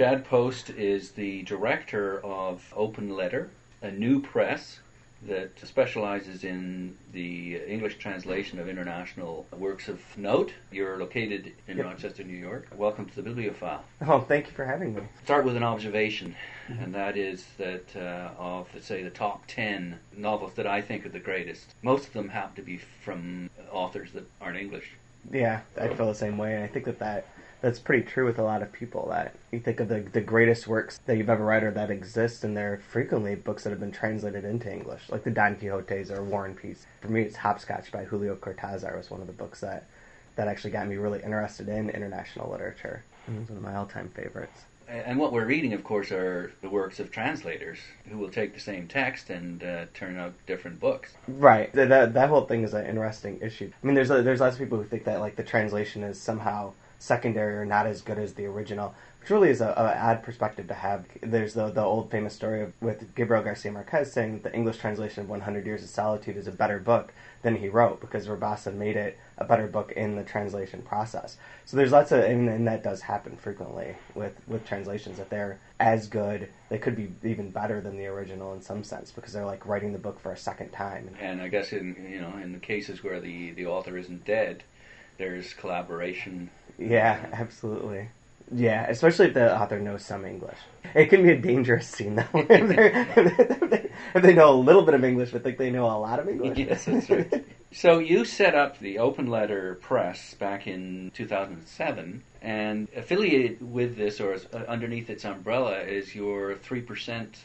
Chad Post is the director of Open Letter, a new press that specializes in the English translation of international works of note. You're located in Yep. Rochester, New York. Welcome to the BiblioFile. Oh, thank you for having me. Start with an observation, and that is that uh, of, let's say, the top 10 novels that I think are the greatest, most of them happen to be from authors that aren't English. Yeah, I feel the same way, and I think that, that that's pretty true with a lot of people. That you think of the the greatest works that you've ever read or that exist, and they're frequently books that have been translated into English, like the Don Quixotes or War and Peace. For me, it's Hopscotch by Julio Cortázar was one of the books that that actually got me really interested in international literature. It was one of my all time favorites. And what we're reading, of course, are the works of translators who will take the same text and uh, turn out different books. Right. That, that that whole thing is an interesting issue. I mean, there's there's lots of people who think that like the translation is somehow secondary or not as good as the original, which really is a, a odd perspective to have. There's the the old famous story of, with Gabriel Garcia Marquez saying that the English translation of 100 Years of Solitude is a better book than he wrote because Rabassa made it a better book in the translation process. So there's lots of and, and that does happen frequently with with translations that they're as good, they could be even better than the original in some sense because they're like writing the book for a second time. And I guess in you know in the cases where the, the author isn't dead, there's collaboration. Yeah, absolutely. Yeah, especially if the author knows some English. It can be a dangerous scene though. if, they, if they know a little bit of English but think they know a lot of English. Yes, that's right. So you set up the Open Letter Press back in 2007, and affiliated with this or uh, underneath its umbrella is your three percent.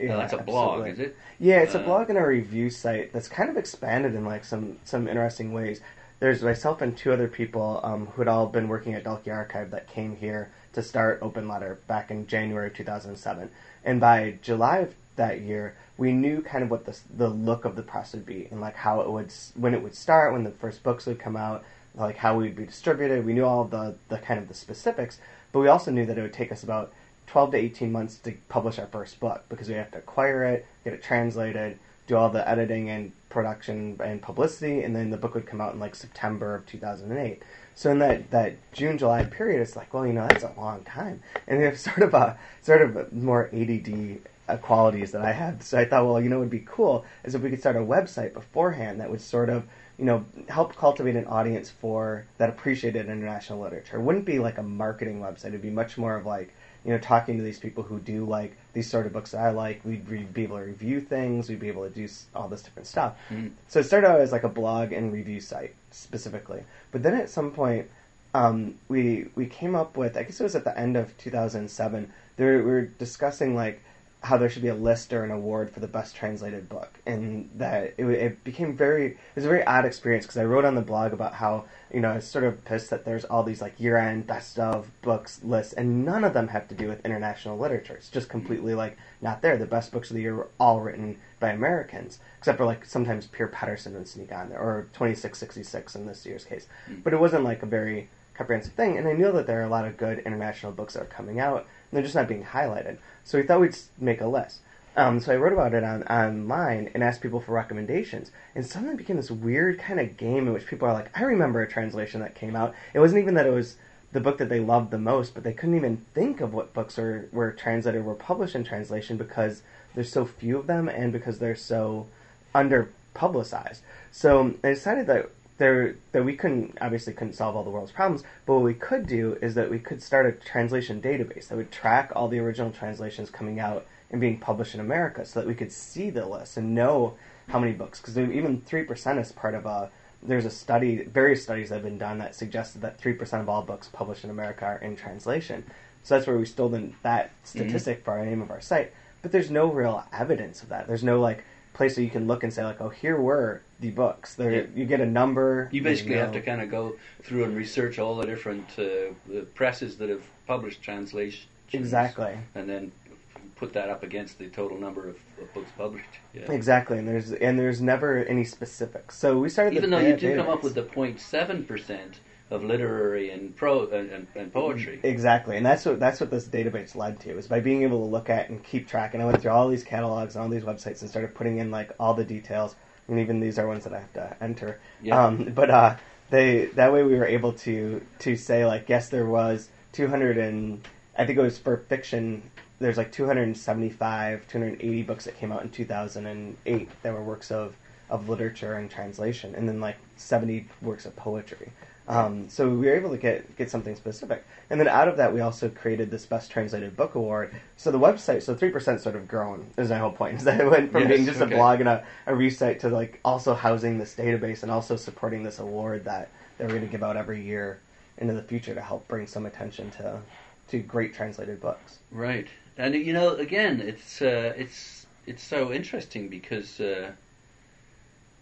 Yeah, that's a blog, is it? Yeah, it's a Uh, blog and a review site that's kind of expanded in like some some interesting ways. There's myself and two other people um, who had all been working at Dalkey Archive that came here to start Open Letter back in January of 2007, and by July of that year, we knew kind of what the the look of the press would be and like how it would when it would start, when the first books would come out, like how we'd be distributed. We knew all the the kind of the specifics, but we also knew that it would take us about 12 to 18 months to publish our first book because we have to acquire it, get it translated, do all the editing and production and publicity, and then the book would come out in like September of 2008. So in that, that June July period, it's like, well, you know, that's a long time, and have sort of a sort of more ADD uh, qualities that I had. So I thought, well, you know, would be cool is if we could start a website beforehand that would sort of you know, help cultivate an audience for that appreciated international literature. It wouldn't be like a marketing website. It'd be much more of like, you know, talking to these people who do like these sort of books that I like. We'd re- be able to review things. We'd be able to do s- all this different stuff. Mm. So it started out as like a blog and review site specifically. But then at some point, um, we we came up with I guess it was at the end of 2007. There we were discussing like how there should be a list or an award for the best translated book, and that it, it became very it was a very odd experience because I wrote on the blog about how you know I was sort of pissed that there's all these like year end best of books lists, and none of them have to do with international literature. It's just completely like not there. The best books of the year were all written by Americans, except for like sometimes Per Petterson would sneak on there, or 2666 in this year's case. Mm. But it wasn't like a very comprehensive thing, and I knew that there are a lot of good international books that are coming out, they're just not being highlighted. So we thought we'd make a list. Um, so I wrote about it on online and asked people for recommendations, and suddenly became this weird kind of game in which people are like, "I remember a translation that came out." It wasn't even that it was the book that they loved the most, but they couldn't even think of what books were were translated or were published in translation because there's so few of them and because they're so under publicized. So I decided that there that we couldn't obviously couldn't solve all the world's problems, but what we could do is that we could start a translation database that would track all the original translations coming out and being published in America, so that we could see the list and know how many books. Because even three percent is part of a. There's a study, various studies that have been done that suggested that three percent of all books published in America are in translation. So that's where we stole the, that mm-hmm. statistic for our name of our site. But there's no real evidence of that. There's no like place where you can look and say like, oh, here were the books. There, Yeah. you get a number. You basically know. have to kind of go through and research all the different uh, the presses that have published translations. exactly. And then put that up against the total number of, of books published. Yeah. Exactly, and there's and there's never any specifics. So we started. Even though you do come up with the 0.7 percent of literary and pro and, and, poetry. Exactly, and that's what that's what this database led to is by being able to look at and keep track. And I went through all these catalogs and all these websites and started putting in like all the details. And even these are ones that I have to enter. Yeah. Um, but uh, they that way we were able to to say like yes, there was 200 and I think it was for fiction. There's like 275, 280 books that came out in 2008 that were works of of literature and translation, and then like 70 works of poetry. Um, so we were able to get get something specific, and then out of that, we also created this best translated book award. So the website, so three percent sort of grown is my whole point. Is that it went from Yes, being just okay. a blog and a, a resite to like also housing this database and also supporting this award that that we're going to give out every year into the future to help bring some attention to to great translated books. Right, and you know, again, it's uh, it's it's so interesting because uh,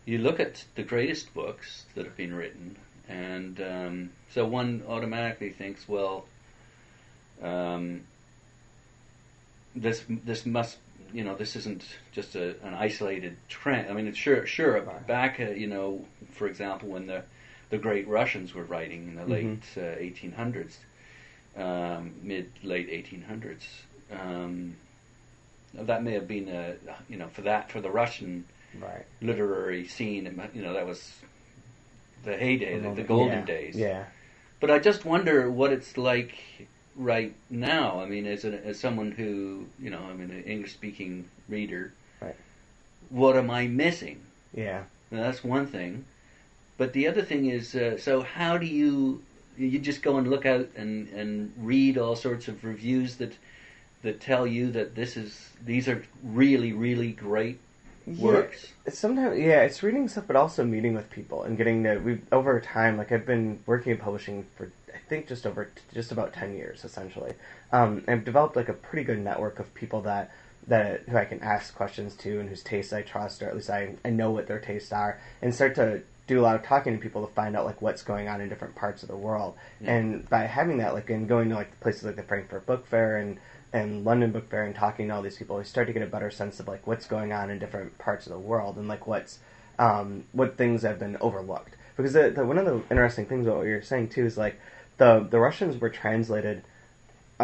you look at the greatest books that have been written, and um, so one automatically thinks, well, um, this this must you know this isn't just a, an isolated trend. I mean, it's sure sure back uh, you know, for example, when the the great Russians were writing in the late Mhm. uh, 1800s, um, mid late 1800s. Um, that may have been a you know for that for the Russian Right. literary scene. You know that was the heyday, the, the Yeah. golden days. Yeah. But I just wonder what it's like right now. I mean, as, a, as someone who, you know, I'm an English speaking reader, Right. what am I missing? Yeah. Now, that's one thing. But the other thing is, uh, so how do you, you just go and look out and, and read all sorts of reviews that, that tell you that this is, these are really, really great works? It's sometimes yeah, it's reading stuff, but also meeting with people and getting to. We over time, like I've been working in publishing for I think just over just about ten years essentially. Um, I've developed like a pretty good network of people that that who I can ask questions to and whose tastes I trust, or at least I I know what their tastes are, and start to do a lot of talking to people to find out like what's going on in different parts of the world. Yeah. And by having that, like and going to like places like the Frankfurt Book Fair and and London Book Fair and talking to all these people, you start to get a better sense of like what's going on in different parts of the world and like what's um, what things have been overlooked. Because the, the, one of the interesting things about what you're saying too is like the the Russians were translated,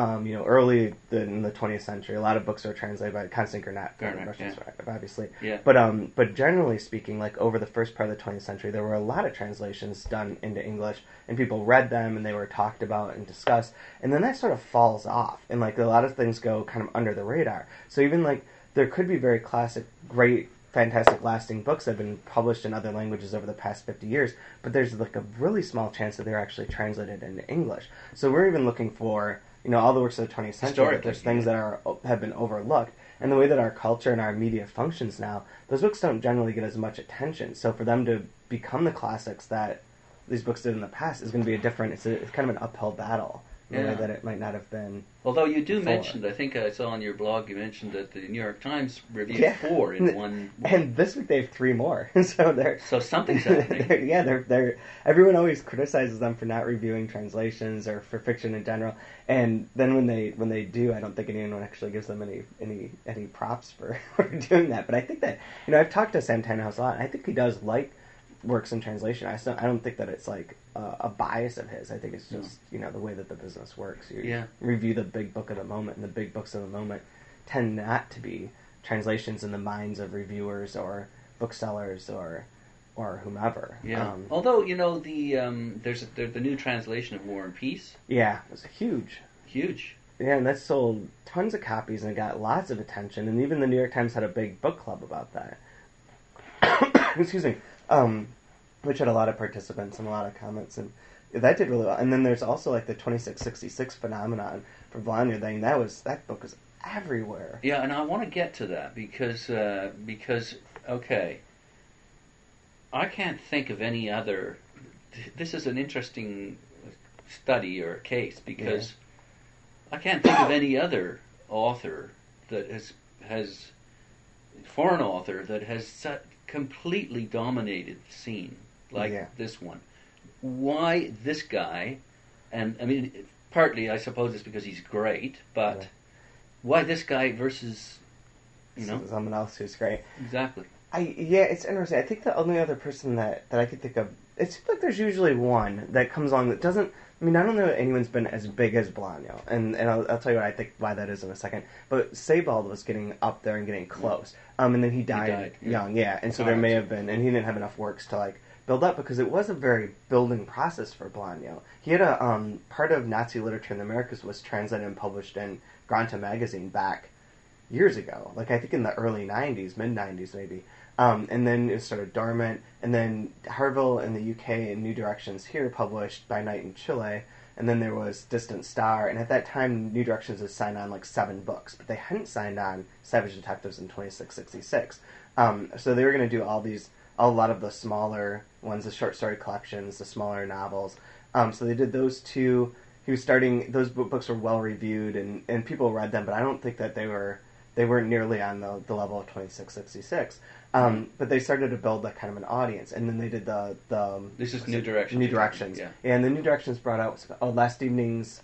um, you know, early the, in the 20th century. A lot of books are translated by Constance Garnett, Garnett, Russians, obviously. Yeah. But um, but generally speaking, like over the first part of the 20th century, there were a lot of translations done into English, and people read them, and they were talked about and discussed, and then that sort of falls off, and like a lot of things go kind of under the radar. So even like there could be very classic, great, fantastic, lasting books that have been published in other languages over the past 50 years, but there's like a really small chance that they're actually translated into English. So we're even looking for you know all the works of the 20th century. There's things that are have been overlooked, and the way that our culture and our media functions now, those books don't generally get as much attention. So for them to become the classics that these books did in the past is going to be a different. It's, a, it's kind of an uphill battle Yeah. way that it might not have been. Although you do Four. mention, I think I saw on your blog, you mentioned that the New York Times reviewed Yeah. four in one. And this week they have three more, so they're So something's happening. they're- yeah, they're they're everyone always criticizes them for not reviewing translations or for fiction in general. And then when they when they do, I don't think anyone actually gives them any any any props for, for doing that. But I think that you know I've talked to Sam Tanenhaus a lot. And I think he does like works in translation. I still, I don't think that it's like a, a bias of his. I think it's just you know the way that the business works. You Yeah. review the big book of the moment, and the big books of the moment tend not to be translations in the minds of reviewers or booksellers or or whomever. Yeah. Um, Although you know the um, there's a, there, the new translation of War and Peace, yeah, it was huge. huge. Yeah, and that sold tons of copies and got lots of attention. And even the New York Times had a big book club about that. Excuse me. Um, which had a lot of participants and a lot of comments, and that did really well. And then there's also like the 2666 phenomenon for Vladimir. I mean, that was that book was everywhere. Yeah, and I want to get to that because uh, because okay, I can't think of any other. This is an interesting study or case because I can't think of any other author that has has foreign author that has completely dominated the scene like Yeah. this one. Why this guy? And I mean, partly I suppose it's because he's great, but Right. why this guy versus you know someone else who's great. exactly I yeah, it's interesting. I think the only other person that, that I could think of, it seems like there's usually one that comes along that doesn't. I mean, I don't know that anyone's been as big as Bolaño, and and I'll, I'll tell you what I think why that is in a second. But Sebald was getting up there and getting close, um, and then he died, died, yeah. young, yeah, and so there may have been, and he didn't have enough works to like build up because it was a very building process for Bolaño. He had a um, part of Nazi literature in the Americas was translated and published in Granta magazine back years ago, like I think in the early '90s, mid '90s maybe. Um, and then it started dormant, and then Harvill in the UK and New Directions here published by Night in Chile, and then there was Distant Star, and at that time New Directions had signed on like seven books, but they hadn't signed on Savage Detectives in 2666. Um, so they were going to do all these, a lot of the smaller ones, the short story collections, the smaller novels. Um, so they did those two. He was starting; those books were well reviewed, and, and people read them, but I don't think that they were they weren't nearly on the, the level of 2666. Um, but they started to build like kind of an audience, and then they did the the. Um, This is New Directions. New Directions, Yeah. and the New Directions brought out oh, Last Evenings,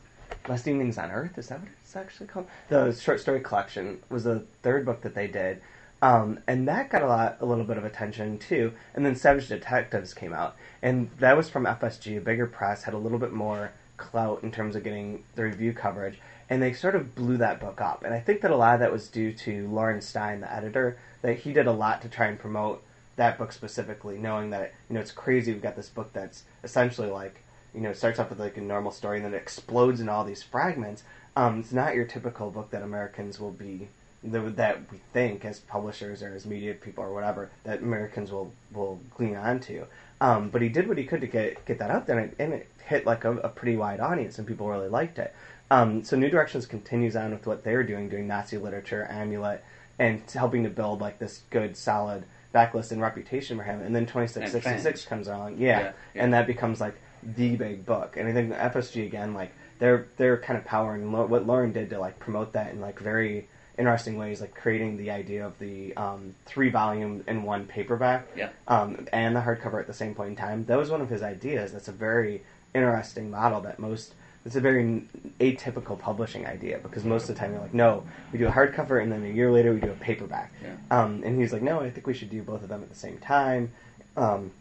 Last Evenings on Earth. Is that what it's actually called? The short story collection was the third book that they did, um, and that got a lot, a little bit of attention too. And then Savage Detectives came out, and that was from FSG, a bigger press, had a little bit more clout in terms of getting the review coverage, and they sort of blew that book up. And I think that a lot of that was due to Lorin Stein, the editor, that he did a lot to try and promote that book specifically, knowing that you know it's crazy. We've got this book that's essentially like you know it starts off with like a normal story and then it explodes in all these fragments. Um, it's not your typical book that Americans will be that we think as publishers or as media people or whatever that Americans will will glean onto. Um, but he did what he could to get get that out there, and it, and it hit like a, a pretty wide audience, and people really liked it. Um, so New Directions continues on with what they're doing, doing Nazi literature, Amulet, and helping to build like this good, solid backlist and reputation for him. And then Twenty Six Sixty Six comes along, yeah, Yeah, yeah. and that becomes like the big book. And I think FSG again, like they're they're kind of powering Lo- what Lorin did to like promote that in like very interesting ways, like creating the idea of the um, three volume in one paperback Yeah. um, and the hardcover at the same point in time. That was one of his ideas. That's a very interesting model that most. It's a very atypical publishing idea because most of the time you're like, no, we do a hardcover and then a year later we do a paperback. Yeah. Um, and he's like, no, I think we should do both of them at the same time um,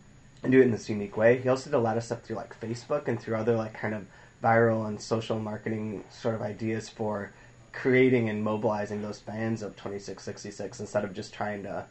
and do it in this unique way. He also did a lot of stuff through like Facebook and through other like kind of viral and social marketing sort of ideas for creating and mobilizing those fans of 2666 instead of just trying to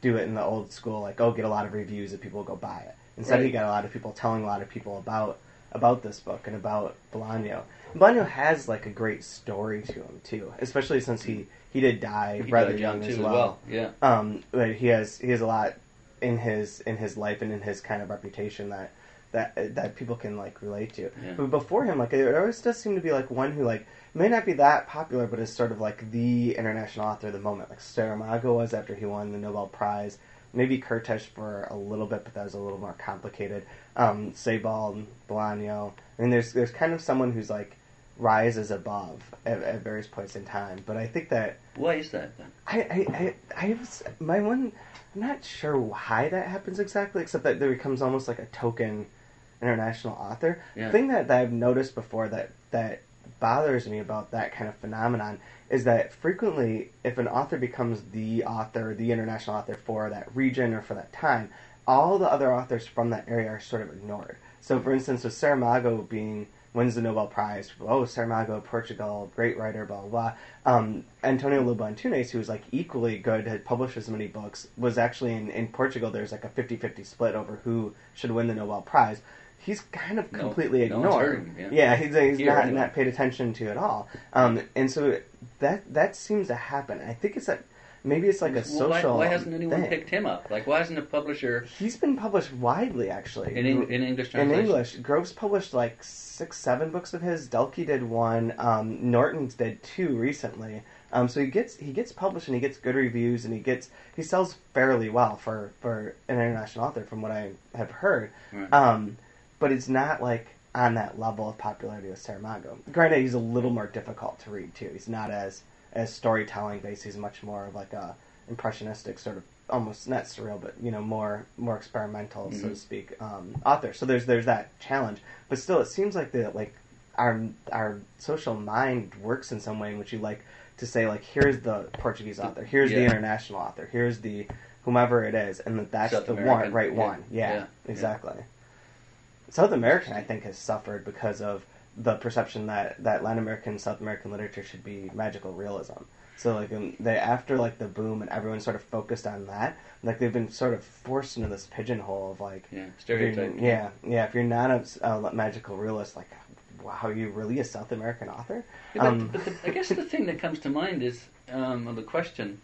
do it in the old school like oh get a lot of reviews and people will go buy it. Instead, he got a lot of people telling a lot of people about about this book and about Bolaño. Bolaño has like a great story to him too, especially since he he did die He rather died young too as as well. well. Yeah. Um, but he has he has a lot in his in his life and in his kind of reputation that that that people can like relate to. Yeah. But before him, like there always does seem to be like one who like may not be that popular, but is sort of like the international author of the moment. Like Saramago was after he won the Nobel Prize. Maybe Kertész for a little bit, but that was a little more complicated. Um, Sebald, Bolaño. I mean, there's there's kind of someone who's like rises above at, at various points in time. But I think that Why is that then? I, I, I, I was, my one, I'm not sure why that happens exactly, except that there becomes almost like a token international author. Yeah. The thing that, that I've noticed before that, that bothers me about that kind of phenomenon is that frequently, if an author becomes the author, the international author for that region or for that time, all the other authors from that area are sort of ignored. So, for instance, with Saramago being wins the Nobel Prize, oh, Saramago, Portugal, great writer, blah blah blah. Um, Antonio Lobo Antunes, who was like equally good, had published as many books, was actually in, in Portugal. There's like a 50-50 split over who should win the Nobel Prize. He's kind of completely no ignored. heard him, yeah. he's, he's Here, not anyway. not paid attention to at all. Um, and so that that seems to happen. I think it's that maybe it's like a Well, why, social. why hasn't anyone thing. picked him up? Like, why hasn't a publisher He's been published widely, actually. in, in English In? English, Groves published like six, seven books of his. Dalkey did one. Um, Norton's did two recently. Um, so he gets he gets published and he gets good reviews and he gets he sells fairly well for for an international author from what I have heard. Right. Um, but it's not like on that level of popularity with Saramago. Granted, he's a little more difficult to read too. He's not as as storytelling based. He's much more of like a impressionistic sort of almost not surreal, but you know more more experimental, so to Mhm. speak, um, author. So there's there's that challenge. But still, it seems like the like our our social mind works in some way in which you like to say like here's the Portuguese author, here's the international author, here's the whomever it is, and that that's South the one right yeah. one. Yeah, Yeah, yeah. exactly. South American, I think, has suffered because of the perception that that Latin American, South American literature should be magical realism. So like they after like the boom and everyone sort of focused on that, like they've been sort of forced into this pigeonhole of like Yeah, if you're- stereotype. Yeah, yeah. If you're not a, a magical realist, like wow, are you really a South American author? Yeah, but, Um, but the, I guess the thing that comes to mind is um, the question.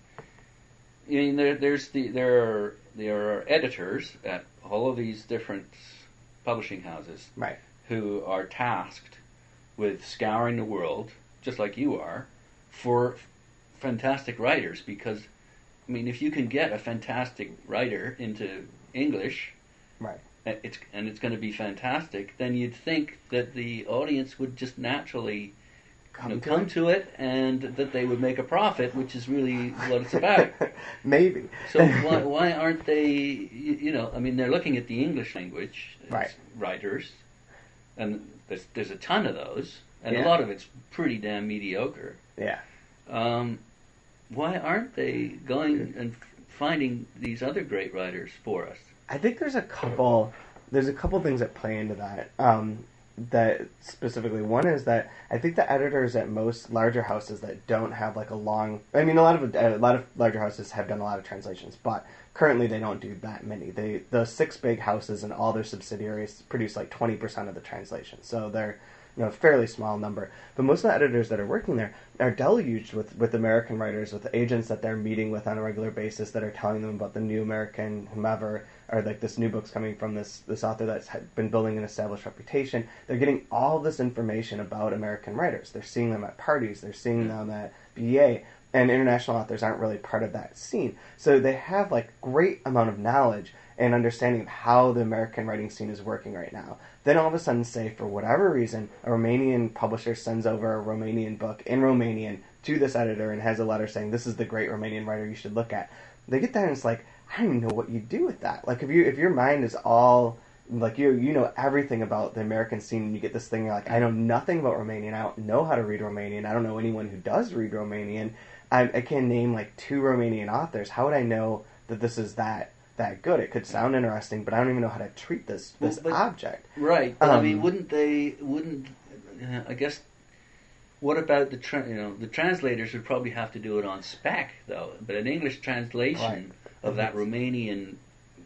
I mean, there, there's the there are there are editors at all of these different publishing houses Right. who are tasked with scouring the world, just like you are, for fantastic writers. Because, I mean, if you can get a fantastic writer into English, Right. Eh, it's and it's going to be fantastic, then you'd think that the audience would just naturally Come you know, to come it. to it, and that they would make a profit, which is really what it's about. Maybe. So why, why aren't they? You, you know, I mean, they're looking at the English language Right. writers, and there's there's a ton of those, and Yeah. a lot of it's pretty damn mediocre. yeah. Um, why aren't they going and finding these other great writers for us? I think there's a couple there's a couple things that play into that. Um, that specifically one is that I think the editors at most larger houses that don't have like a long I mean a lot of uh, a lot of larger houses have done a lot of translations, but currently they don't do that many. They the six big houses and all their subsidiaries produce like 20% of the translations. So they're you know, a fairly small number. But most of the editors that are working there are deluged with, with American writers, with agents that they're meeting with on a regular basis that are telling them about the new American whomever, or like this new book's coming from this, this author that's been building an established reputation. They're getting all this information about American writers. They're seeing them at parties, they're seeing them at BEA, and international authors aren't really part of that scene. So they have like great amount of knowledge and understanding of how the American writing scene is working right now. Then all of a sudden, say for whatever reason, a Romanian publisher sends over a Romanian book in Romanian to this editor and has a letter saying this is the great Romanian writer you should look at. They get that and it's like I don't even know what you do with that. Like if you if your mind is all like you you know everything about the American scene and you get this thing you're like I know nothing about Romanian. I don't know how to read Romanian. I don't know anyone who does read Romanian. I, I can name like two Romanian authors. How would I know that this is that that good? It could sound interesting, but I don't even know how to treat this this Well, but- object. Right, but I Um, mean, wouldn't they? Wouldn't uh, I guess? What about the tra- you know the translators would probably have to do it on spec though, but an English translation of that Romanian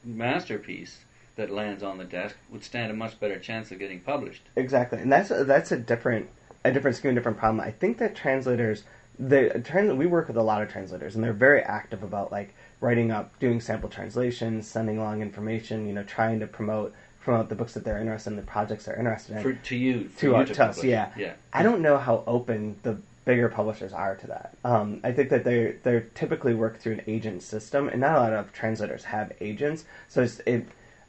masterpiece that lands on the desk would stand a much better chance of getting published. Exactly, and that's that's a different a different scheme, a different problem. I think that translators, the trans, we work with a lot of translators, and they're very active about like writing up, doing sample translations, sending along information, you know, trying to promote promote the books that they're interested in, the projects they're interested in. For to you, To you us- to to us, yeah. yeah. I don't know how open the bigger publishers are to that. Um, I think that they they typically work through an agent system, and not a lot of translators have agents. So it,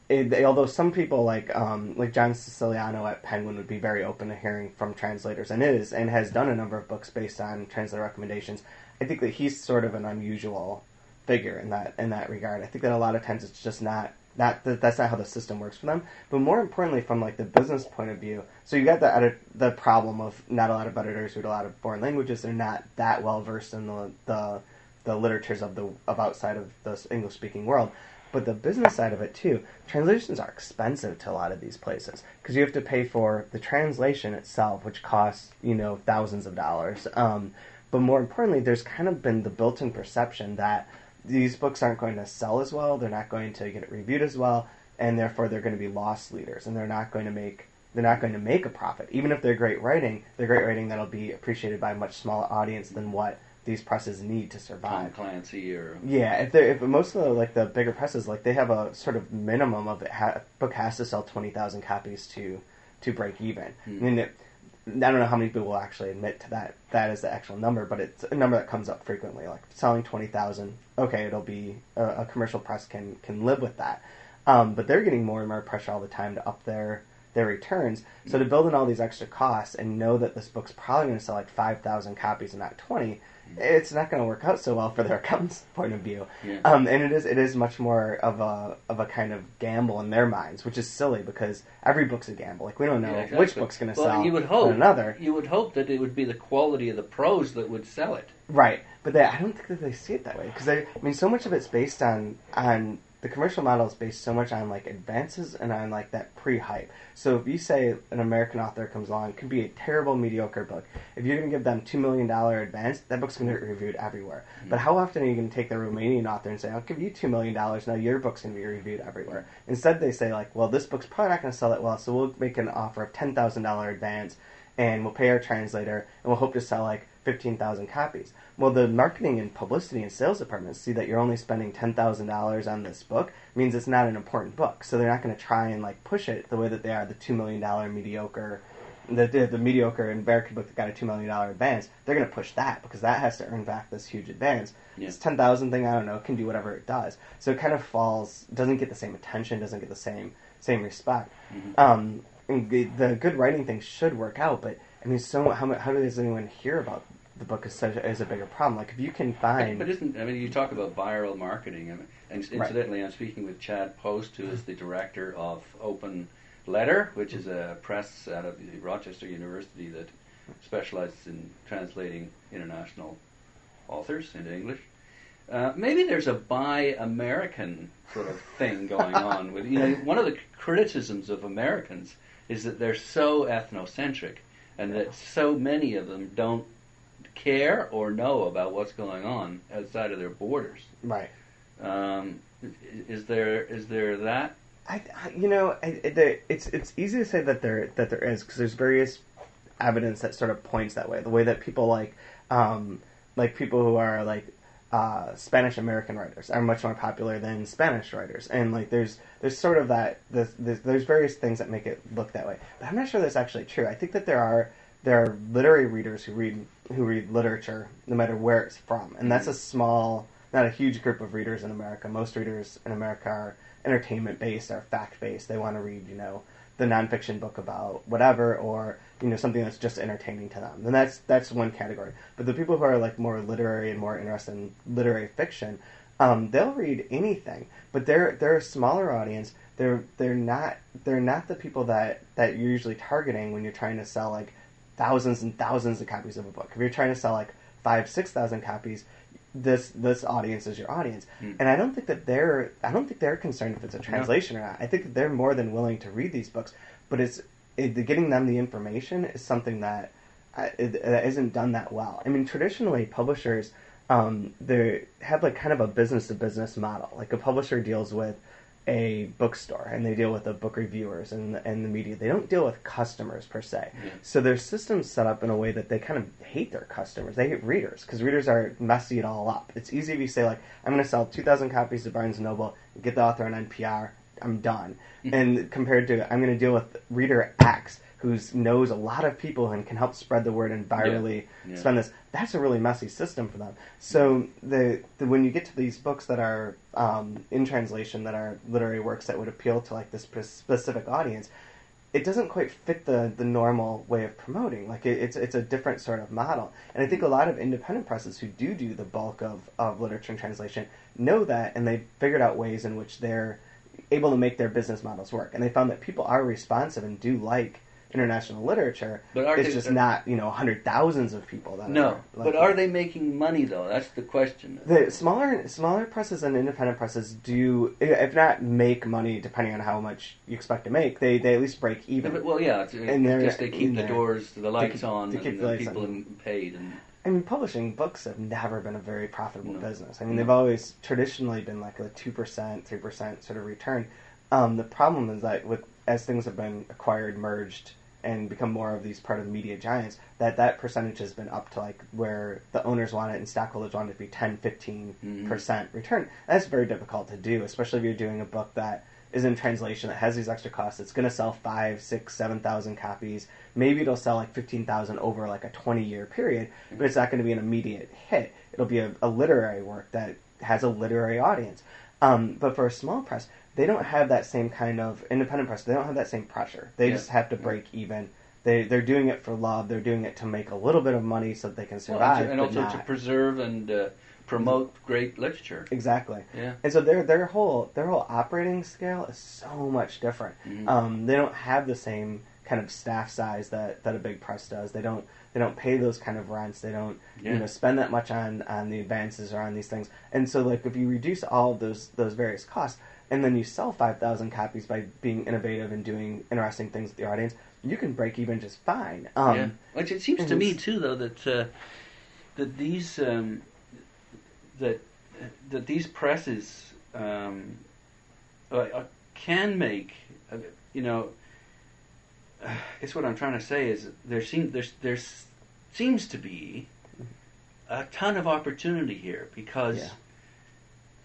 it they, although some people like um, like John Siciliano at Penguin would be very open to hearing from translators, and is and has done a number of books based on translator recommendations. I think that he's sort of an unusual figure in that in that regard. I think that a lot of times it's just not not that that's not how the system works for them. But more importantly, from like the business point of view, so you got the edit, the problem of not a lot of editors read a lot of foreign languages. They're not that well versed in the the the literatures of the of outside of the English speaking world. But the business side of it too, translations are expensive to a lot of these places because you have to pay for the translation itself, which costs you know thousands of dollars. Um, but more importantly, there's kind of been the built-in perception that these books aren't going to sell as well, they're not going to get reviewed as well, and therefore they're going to be loss leaders, and they're not going to make they're not going to make a profit. Even if they're great writing, they're great writing that'll be appreciated by a much smaller audience than what these presses need to Tom survive. Clancy or Yeah, if they if most of the like the bigger presses like they have a sort of minimum of it ha- book has to sell twenty thousand copies to to break even. Hmm. I mean, it, I don't know how many people will actually admit to that that is the actual number, but it's a number that comes up frequently. Like selling twenty thousand, okay, it'll be a, a commercial press can can live with that, um, but they're getting more and more pressure all the time to up their their returns. So to build in all these extra costs and know that this book's probably going to sell like five thousand copies and not twenty, it's not going to work out so well for their accountant's point of view. Yeah. Um, and it is it is much more of a of a kind of gamble in their minds, which is silly because every book's a gamble. Like we don't know Yeah, which book's going to well, sell you would hope another. You would hope that it would be the quality of the prose that would sell it. Right, but they, I don't think that they see it that way because I mean, so much of it's based on on the commercial model is based so much on like advances and on like that pre-hype. So if you say an American author comes along, it could be a terrible, mediocre book. If you're going to give them two million dollar advance, that book's going to get reviewed everywhere. Mm-hmm. But how often are you going to take the Romanian author and say, "I'll give you two million dollars now, your book's going to be reviewed everywhere"? Instead, they say like, "Well, this book's probably not going to sell that well, so we'll make an offer of ten thousand dollar advance." and we'll pay our translator, and we'll hope to sell like 15,000 copies. Well, the marketing and publicity and sales departments see that you're only spending $10,000 on this book means it's not an important book. So they're not going to try and like push it the way that they are the $2 million mediocre the, the, the mediocre American book that got a $2 million advance. They're going to push that because that has to earn back this huge advance. Yeah. This 10,000 thing, I don't know, can do whatever it does. So it kind of falls, doesn't get the same attention, doesn't get the same same respect. Mm-hmm. Um, the, the good writing thing should work out, but I mean, so how how does anyone hear about the book is such is a bigger problem? Like if you can find, but isn't I mean, you talk about viral marketing, and incidentally, right. I'm speaking with Chad Post, who is the director of Open Letter, which is a press out of Rochester University that specializes in translating international authors into English. Uh, maybe there's a buy American sort of thing going on with you know one of the criticisms of Americans is that they're so ethnocentric and that so many of them don't care or know about what's going on outside of their borders. Right. Um, is there is there that? I, you know I, it's it's easy to say that there that there is because there's various evidence that sort of points that way. The way that people like um, like people who are like uh, Spanish American writers are much more popular than Spanish writers, and like there's there's sort of that there's, there's various things that make it look that way. But I'm not sure that's actually true. I think that there are there are literary readers who read who read literature no matter where it's from, and that's a small, not a huge group of readers in America. Most readers in America are entertainment based, are fact based. They want to read you know the nonfiction book about whatever, or you know something that's just entertaining to them. And that's that's one category. But the people who are like more literary and more interested in literary fiction, um, they'll read anything. But they're they're a smaller audience. They're they're not they're not the people that that you're usually targeting when you're trying to sell like thousands and thousands of copies of a book. If you're trying to sell like five six thousand copies, this this audience is your audience. Mm. And I don't think that they're I don't think they're concerned if it's a translation no. or not. I think that they're more than willing to read these books, but it's it, getting them the information is something that uh, it, it isn't done that well. I mean, traditionally publishers um, they have like kind of a business to business model. Like a publisher deals with a bookstore and they deal with the book reviewers and the, and the media. They don't deal with customers per se. Yeah. So their system's set up in a way that they kind of hate their customers. They hate readers because readers are messy it all up. It's easy if you say like, I'm going to sell 2,000 copies to Barnes and Noble, get the author on NPR, I'm done. Mm-hmm. And compared to I'm going to deal with reader X who knows a lot of people and can help spread the word and virally yeah. Yeah. spend this. That's a really messy system for them. So the, the when you get to these books that are um, in translation, that are literary works that would appeal to like this specific audience, it doesn't quite fit the, the normal way of promoting. Like it, it's it's a different sort of model. And I think a lot of independent presses who do do the bulk of, of literature and translation know that, and they've figured out ways in which they're able to make their business models work. And they found that people are responsive and do like international literature. But are it's they, just not you know hundred thousands of people that no. Are like but are they making money though? That's the question. The smaller smaller presses and independent presses do, if not make money, depending on how much you expect to make, they, they at least break even. Yeah, but, well, yeah, it's, and it's just they keep the doors, the lights to, on, to keep and the, people on. paid. And I mean, publishing books have never been a very profitable no. business. I mean, no. they've always traditionally been like a two percent, three percent sort of return. Um, the problem is that with as things have been acquired, merged, and become more of these part of the media giants, that that percentage has been up to like where the owners want it and stockholders want it to be 10, 15 mm-hmm. percent return. That's very difficult to do, especially if you're doing a book that is in translation that has these extra costs. It's going to sell five, six, seven thousand copies. Maybe it'll sell like fifteen thousand over like a twenty year period, but it's not going to be an immediate hit. It'll be a, a literary work that has a literary audience. Um, but for a small press, they don't have that same kind of independent press. They don't have that same pressure. They yeah. just have to break even. They they're doing it for love. They're doing it to make a little bit of money so that they can survive, well, and, also not. to preserve and uh, promote great literature. Exactly. Yeah. And so their their whole their whole operating scale is so much different. Mm-hmm. Um, they don't have the same kind of staff size that, that a big press does. They don't they don't pay those kind of rents. They don't yeah. you know spend that much on on the advances or on these things. And so like if you reduce all of those those various costs, and then you sell 5,000 copies by being innovative and doing interesting things with the audience, you can break even just fine. Um, yeah. Which it seems to me too, though, that uh, that these um, that that these presses um, uh, uh, can make, uh, you know. I guess what I'm trying to say is there seems there's there's seems to be a ton of opportunity here because Yeah.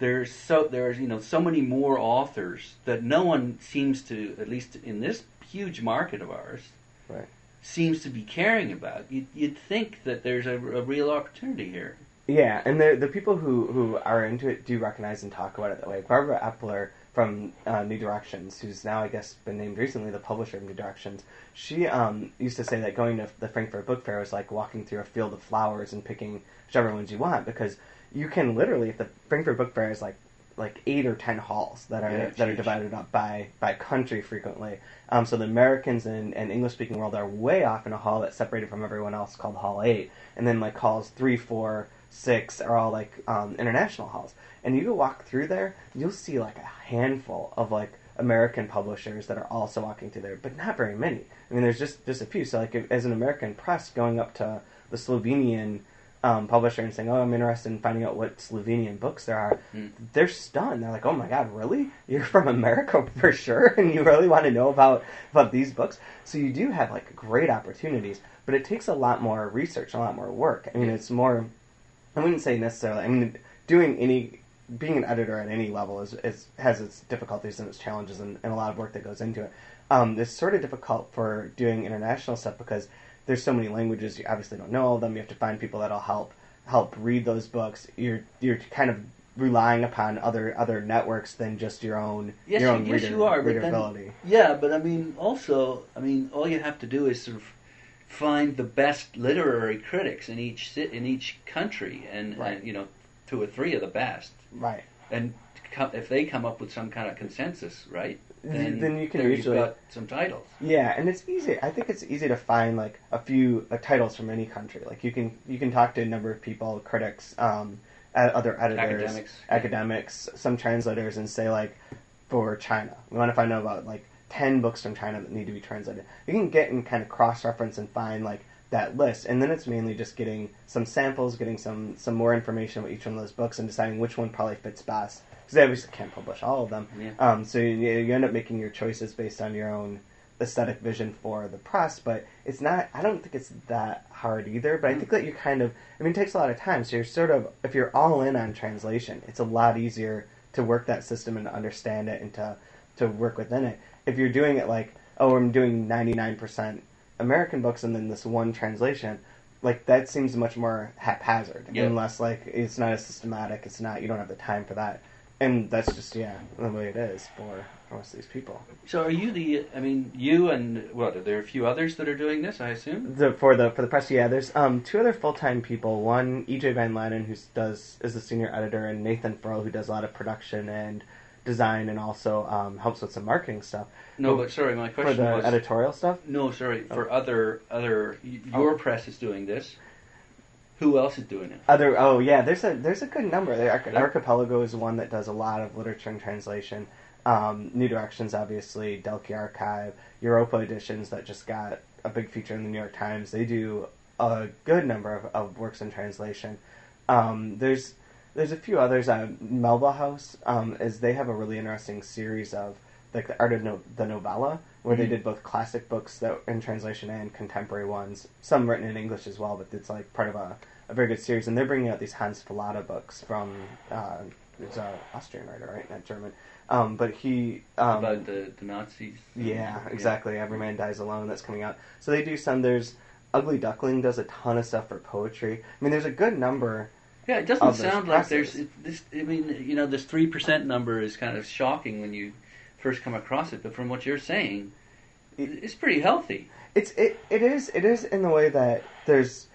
There's so there's you know so many more authors that no one seems to at least in this huge market of ours Right. seems to be caring about. You'd, you'd think that there's a, a real opportunity here. Yeah, and the the people who, who are into it do recognize and talk about it that way. Barbara Epler from uh, New Directions, who's now I guess been named recently the publisher of New Directions, she um, used to say that going to the Frankfurt Book Fair is like walking through a field of flowers and picking whichever ones you want because you can literally if the Frankfurt Book Fair is like like eight or ten halls that are Yeah, that are divided up by by country frequently. Um, so the Americans and, and English speaking world are way off in a hall that's separated from everyone else called Hall Eight, and then like halls three, four, six are all like um, international halls. And you go walk through there, you'll see like a handful of like American publishers that are also walking through there, but not very many. I mean, there's just just a few. So like if, as an American press going up to the Slovenian um, publisher and saying, "Oh, I'm interested in finding out what Slovenian books there are," Mm. they're stunned. They're like, "Oh my God, really? You're from America for sure, and you really want to know about about these books?" So you do have like great opportunities, but it takes a lot more research, a lot more work. I mean, it's more. I wouldn't say necessarily. I mean, doing any being an editor at any level is, is has its difficulties and its challenges and, and a lot of work that goes into it. Um, it's sort of difficult for doing international stuff because there's so many languages you obviously don't know all of them. You have to find people that'll help help read those books. You're you're kind of relying upon other other networks than just your own Yes, your own yes, reader, you are, but then-. Yeah, but I mean, also, I mean, all you have to do is sort of find the best literary critics in each in each country, and, Right. and you know, two or three of the best, Right. and if they come up with some kind of consensus, right? Then, Then you can usually- got some titles. Yeah, and it's easy. I think it's easy to find like a few uh, titles from any country. Like you can you can talk to a number of people, critics, um, other editors, Academics. academics, some translators, and say like for China, we want to find out about like ten books from China that need to be translated. You can get and kind of cross reference and find like that list, and then it's mainly just getting some samples, getting some some more information about each one of those books, and deciding which one probably fits best. Because they obviously can't publish all of them. Yeah. Um, so you, you end up making your choices based on your own aesthetic vision for the press, but it's not. I don't think it's that hard either. But I think that you kind of. I mean, it takes a lot of time. So you're sort of if you're all in on translation, it's a lot easier to work that system and understand it and to to work within it. If you're doing it like, oh, I'm doing 99% American books and then this one translation, like that seems much more haphazard and less like it's not as systematic. It's not. You don't have the time for that. And that's just yeah the way it is for most of these people. So, are you the? I mean, you and what? Are there a few others that are doing this? I assume. The, for the for the press, yeah. There's um two other full time people. One EJ Van Lanen, who does is the senior editor, and Nathan Furl, who does a lot of production and design, and also um, helps with some marketing stuff. No, but sorry, my for question the was. editorial stuff. No, sorry. For other other, your Oh. press is doing this. Who else is doing it? Other oh yeah, there's a there's a good number. The Arch- Archipelago is one that does a lot of literature and translation. Um, New Directions, obviously, Dalkey Archive, Europa Editions that just got a big feature in the New York Times. They do a good number of, of works in translation. Um, there's there's a few others. Uh, Melville House um, is they have a really interesting series of like the art of no, the novella, where they Mhm. did both classic books that in translation and contemporary ones. Some written in English as well, but it's like part of a, a very good series. And they're bringing out these Hans Fallada books from uh, it's a Austrian writer, right, not German. Um, but he um, About the, the Nazis. yeah, exactly. Every Man Dies Alone that's coming out. So they do some. There's Ugly Duckling does a ton of stuff for poetry. I mean, there's a good number. Yeah, it doesn't sound like there's it, this. I mean, you know, this three percent number is kind of shocking when you first come across it. But from what you're saying, it's pretty healthy. It's it it is it is in the way that there's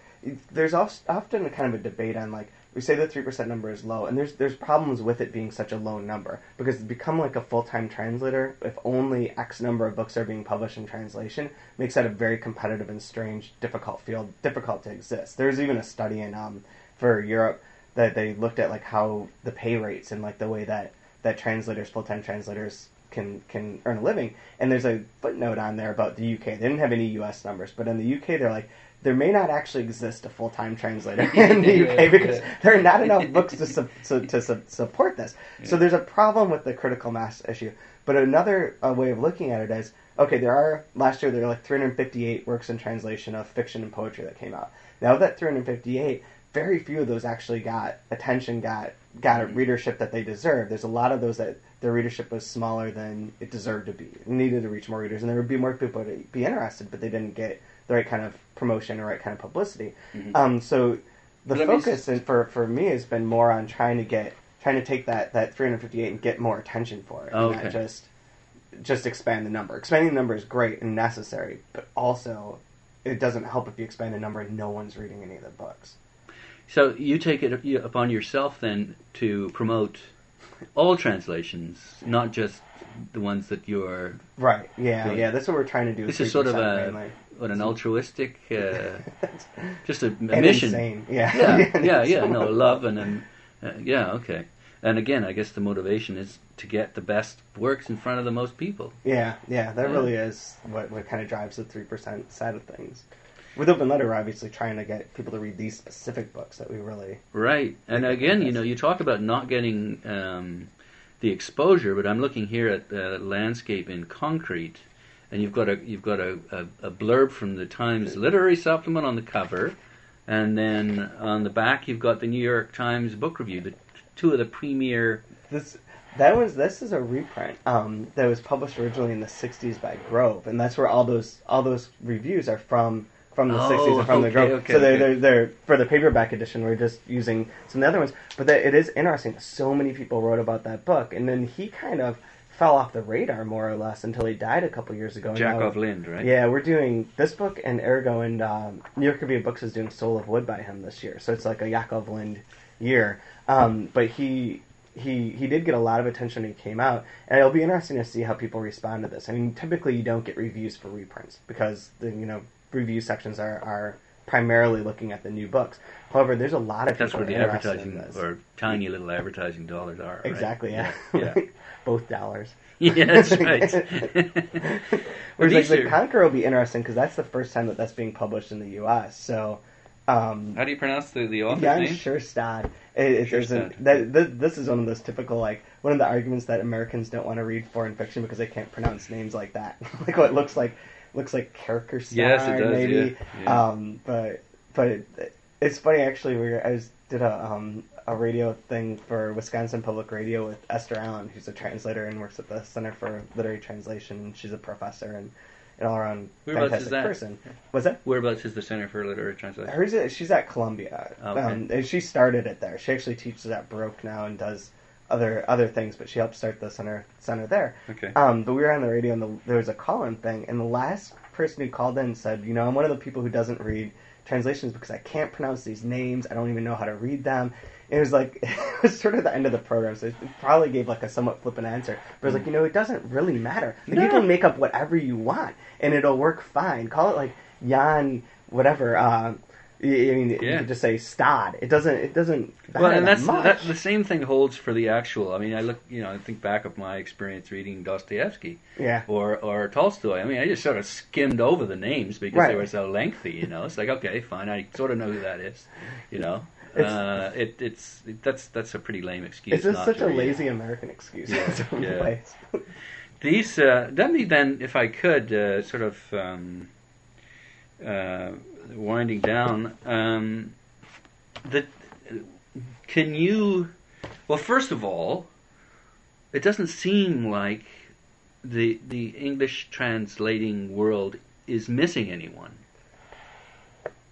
there's often a kind of a debate on like we say the three percent number is low, and there's there's problems with it being such a low number because to become like a full time translator, if only X number of books are being published in translation, makes that a very competitive and strange, difficult field, difficult to exist. There's even a study in um for Europe that they looked at like how the pay rates and like the way that that translators, full time translators, can can earn a living. And there's a footnote on there about the UK. They didn't have any US numbers, but in the UK, they're like there may not actually exist a full time translator in the UK because there are not enough books to su- to, to su- support this. So there's a problem with the critical mass issue. But another uh, way of looking at it is okay. There are last year there were like 358 works in translation of fiction and poetry that came out. Now of that 358, very few of those actually got attention, got got a readership that they deserve. There's a lot of those that their readership was smaller than it deserved to be. It needed to reach more readers, and there would be more people to be interested, but they didn't get the right kind of promotion or right kind of publicity. Mhm. Um, so the me focus s- for for me has been more on trying to get trying to take that that 358 and get more attention for it, Oh, and okay. not just just expand the number. Expanding the number is great and necessary, but also it doesn't help if you expand the number and no one's reading any of the books. So you take it upon yourself then to promote all translations, not just the ones that you're. Right. Yeah. Good. Yeah. That's what we're trying to do. This is sort of a mainly. what an altruistic, uh, just a, a mission. insane. Yeah. Yeah, yeah, yeah. No, love and um, uh, yeah, okay. And again, I guess the motivation is to get the best works in front of the most people. Yeah, yeah, that Yeah. really is what, what kind of drives the three percent side of things. With Open Letter, we're obviously trying to get people to read these specific books that we really. Right. And again, you know, you talk about not getting um, the exposure, but I'm looking here at uh, landscape in concrete, and you've got a you've got a, a, a blurb from the Times Literary Supplement on the cover, and then on the back you've got the New York Times Book Review, the two of the premier. This that was this is a reprint um, that was published originally in the '60s by Grove, and that's where all those all those reviews are from from the Oh, '60s and from the okay, Grove. okay, so they're, okay. they're they're for the paperback edition. We're just using some of the other ones, but that, it is interesting. So many people wrote about that book, and then he kind of fell off the radar more or less until he died a couple years ago. and now- Jakov Lind, right? Yeah, we're doing this book and Ergo and um, New York Review of Books is doing Soul of Wood by him this year, so it's like a Jakov Lind year. Um, but he he he did get a lot of attention when he came out, and it'll be interesting to see how people respond to this. I mean, typically you don't get reviews for reprints because the you know review sections are are primarily looking at the new books. However, there's a lot of That's where the advertising or tiny little advertising dollars are. right? Exactly, yeah. Yeah. Both dollars. yeah, that's right. Whereas like These the are- Conqueror will be interesting because that's the first time that that's being published in the U.S. So, um, How do you pronounce the, the author's Jan name? Kjærstad. It, it, there's an, that, th- this is one of those typical like one of the arguments that Americans don't want to read foreign fiction because they can't pronounce names like that. like what looks like looks like Kierkegaard, Yes, it does, maybe. yeah, yeah. Um, but but it, it's funny actually. We I was did a um, a radio thing for Wisconsin Public Radio with Esther Allen, who's a translator and works at the Center for Literary Translation. And she's a professor and an all around fantastic person. Was that? Whereabouts is the Center for Literary Translation? Hers she's at Columbia. Okay. Um, and she started it there. She actually teaches at Baruch now and does other other things, but she helped start the center center there. Okay. Um, but we were on the radio and the, there was a call-in thing, and the last person who called in said, "You know, I'm one of the people who doesn't read translations because I can't pronounce these names. I don't even know how to read them." It was like it was sort of the end of the program, so it probably gave like a somewhat flippant answer. But it was like, you know, it doesn't really matter. Like, You can make up whatever you want, and it'll work fine. Call it like Jan, whatever. Um, I mean, you Yeah. could just say Stad. It doesn't. It doesn't. Matter Well, and that's that, the same thing holds for the actual. I mean, I look, you know, I think back of my experience reading Dostoevsky yeah. or or Tolstoy. I mean, I just sort of skimmed over the names because Right. they were so lengthy. You know, it's like okay, fine, I sort of know who that is. You know, It's- uh, it, it's it, that's that's a pretty lame excuse. It's just such a read. lazy American excuse Yeah, yeah. These uh, let me then, if I could, uh, sort of um, uh, winding down. Um, the can you? Well, first of all, it doesn't seem like the the English translating world is missing anyone.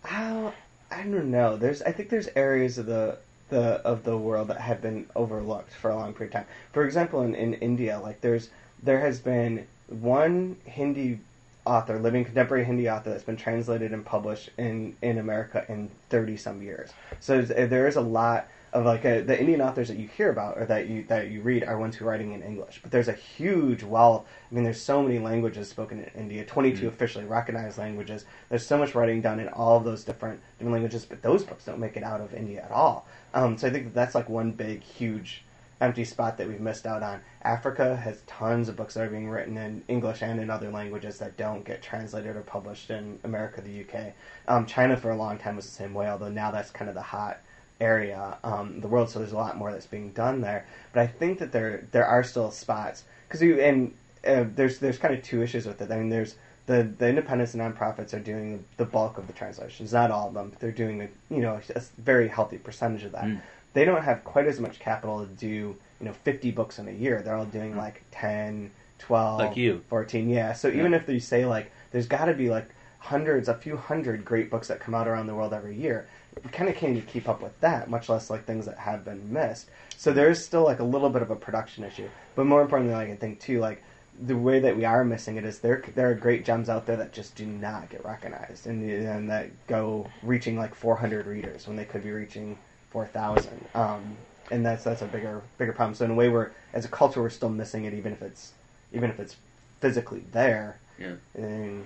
How I don't know. There's I think there's areas of the the of the world that have been overlooked for a long period of time. For example, in, in India, like there's there has been one Hindi author, living contemporary Hindi author that's been translated and published in in America in thirty some years. So there's- a lot of like uh the Indian authors that you hear about or that you that you read are ones who are writing in English. But there's a huge wealth. I mean, there's so many languages spoken in India. 22 Mhm. officially recognized languages. There's so much writing done in all of those different different languages, but those books don't make it out of India at all. Um, so I think that that's like one big, huge empty spot that we've missed out on. Africa has tons of books that are being written in English and in other languages that don't get translated or published in America, the UK. Um, China for a long time was the same way, although now that's kind of the hot area um, the world. So there's a lot more that's being done there. But I think that there there are still spots because and uh, there's there's kind of two issues with it. I mean, there's the the independents and nonprofits are doing the bulk of the translations, not all of them, but they're doing a, you know a very healthy percentage of that. Mm. They don't have quite as much capital to do you know 50 books in a year. They're all doing mm. like 10, 12, like you. 14. Yeah. So yeah. even if you say like there's got to be like hundreds, a few hundred great books that come out around the world every year. you kind of can't even keep up with that, much less like things that have been missed. So there's still like a little bit of a production issue. But more importantly, like, I think too, like the way that we are missing it is there there are great gems out there that just do not get recognized and, and that go reaching like 400 readers when they could be reaching 4,000. Um, and that's that's a bigger bigger problem. So in a way, we're as a culture we're still missing it, even if it's even if it's physically there. Yeah. And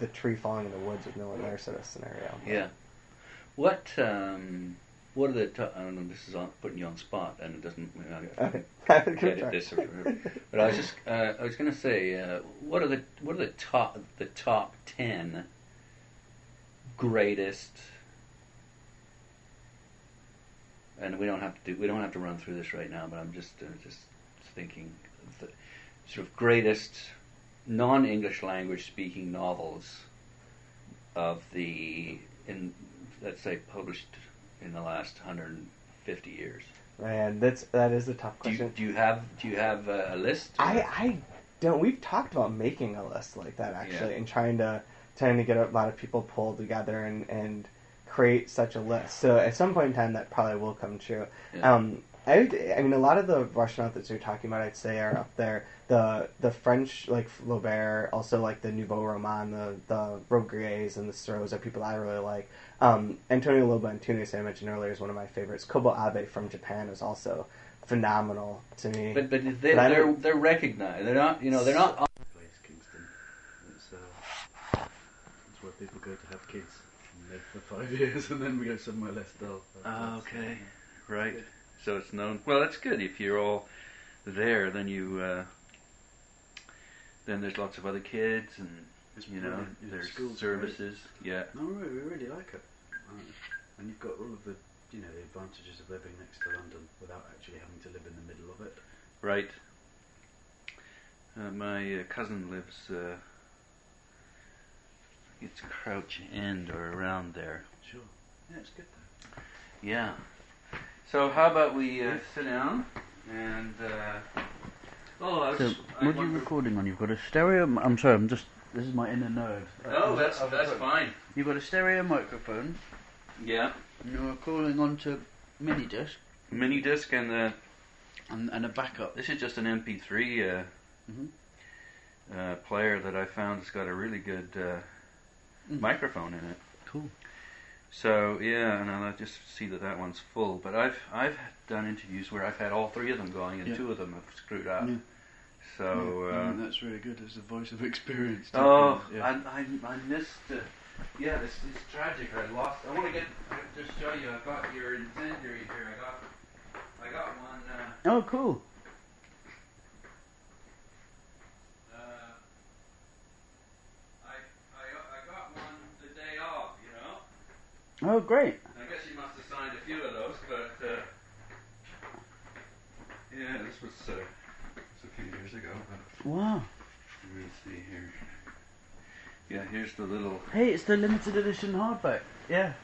the tree falling in the woods with no one there sort of scenario. Yeah. What um, what are the? T- I don't know. This is on, putting you on spot, and it doesn't. okay. edit this, but I was just. Uh, I was going to say, uh, what are the what are the top the top ten greatest? And we don't have to do. We don't have to run through this right now. But I'm just uh, just thinking, the sort of greatest non-English language speaking novels of the in let's say published in the last 150 years? Man, that's that is a tough question. Do you, do you have do you have a, list? I I don't. We've talked about making a list like that actually, yeah. and trying to trying to get a lot of people pulled together and and create such a list. So at some point in time, that probably will come true. Yeah. Um, I, I mean, a lot of the Russian authors you're talking about, I'd say, are up there. The the French, like Flaubert, also like the Nouveau Roman, the the Robbe-Grilles and the Thoreaus are people I really like. Um, Antonio Lobo Antunes, I mentioned earlier, is one of my favorites. Kobo Abe from Japan is also phenomenal to me. But but, they, but they're they're recognized. They're not you know they're not. Place Kingston. It's, uh, it's where people go to have kids and live for five years, and then we go somewhere less dull. Ah, okay, right so it's known. Well, that's good. If you're all there, then you uh, then there's lots of other kids, and it's you know there's services. Yeah. No, we really like it, and you've got all of the you know the advantages of living next to London without actually having to live in the middle of it. Right. Uh, my uh, cousin lives. Uh, it's Crouch End or around there. Sure. Yeah, it's good though. Yeah. So how about we uh, sit down and. Uh, oh, I was, so, I what are you recording on? You've got a stereo. I'm sorry, I'm just. This is my inner nerd. Oh, that's that's fine. You've got a stereo microphone. Yeah. And you're recording onto mini disc. Mini disc and a and, and a backup. This is just an MP3 uh, mm-hmm. uh, player that I found It's got a really good uh, mm. microphone in it. Cool. So yeah, and I just see that that one's full. But I've I've done interviews where I've had all three of them going, and yeah. two of them have screwed up. Yeah. So yeah, uh, that's really good. It's a voice of experience. Oh, yeah. I, I I missed. it. yeah, this is tragic. I lost. I want to get just show you. I got your incendiary here. I got I got one. Uh, oh, cool. Oh, great. I guess you must have signed a few of those, but uh, yeah, this was uh, a few years ago. wow. Let me see here. Yeah, here's the little. Hey, it's the limited edition hardback. Yeah.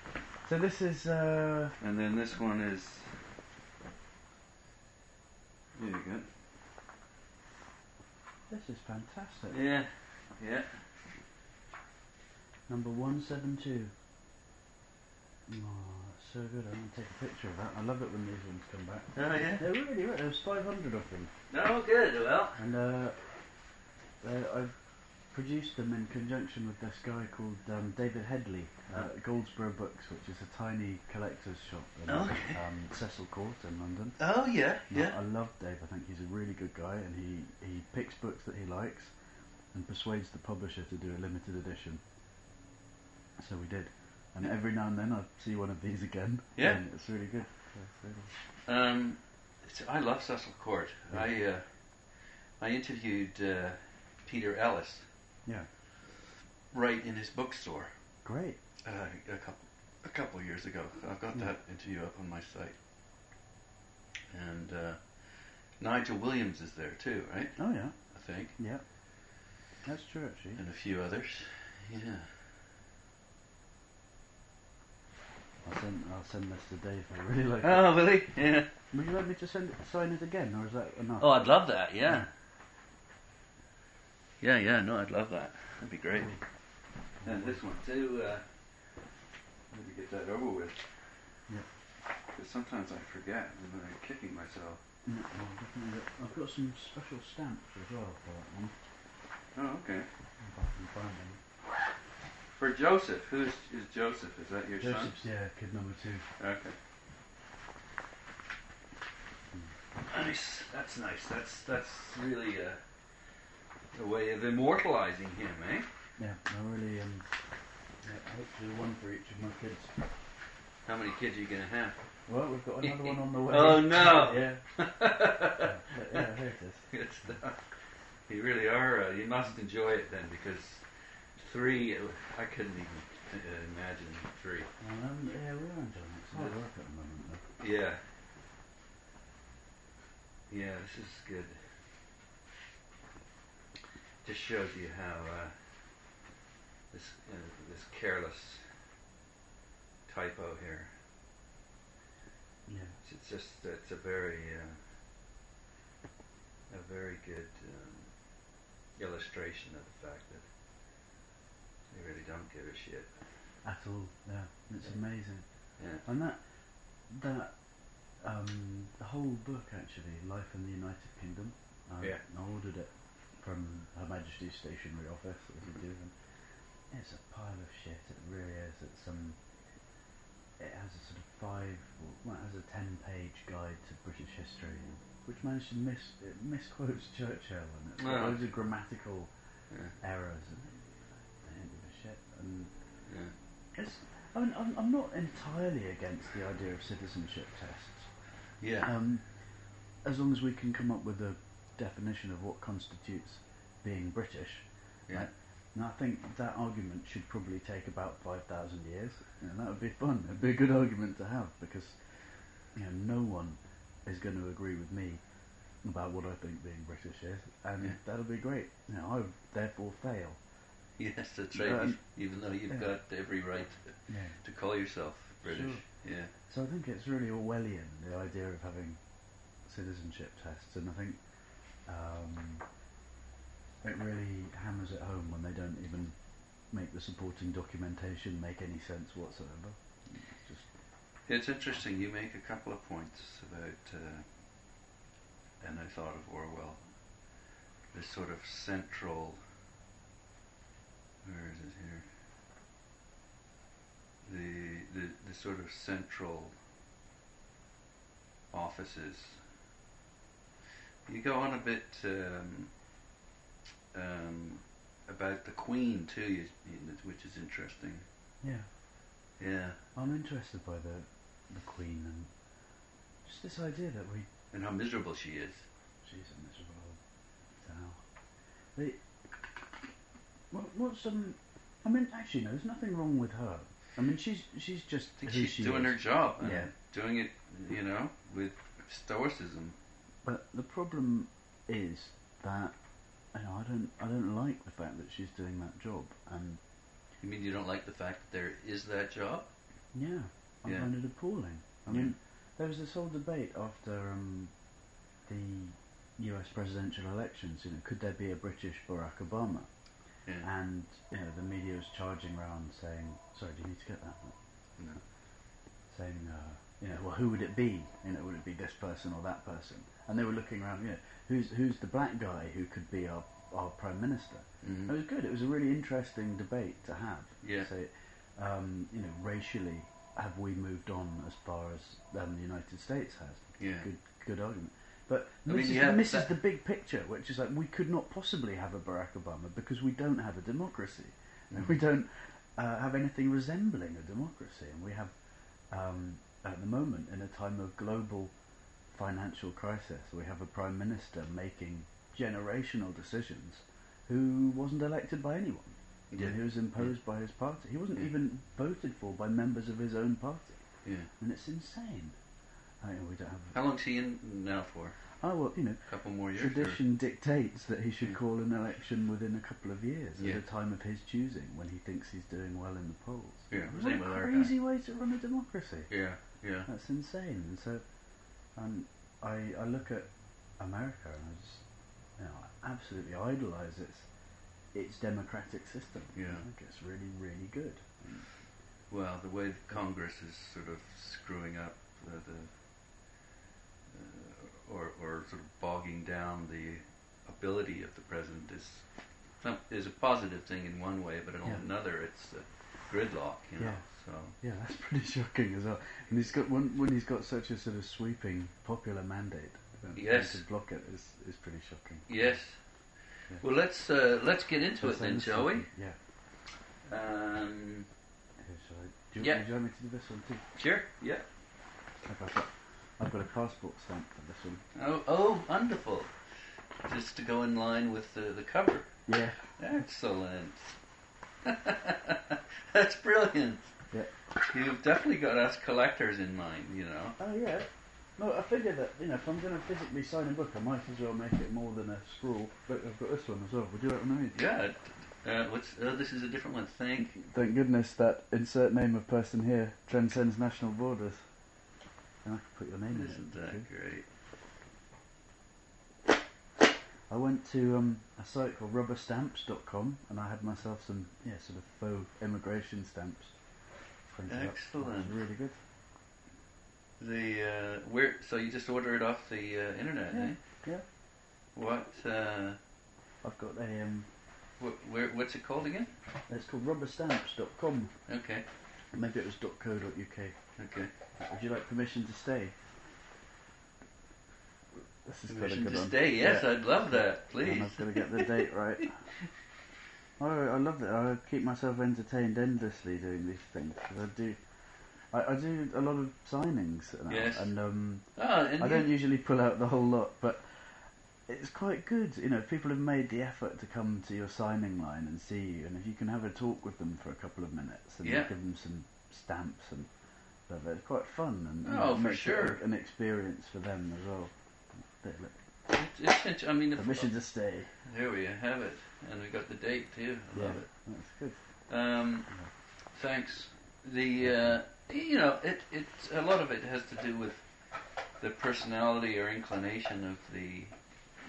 So this is. Uh... And then this one is. There you go. This is fantastic. Yeah. Yeah. Number one seven two. Oh, so good. I'm going to take a picture of that. I love it when these ones come back. Oh, yeah? They're really good. There's 500 of them. Oh, good. Well. And uh, I've produced them in conjunction with this guy called um, David Headley at Goldsboro Books, which is a tiny collector's shop in okay. um, Cecil Court in London. Oh, yeah, yeah. I, I love Dave. I think he's a really good guy, and he, he picks books that he likes and persuades the publisher to do a limited edition. So we did and every now and then I see one of these again. Yeah, it's really good. Um, So I love Cecil Court. I uh, I interviewed uh, Peter Ellis Yeah. right in his bookstore Great. uh, a couple a couple of years ago. I've got Yeah. that interview up on my site. And uh, Nigel Williams is there too, right? Oh yeah. I think, Yeah. That's true actually. and a few others. Yeah. I'll send I'll send this to Dave. I really like it. Oh, really? Yeah. Would you like me to send it, sign it again, or is that enough? Oh, I'd love that. Yeah. Yeah, yeah. No, I'd love that. That'd be great. And this one too. Uh, maybe get that over with. Yeah. Because sometimes I forget and I'm kicking myself. I've got some special stamps as well for that one. Oh, okay. If I can find them. For Joseph, who's is Joseph? Is that your Joseph's, yeah, kid number two. Okay. Nice. That's nice. That's that's really a, a way of immortalizing him, eh? Yeah, I really um. Yeah, I hope to do one for each of my kids. How many kids are you gonna have? Well, we've got another one on the way. Oh, no. yeah. yeah, yeah, here it is. Good stuff. You really are. Uh, you must enjoy it then, because three, I couldn't even uh, imagine three. Um, yeah, we are enjoying it. It's hard work at the moment, though. Yeah. Yeah, this is good. Just shows you how uh, this uh, this careless typo here. Yeah. It's, it's just it's a very uh, a very good um, illustration of the fact that they really don't give a shit. At all, yeah. It's Yeah. amazing. Yeah. And that, that, um, the whole book actually, Life in the United Kingdom. Um, Yeah. I ordered it from Her Majesty's Stationery Office, as you do, and it's a pile of shit. It really is. It's um, it has a sort of five, well, it has a ten-page guide to British history, which managed to miss it misquotes Churchill, and it's Oh. loads of grammatical Yeah. errors, and they don't give a shit. And Yeah. it's, I mean, I'm, I'm not entirely against the idea of citizenship tests. Yeah. Um, as long as we can come up with a definition of what constitutes being British. yeah. right? And I think that argument should probably take about 5,000 years. And that would be fun. It'd be a good argument to have because you know, no one is going to agree with me about what I think being British is. And Yeah. that'll be great. You know, I would therefore fail. Yes, that's right. Um, Even though you've yeah. got every right Yeah. to call yourself British. Sure. Yeah. So I think it's really Orwellian, the idea of having citizenship tests, and I think um, it really hammers it home when they don't even make the supporting documentation make any sense whatsoever. It's just It's interesting. You make a couple of points about, uh, and I thought of Orwell, this sort of central. Where is it here? The the the sort of central offices. You go on a bit um, um, about the Queen too, you, which is interesting. yeah. Yeah, I'm interested by the the Queen and just this idea that we and how miserable she is. she's a miserable old sow. What, what's um I mean actually no, there's nothing wrong with her. I mean she's she's just who she's she doing is. her job and Yeah. doing it, you know, with stoicism. But the problem is that you know, I don't I don't like the fact that she's doing that job and You mean you don't like the fact that there is that job? yeah, I Yeah. find it appalling. I Yeah. mean there was this whole debate after um, the US presidential elections, you know, could there be a British Barack Obama? Yeah. And you know, the media was charging around saying, "Sorry, do you need to get that?" No. Saying, uh, you know, well, who would it be? You know, would it be this person or that person? And they were looking around, you know, who's who's the black guy who could be our our prime minister? Mhm. It was good. It was a really interesting debate to have. Yeah. So, um, you know, racially, have we moved on as far as um, the United States has? Yeah. Good, good argument. But I mean, misses, have misses that- the big picture, which is like we could not possibly have a Barack Obama because we don't have a democracy. Mm. We don't uh, have anything resembling a democracy, and we have um, at the moment in a time of global financial crisis. We have a prime minister making generational decisions who wasn't elected by anyone. Yeah. He was imposed by his party. He wasn't Yeah. even voted for by members of his own party, Yeah. and it's insane. I mean, we don't have. How long's he in now for? Oh well, you know, A couple more years. or- tradition dictates that he should Yeah. call an election within a couple of years Yeah. at a time of his choosing when he thinks he's doing well in the polls. Yeah, what a crazy way to run a democracy. Yeah. Yeah. That's insane. And so, um, I I look at America and I just, you know, I absolutely idolise its its democratic system. Yeah. I think it's really really good. And Well, the way Congress is sort of screwing up the, the or or sort of bogging down the ability of the president is some, is a positive thing in one way, but in Yeah. another it's a gridlock. You know. Yeah. So yeah, that's pretty shocking as well. And he's got when when he's got such a sort of sweeping popular mandate. Yes. To block it is is pretty shocking. yes. Yeah. Well, let's uh, let's get into it then, shall we? Yeah. Um, I, do, you, Yeah. would you like me to do this one too? sure. Yeah. I've got a passport stamp for this one. Oh, oh, wonderful. Just to go in line with the, the cover. Yeah. Excellent. That's brilliant. Yeah. You've definitely got us collectors in mind, you know. Oh yeah. No, I figured that you know if I'm going to physically sign a book, I might as well make it more than a scroll. But I've got this one as well. Would you like one of these? Yeah. Uh, what's oh, this is a different one. Thank you. Thank goodness that insert name of person here transcends national borders. And I can put your name in Isn't that great? I went to um, a site called rubberstamps.com and I had myself some yeah sort of faux immigration stamps. Excellent. Was really good. The uh, where? So you just order it off the uh, internet, Yeah, eh? yeah. What? Uh, I've got a um, wh- where? What's it called again? it's called rubberstamps.com. Okay. Maybe it was .co.uk. Okay. Would you like permission to stay? This is quite a Permission good to one. stay. Yes, Yeah. I'd love that. Please. I've got to get the date right. Oh, I love that. I keep myself entertained endlessly doing these things. I do, I, I do a lot of signings now, Yes. and um, Ah, and I don't usually pull out the whole lot, but it's quite good. You know, people have made the effort to come to your signing line and see you, and if you can have a talk with them for a couple of minutes and Yeah. give them some stamps and stuff, it's quite fun and Oh, for it sure. an experience for them as well. It's, it's, I mean, Permission to stay. There we have it, and we got the date too. I Yeah, love it. that's good. Um, thanks. The uh, you know it it's a lot of it has to do with the personality or inclination of the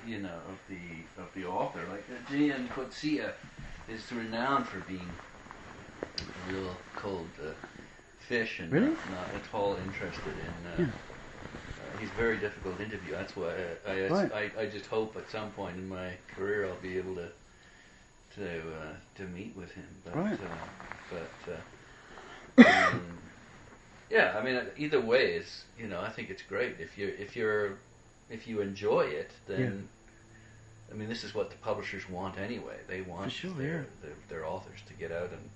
you know of the of the author. Like uh, Gian Coetzee is renowned for being a real cold uh, fish and Really? not, not at all interested in. Uh, Yeah. uh, he's very difficult to interview. That's why I I, Right. I I just hope at some point in my career I'll be able to to uh, to meet with him. But Right. uh, but uh, um, yeah, I mean either way is you know I think it's great if you if you're if you enjoy it then. I mean, this is what the publishers want anyway. They want sure, their, yeah. their their authors to get out and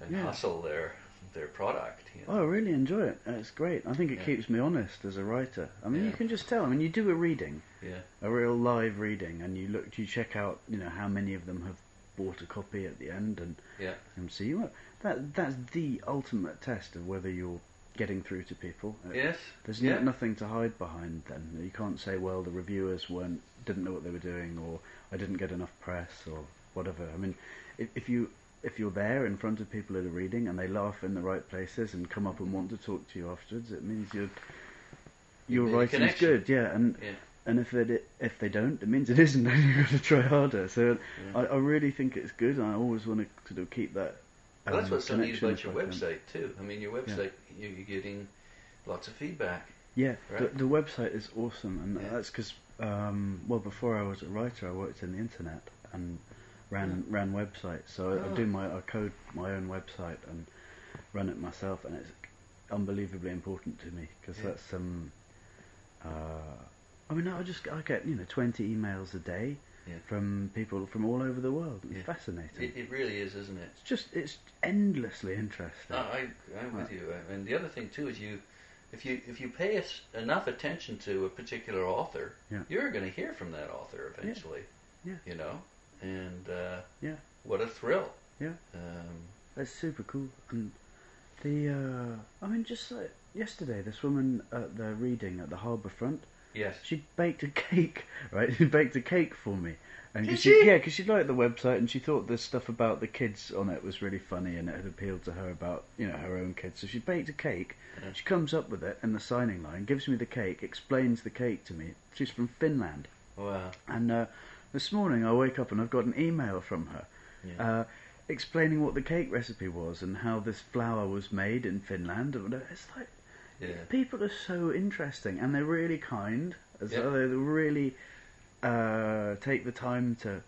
and Yeah. hustle their their product. You know? Oh, I really enjoy it. It's great. I think it Yeah. keeps me honest as a writer. I mean, you can just tell. I mean, you do a reading, Yeah, a real live reading, and you look, you check out, you know, how many of them have bought a copy at the end, and yeah, and see what that that's the ultimate test of whether you're getting through to people. Yes. There's yeah. no, nothing to hide behind. Then you can't say, well, the reviewers weren't didn't know what they were doing, or I didn't get enough press, or whatever. I mean, if, if you if you're there in front of people at a reading and they laugh in the right places and come up and want to talk to you afterwards, it means you're your made a writing's good. Yeah, and Yeah. and if it if they don't, it means it isn't. Then you've got to try harder. So Yeah. I, I really think it's good. and I always want to sort of keep that. Well, that's um, what's so neat about your website too. I mean, your website you- you're getting lots of feedback. Yeah, Right. the, the website is awesome, and Yeah. that's because um, well, before I was a writer, I worked in the internet and ran ran websites. So I, I Oh. do my I code my own website and run it myself, and it's unbelievably important to me because Yeah. that's um. Uh, I mean, I just I get you know twenty emails a day Yeah. from people from all over the world. It's Yeah. fascinating. It, it really is, isn't it? it's just it's endlessly interesting. I, I I'm with you. And the other thing too is you if you if you pay us enough attention to a particular author, Yeah. you're going to hear from that author eventually. Yeah. You know, and uh, Yeah. what a thrill. Yeah. Um, That's super cool. And the, uh, I mean, just like yesterday, this woman at the reading at the harbour front, yes. she baked a cake, right? She baked a cake for me. And Did 'cause she? Yeah, because she liked the website and she thought the stuff about the kids on it was really funny and it had appealed to her about, you know, her own kids. So she baked a cake. Yeah. She comes up with it in the signing line, gives me the cake, explains the cake to me. She's from Finland. Wow. And uh, this morning I wake up and I've got an email from her Yeah. uh, explaining what the cake recipe was and how this flour was made in Finland. And It's like yeah. people are so interesting and they're really kind. As Yeah. well. They really uh, take the time to,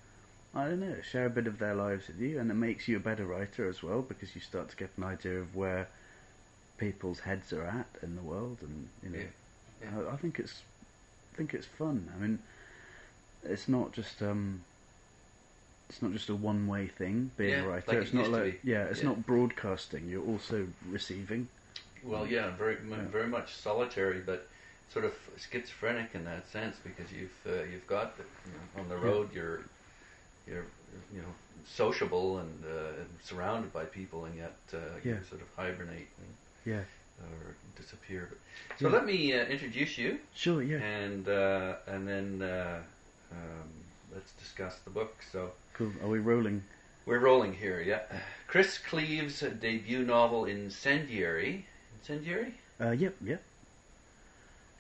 I don't know, share a bit of their lives with you, and it makes you a better writer as well because you start to get an idea of where people's heads are at in the world, and you know, Yeah. Yeah. I, I think it's, I think it's fun. I mean, it's not just um. It's not just a one-way thing being Yeah, a writer. like it it's not used to like yeah, it's Yeah. not broadcasting. You're also receiving. Well, yeah, very Yeah. very much solitary, but sort of schizophrenic in that sense because you've uh, you've got the, you know, on the road you're you're you know sociable and, uh, and surrounded by people, and yet uh, you sort of hibernate and Yeah. or disappear. But, so let me uh, introduce you, Sure. Yeah. and uh, and then uh, um, let's discuss the book. So. Cool. Are we rolling? We're rolling here, yeah. Chris Cleave's debut novel, Incendiary. Incendiary? Uh, yep, yep.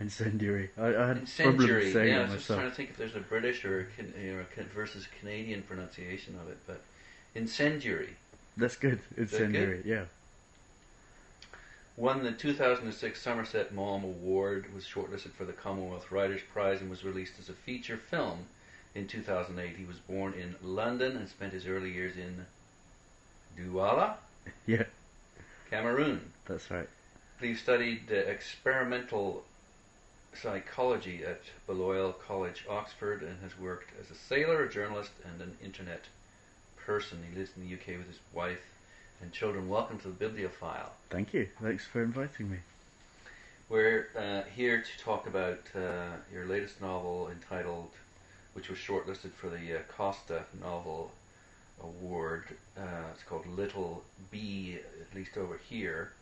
Incendiary. I, I had Incendiary. problems saying Yeah, I was just trying to think if there's a British or a can, you know, a can, versus Canadian pronunciation of it, but Incendiary That's good. that Incendiary. Yeah. Won the 2006 Somerset Maugham Award, was shortlisted for the Commonwealth Writers' Prize, and was released as a feature film in 2008. He was born in London and spent his early years in Douala, Yeah. Cameroon. That's right. He studied uh, experimental psychology at Balliol College, Oxford, and has worked as a sailor, a journalist, and an internet person. He lives in the UK with his wife and children. Welcome to the BiblioFile. Thank you. Thanks for inviting me. We're uh, here to talk about uh, your latest novel entitled, which was shortlisted for the uh, Costa Novel Award. Uh, it's called Little Bee, at least over here.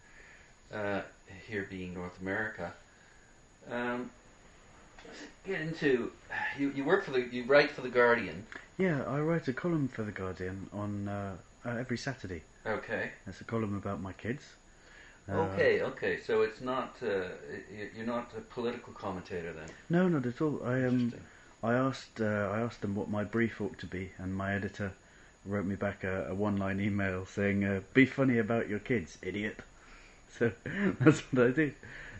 Uh, here being North America. Um, let's get into you. You work for the you write for the Guardian. Yeah, I write a column for the Guardian on uh, uh, every Saturday. Okay. It's a column about my kids. Uh, Okay. Okay. So it's not uh, you're not a political commentator then. No, not at all. I um, I asked uh, I asked them what my brief ought to be, and my editor wrote me back a, a one-line email saying, uh, "Be funny about your kids, idiot." So that's what I do,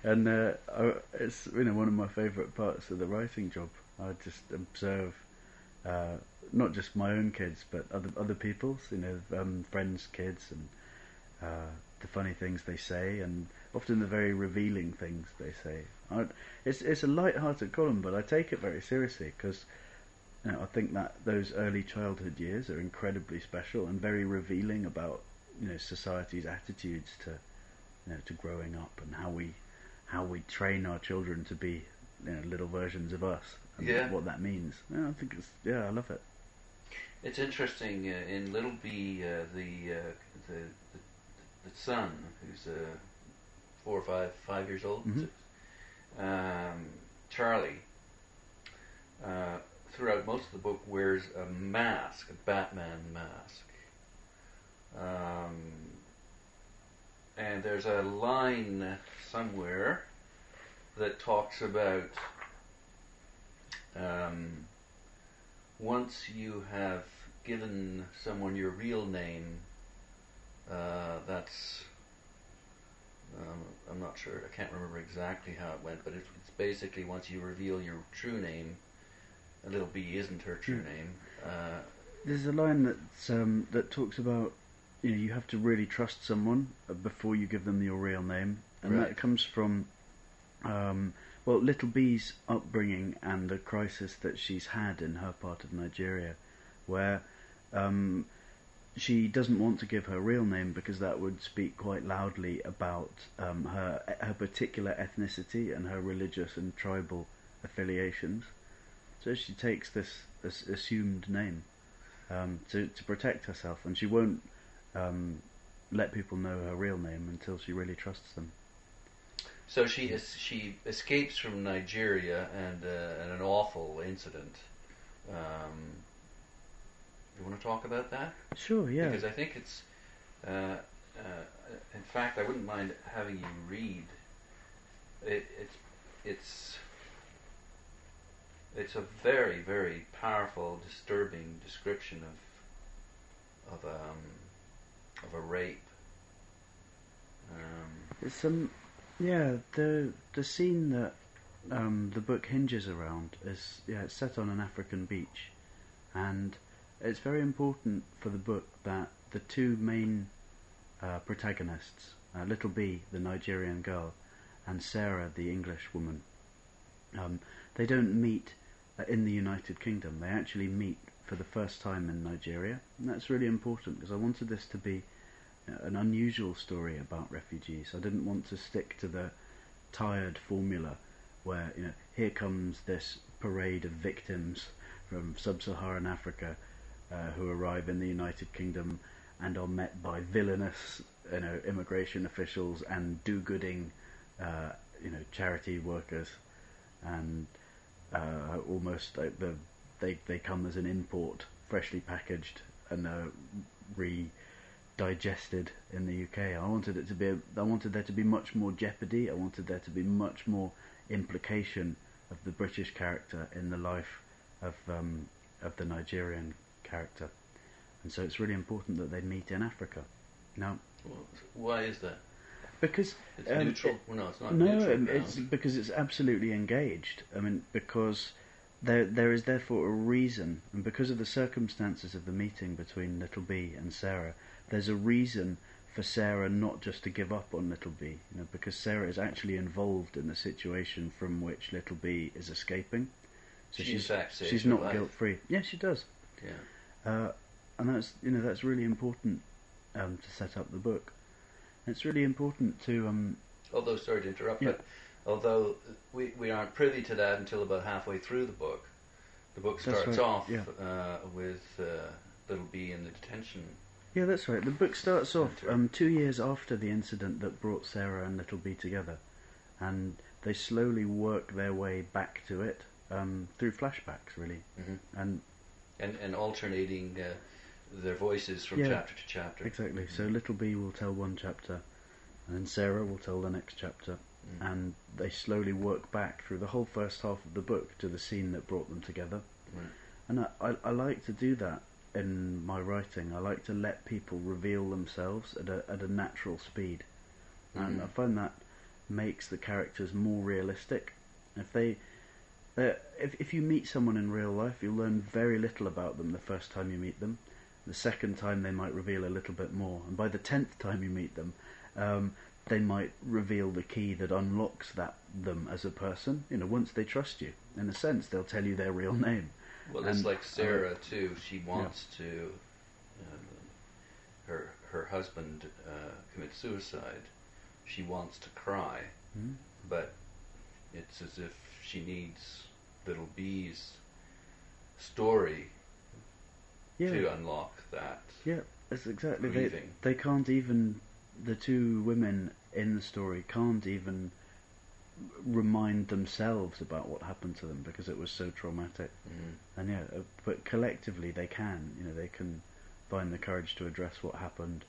and uh, I, it's you know one of my favourite parts of the writing job. I just observe uh, not just my own kids, but other other people's, you know, um, friends' kids, and uh, the funny things they say, and often the very revealing things they say. I, it's it's a light-hearted column, but I take it very seriously because you know, I think that those early childhood years are incredibly special and very revealing about you know society's attitudes to you know to growing up and how we how we train our children to be you know little versions of us and Yeah. what that means. Yeah, I think it's yeah, I love it. It's interesting uh, in Little Bee, uh, the, uh, the the the son, who's uh, four or five five years old, Mhm. um, Charlie. Uh, throughout most of the book, wears a mask, a Batman mask. Um, and there's a line somewhere that talks about um, once you have given someone your real name, uh, that's um, I'm not sure. I can't remember exactly how it went, but it's, it's basically once you reveal your true name, a Little Bee isn't her true Hmm. name. Uh, There's a line that um, that talks about you know you have to really trust someone uh, before you give them your real name, and Right. that comes from um, well Little Bee's upbringing and the crisis that she's had in her part of Nigeria, where um, she doesn't want to give her real name because that would speak quite loudly about um, her her particular ethnicity and her religious and tribal affiliations. So she takes this, this assumed name um, to to protect herself, and she won't um, let people know her real name until she really trusts them. So she es- she escapes from Nigeria and, uh, and an awful incident. Um, you want to talk about that? Sure, yeah. Because I think it's, uh, uh, in fact, I wouldn't mind having you read. It, it's it's it's a very very powerful, disturbing description of of um, of a rape. Um, some, yeah. The the scene that um, the book hinges around is yeah, it's set on an African beach, and it's very important for the book that the two main uh, protagonists, uh, Little Bee, the Nigerian girl, and Sarah, the English woman, um, they don't meet uh, in the United Kingdom. They actually meet for the first time in Nigeria, and that's really important because I wanted this to be an unusual story about refugees. I didn't want to stick to the tired formula where you know here comes this parade of victims from sub-Saharan Africa uh, who arrive in the United Kingdom and are met by villainous you know immigration officials and do-gooding uh, you know charity workers and uh, almost like the they they come as an import freshly packaged and uh, re digested in the UK. I wanted it to be. I wanted there to be much more jeopardy. I wanted there to be much more implication of the British character in the life of um, of the Nigerian character, and so it's really important that they meet in Africa. Now, why is that? because It's Um, neutral. it- well, no, it's not no, neutral. um, it's ground. because it's absolutely engaged. I mean, because there there is therefore a reason, and because of the circumstances of the meeting between Little Bee and Sarah, there's a reason for Sarah not just to give up on Little Bee. You know, because Sarah is actually involved in the situation from which Little Bee is escaping. So She she's she's not guilt free. Yes, she does. Yeah. Uh, and that's you know that's really important um, to set up the book. It's really important to um, Although, sorry to interrupt, Yeah. but although we, we aren't privy to that until about halfway through the book, the book starts right, off yeah. uh, with uh, Little Bee in the detention. Yeah, that's right. The book starts off um, two years after the incident that brought Sarah and Little Bee together, and they slowly work their way back to it um, through flashbacks, really. Mhm. And And, and alternating uh, their voices from Yeah. chapter to chapter. exactly, so Little Bee will tell one chapter, and then Sarah will tell the next chapter, Mm. and they slowly work back through the whole first half of the book to the scene that brought them together. Right. And I, I, I like to do that in my writing. I like to let people reveal themselves at a, at a natural speed. And Mhm. I find that makes the characters more realistic. If they, uh, if if you meet someone in real life, you'll learn very little about them the first time you meet them. The second time they might reveal a little bit more, and by the tenth time you meet them, um, they might reveal the key that unlocks that them as a person. You know, once they trust you, in a sense, they'll tell you their real name. Well, it's like Sarah too. She wants to. Um, her her husband uh, commits suicide. She wants to cry, Hmm? but it's as if she needs Little Bee's story Yeah, to unlock that. yeah, that's exactly. They, they can't even the two women in the story can't even remind themselves about what happened to them because it was so traumatic. Mhm. And yeah, uh, but collectively they can. You know, they can find the courage to address what happened,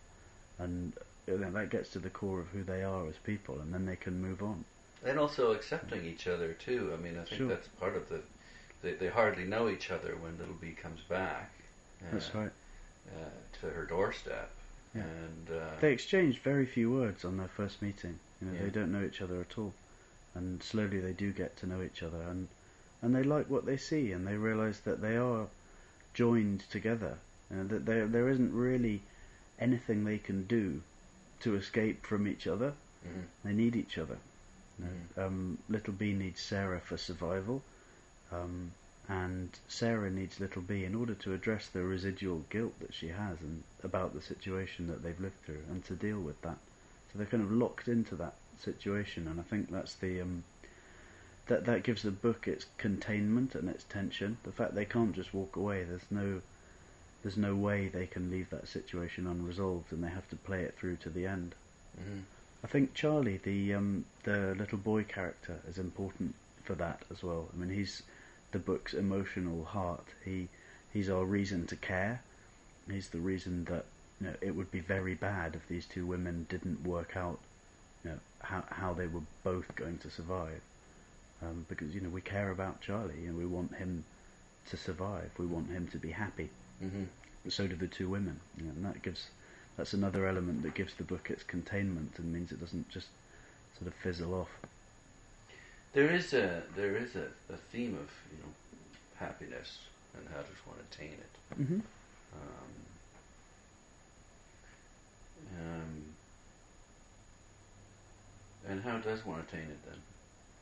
and uh, then that gets to the core of who they are as people, and then they can move on. And also accepting each other too. I mean, I think Sure. that's part of the. They, they hardly know each other when Little Bee comes back. Uh, That's right. Uh, to her doorstep, Yeah. and uh, They exchange very few words on their first meeting. You know, Yeah. they don't know each other at all, and slowly they do get to know each other, and and they like what they see, and they realise that they are joined together, and that there there isn't really anything they can do to escape from each other. mhm. They need each other. Mhm. um, Little Bee needs Sarah for survival, um, and Sarah needs Little Bee in order to address the residual guilt that she has and about the situation that they've lived through and to deal with that. So they're kind of locked into that situation, and I think that's the um, that that gives the book its containment and its tension. The fact they can't just walk away. There's no there's no way they can leave that situation unresolved, and they have to play it through to the end. Mm-hmm. I think Charlie, the um, the little boy character, is important for that as well. I mean, he's the book's emotional heart. He he's our reason to care. He's the reason that you know, it would be very bad if these two women didn't work out you know, how how they were both going to survive. Um, because you know we care about Charlie and we want him to survive. We want him to be happy. Mm-hmm. So do the two women, you know, and that gives that's another element that gives the book its containment and means it doesn't just sort of fizzle off. There is a there is a, a theme of you know happiness and how does one attain it. Mm-hmm. Um, um, and how does one attain it then?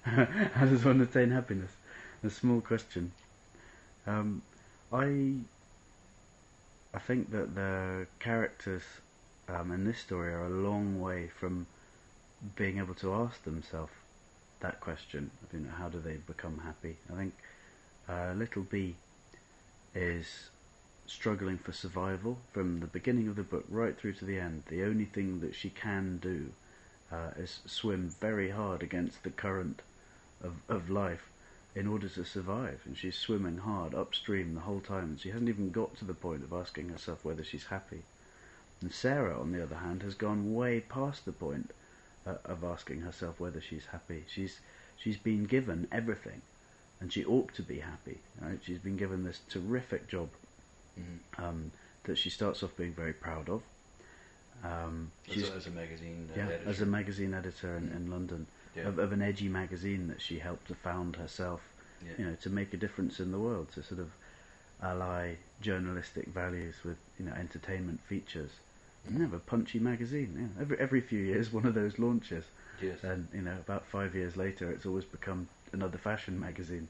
How does one attain happiness? A small question. Um, I I think that the characters um, in this story are a long way from being able to ask themselves that question you know how do they become happy. I think uh, Little Bee is struggling for survival from the beginning of the book right through to the end. The only thing that she can do uh, is swim very hard against the current of, of life in order to survive. And she's swimming hard upstream the whole time, and she hasn't even got to the point of asking herself whether she's happy. And Sarah, on the other hand, has gone way past the point uh, of asking herself whether she's happy. She's she's been given everything, and she ought to be happy. Right? She's been given this terrific job Mm-hmm. um, that she starts off being very proud of. Um, As, a, as a magazine uh, yeah, editor. as a magazine editor in, in London yeah. of, of an edgy magazine that she helped to found herself, yeah. you know, to make a difference in the world, to sort of ally journalistic values with, you know, entertainment features. And they have a punchy magazine. Know, every every few years, one of those launches, yes. and you know, about five years later, it's always become another fashion magazine.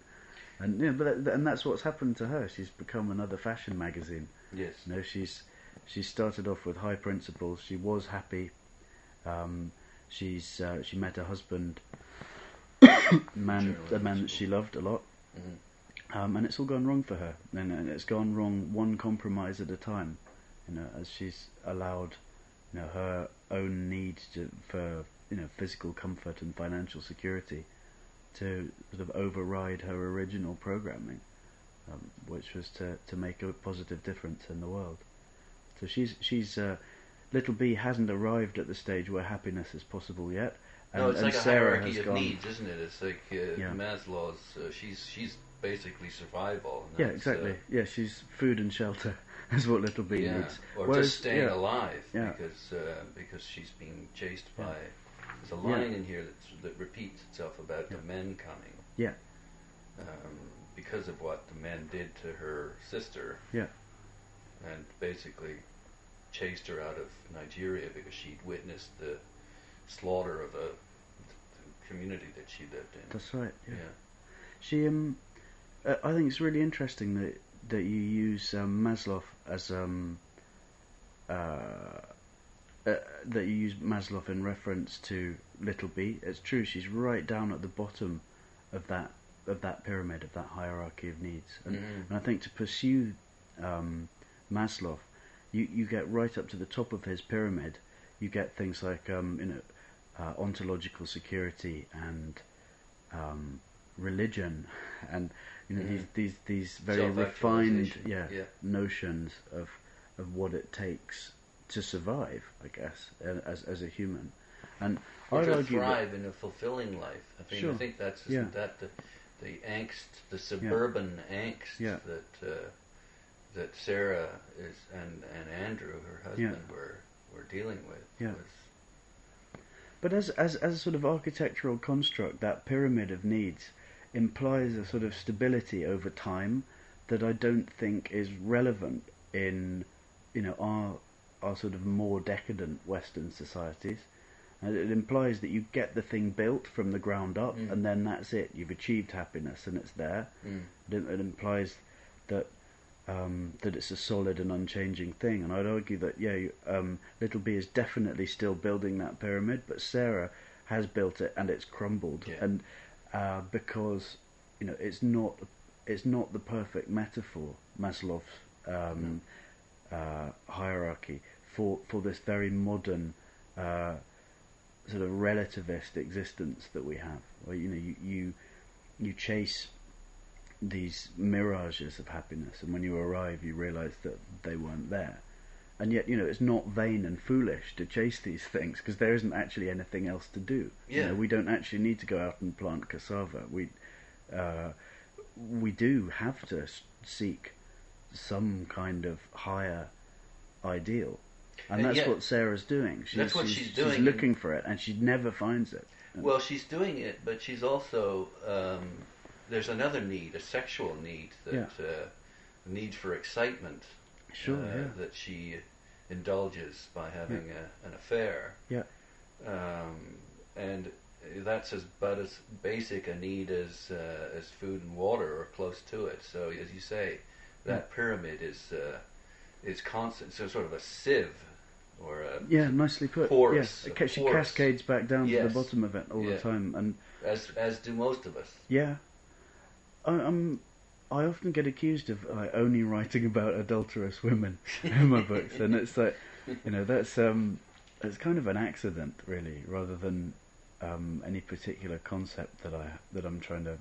And you know, but and that's what's happened to her. She's become another fashion magazine. yes. You know, she's she started off with high principles. She was happy. Um, she's uh, she met her husband, man, a man that she loved a lot, Mhm. um, and it's all gone wrong for her. And, and it's gone wrong one compromise at a time. You know, as she's allowed, you know, her own need to, for you know physical comfort and financial security to sort of override her original programming, um, which was to, to make a positive difference in the world. So she's she's uh, little Bee hasn't arrived at the stage where happiness is possible yet. And, no, it's like a Sarah hierarchy has of gone, needs, isn't it? It's like uh, Yeah. Maslow's. Uh, she's she's basically survival. Yeah, exactly. Uh, yeah, she's food and shelter is what little Bee yeah, needs. or Whereas- just staying yeah, alive because uh, because she's being chased by. There's a line in here that's, that repeats itself about the men coming. Yeah. Um, because of what the men did to her sister. Yeah. And basically chased her out of Nigeria because she'd witnessed the slaughter of a community that she lived in. That's right. yeah. Yeah. She um, uh, I think it's really interesting that that you use um, Maslow as um, uh, uh, that you use Maslow in reference to Little Bee. It's true. She's right down at the bottom of that of that pyramid of that hierarchy of needs, and, Mhm. and I think to pursue um, Maslow, you you get right up to the top of his pyramid. You get things like um, you know uh, ontological security and um, religion, and you know these Mhm. these these very refined yeah, Yeah. notions of of what it takes to survive, I guess, as as a human. And I'd to thrive in a fulfilling life. I think I think that's Yeah. that the the angst, the suburban angst Yeah. that uh, that Sarah is and and Andrew, her husband, were were dealing with. Yeah. Was, But as, as as a sort of architectural construct, that pyramid of needs implies a sort of stability over time that I don't think is relevant in you know our our sort of more decadent Western societies. And it implies that you get the thing built from the ground up, Mm. and then that's it. You've achieved happiness, and it's there. Mm. It, it implies that um, that it's a solid and unchanging thing. And I'd argue that yeah, um, Little Bee is definitely still building that pyramid, but Sarah has built it and it's crumbled. Yeah. And uh, because you know it's not it's not the perfect metaphor Maslow's um, uh, hierarchy for for this very modern. Uh, sort of relativist existence that we have, where you know you you, you chase these mirages of happiness, and when you arrive, you realise that they weren't there. And yet, you know, it's not vain and foolish to chase these things because there isn't actually anything else to do. You Yeah. know, we don't actually need to go out and plant cassava. We uh, we do have to seek some kind of higher ideal. And, And that's yet- what Sarah's doing. She's, That's what she's doing. She's looking for it, and she never finds it. Well, she's doing it, but she's also um, there's another need, a sexual need that uh, a need for excitement. Sure, uh, yeah. That she indulges by having a, an affair. Yeah. Um, and that's as but as basic a need as uh, as food and water, or close to it. So, as you say, that pyramid is uh, is constant. So, sort of a sieve, or a, Yeah, nicely put. Force, yeah, it ca- she force. cascades back down to the bottom of it all Yeah. the time, and as as do most of us. yeah, I'm. I often get accused of like, only writing about adulterous women in my books, and it's like, you know, that's um, it's kind of an accident, really, rather than um, any particular concept that I that I'm trying to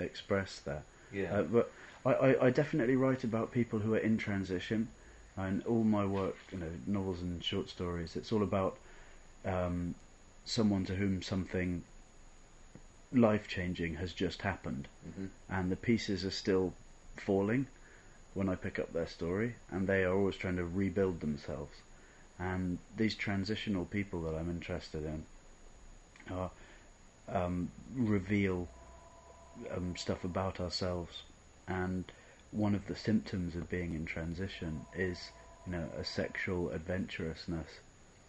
express there. Yeah. Uh, but I, I, I definitely write about people who are in transition, and all my work, you know, novels and short stories, it's all about um, someone to whom something life changing has just happened, Mhm. and the pieces are still falling when I pick up their story, and they are always trying to rebuild themselves. And these transitional people that I'm interested in are um, reveal um, stuff about ourselves, and one of the symptoms of being in transition is, you know, a sexual adventurousness,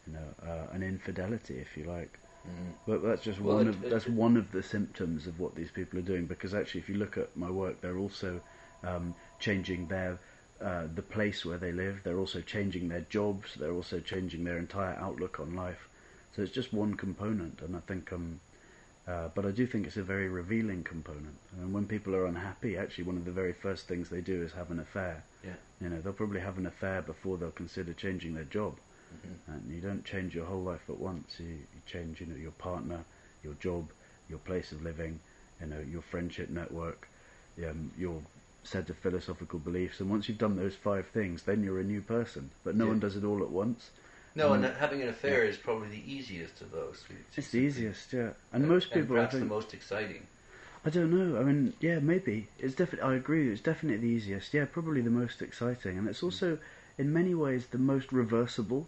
you know, uh, an infidelity, if you like. Mhm. But that's just Well, one it- of it- that's one of the symptoms of what these people are doing. Because actually, if you look at my work, they're also um, changing their uh, the place where they live. They're also changing their jobs. They're also changing their entire outlook on life. So it's just one component, and I think um, uh, but I do think it's a very revealing component. And when people are unhappy, actually, one of the very first things they do is have an affair. Yeah. You know, they'll probably have an affair before they'll consider changing their job. Mhm. And you don't change your whole life at once. You, you change, you know, your partner, your job, your place of living, you know, your friendship network, um, your set of philosophical beliefs. And once you've done those five things, then you're a new person. But no Yeah. one does it all at once. No, Um, and having an affair is probably the easiest of those. It's the easiest, yeah. And most people, perhaps think, the most exciting. I don't know. I mean, yeah, maybe it's definitely. I agree. It's definitely the easiest. Yeah, probably the most exciting, and it's also, in many ways, the most reversible.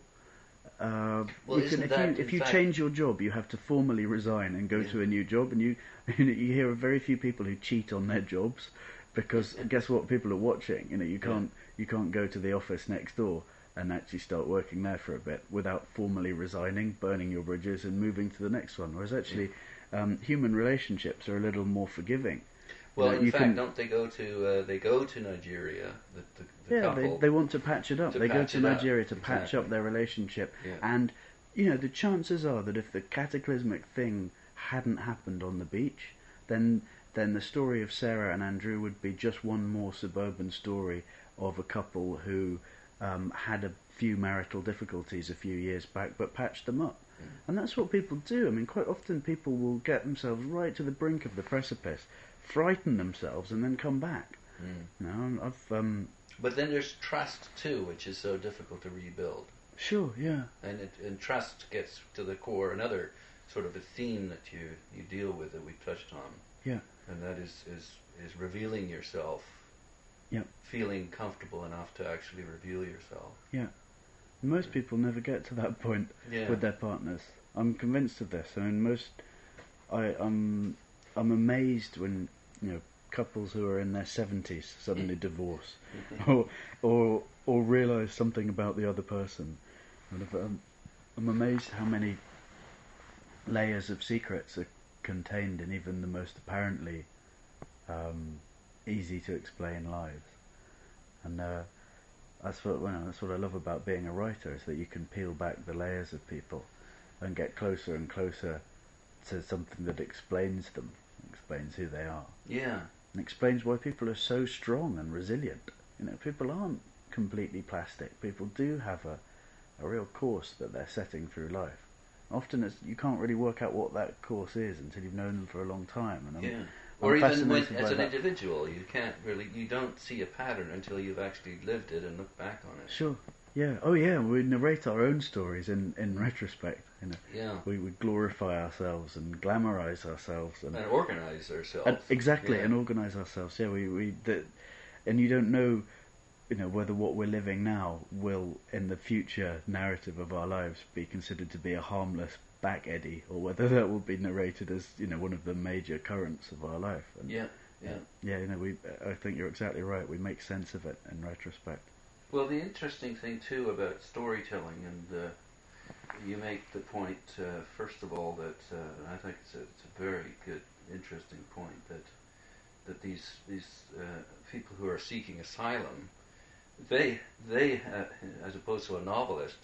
Uh, Well, you isn't if that, you if you fact- change your job, you have to formally resign and go Yeah. to a new job, and you you hear of very few people who cheat on their jobs because guess what? People are watching. You know, you can't you can't go to the office next door and actually start working there for a bit without formally resigning, burning your bridges, and moving to the next one. Whereas actually, um, human relationships are a little more forgiving. Well, know, in you fact, can- don't they go to uh, they go to Nigeria? The, the, the yeah, couple. they, they want to patch it up. They go to it up, Nigeria to patch exactly. up their relationship. Yeah. And, you know, the chances are that if the cataclysmic thing hadn't happened on the beach, then then the story of Sarah and Andrew would be just one more suburban story of a couple who um, had a few marital difficulties a few years back but patched them up. Mm. And that's what people do. I mean, quite often people will get themselves right to the brink of the precipice, frighten themselves, and then come back. Mm. You know, I've um, But then there's trust too, which is so difficult to rebuild. sure, yeah. And it, and trust gets to the core. Another sort of a theme that you, you deal with that we touched on. Yeah. And that is is, is revealing yourself. Yeah. Feeling comfortable enough to actually reveal yourself. Yeah. Most people never get to that point Yeah. with their partners. I'm convinced of this. I mean, most I, I'm I'm amazed when you know couples who are in their seventies suddenly divorce, or or or realise something about the other person. And if, um, I'm amazed how many layers of secrets are contained in even the most apparently um, easy to explain lives. And uh, that's what well, that's what I love about being a writer is that you can peel back the layers of people and get closer and closer to something that explains them, explains who they are, Yeah. and explains why people are so strong and resilient. You know, people aren't completely plastic. People do have a, a real course that they're setting through life. Often it's, you can't really work out what that course is until you've known them for a long time. And I'm, Yeah. I'm Or even when, as an that. individual, you can't really, you don't see a pattern until you've actually lived it and looked back on it. Sure. Yeah. Oh, yeah. We narrate our own stories in, in retrospect. You know, Yeah. we, we glorify ourselves and glamorize ourselves and, And organize ourselves. and exactly Yeah. and organize ourselves. Yeah. We we the, and you don't know, you know, whether what we're living now will in the future narrative of our lives be considered to be a harmless back eddy or whether that will be narrated as you know one of the major currents of our life. And, Yeah. Yeah. Yeah. You know, we. I think you're exactly right. We make sense of it in retrospect. Well, the interesting thing too about storytelling, and uh, you make the point uh, first of all that uh, I think it's a, it's a very good, interesting point that that these these uh, people who are seeking asylum, they they uh, as opposed to a novelist,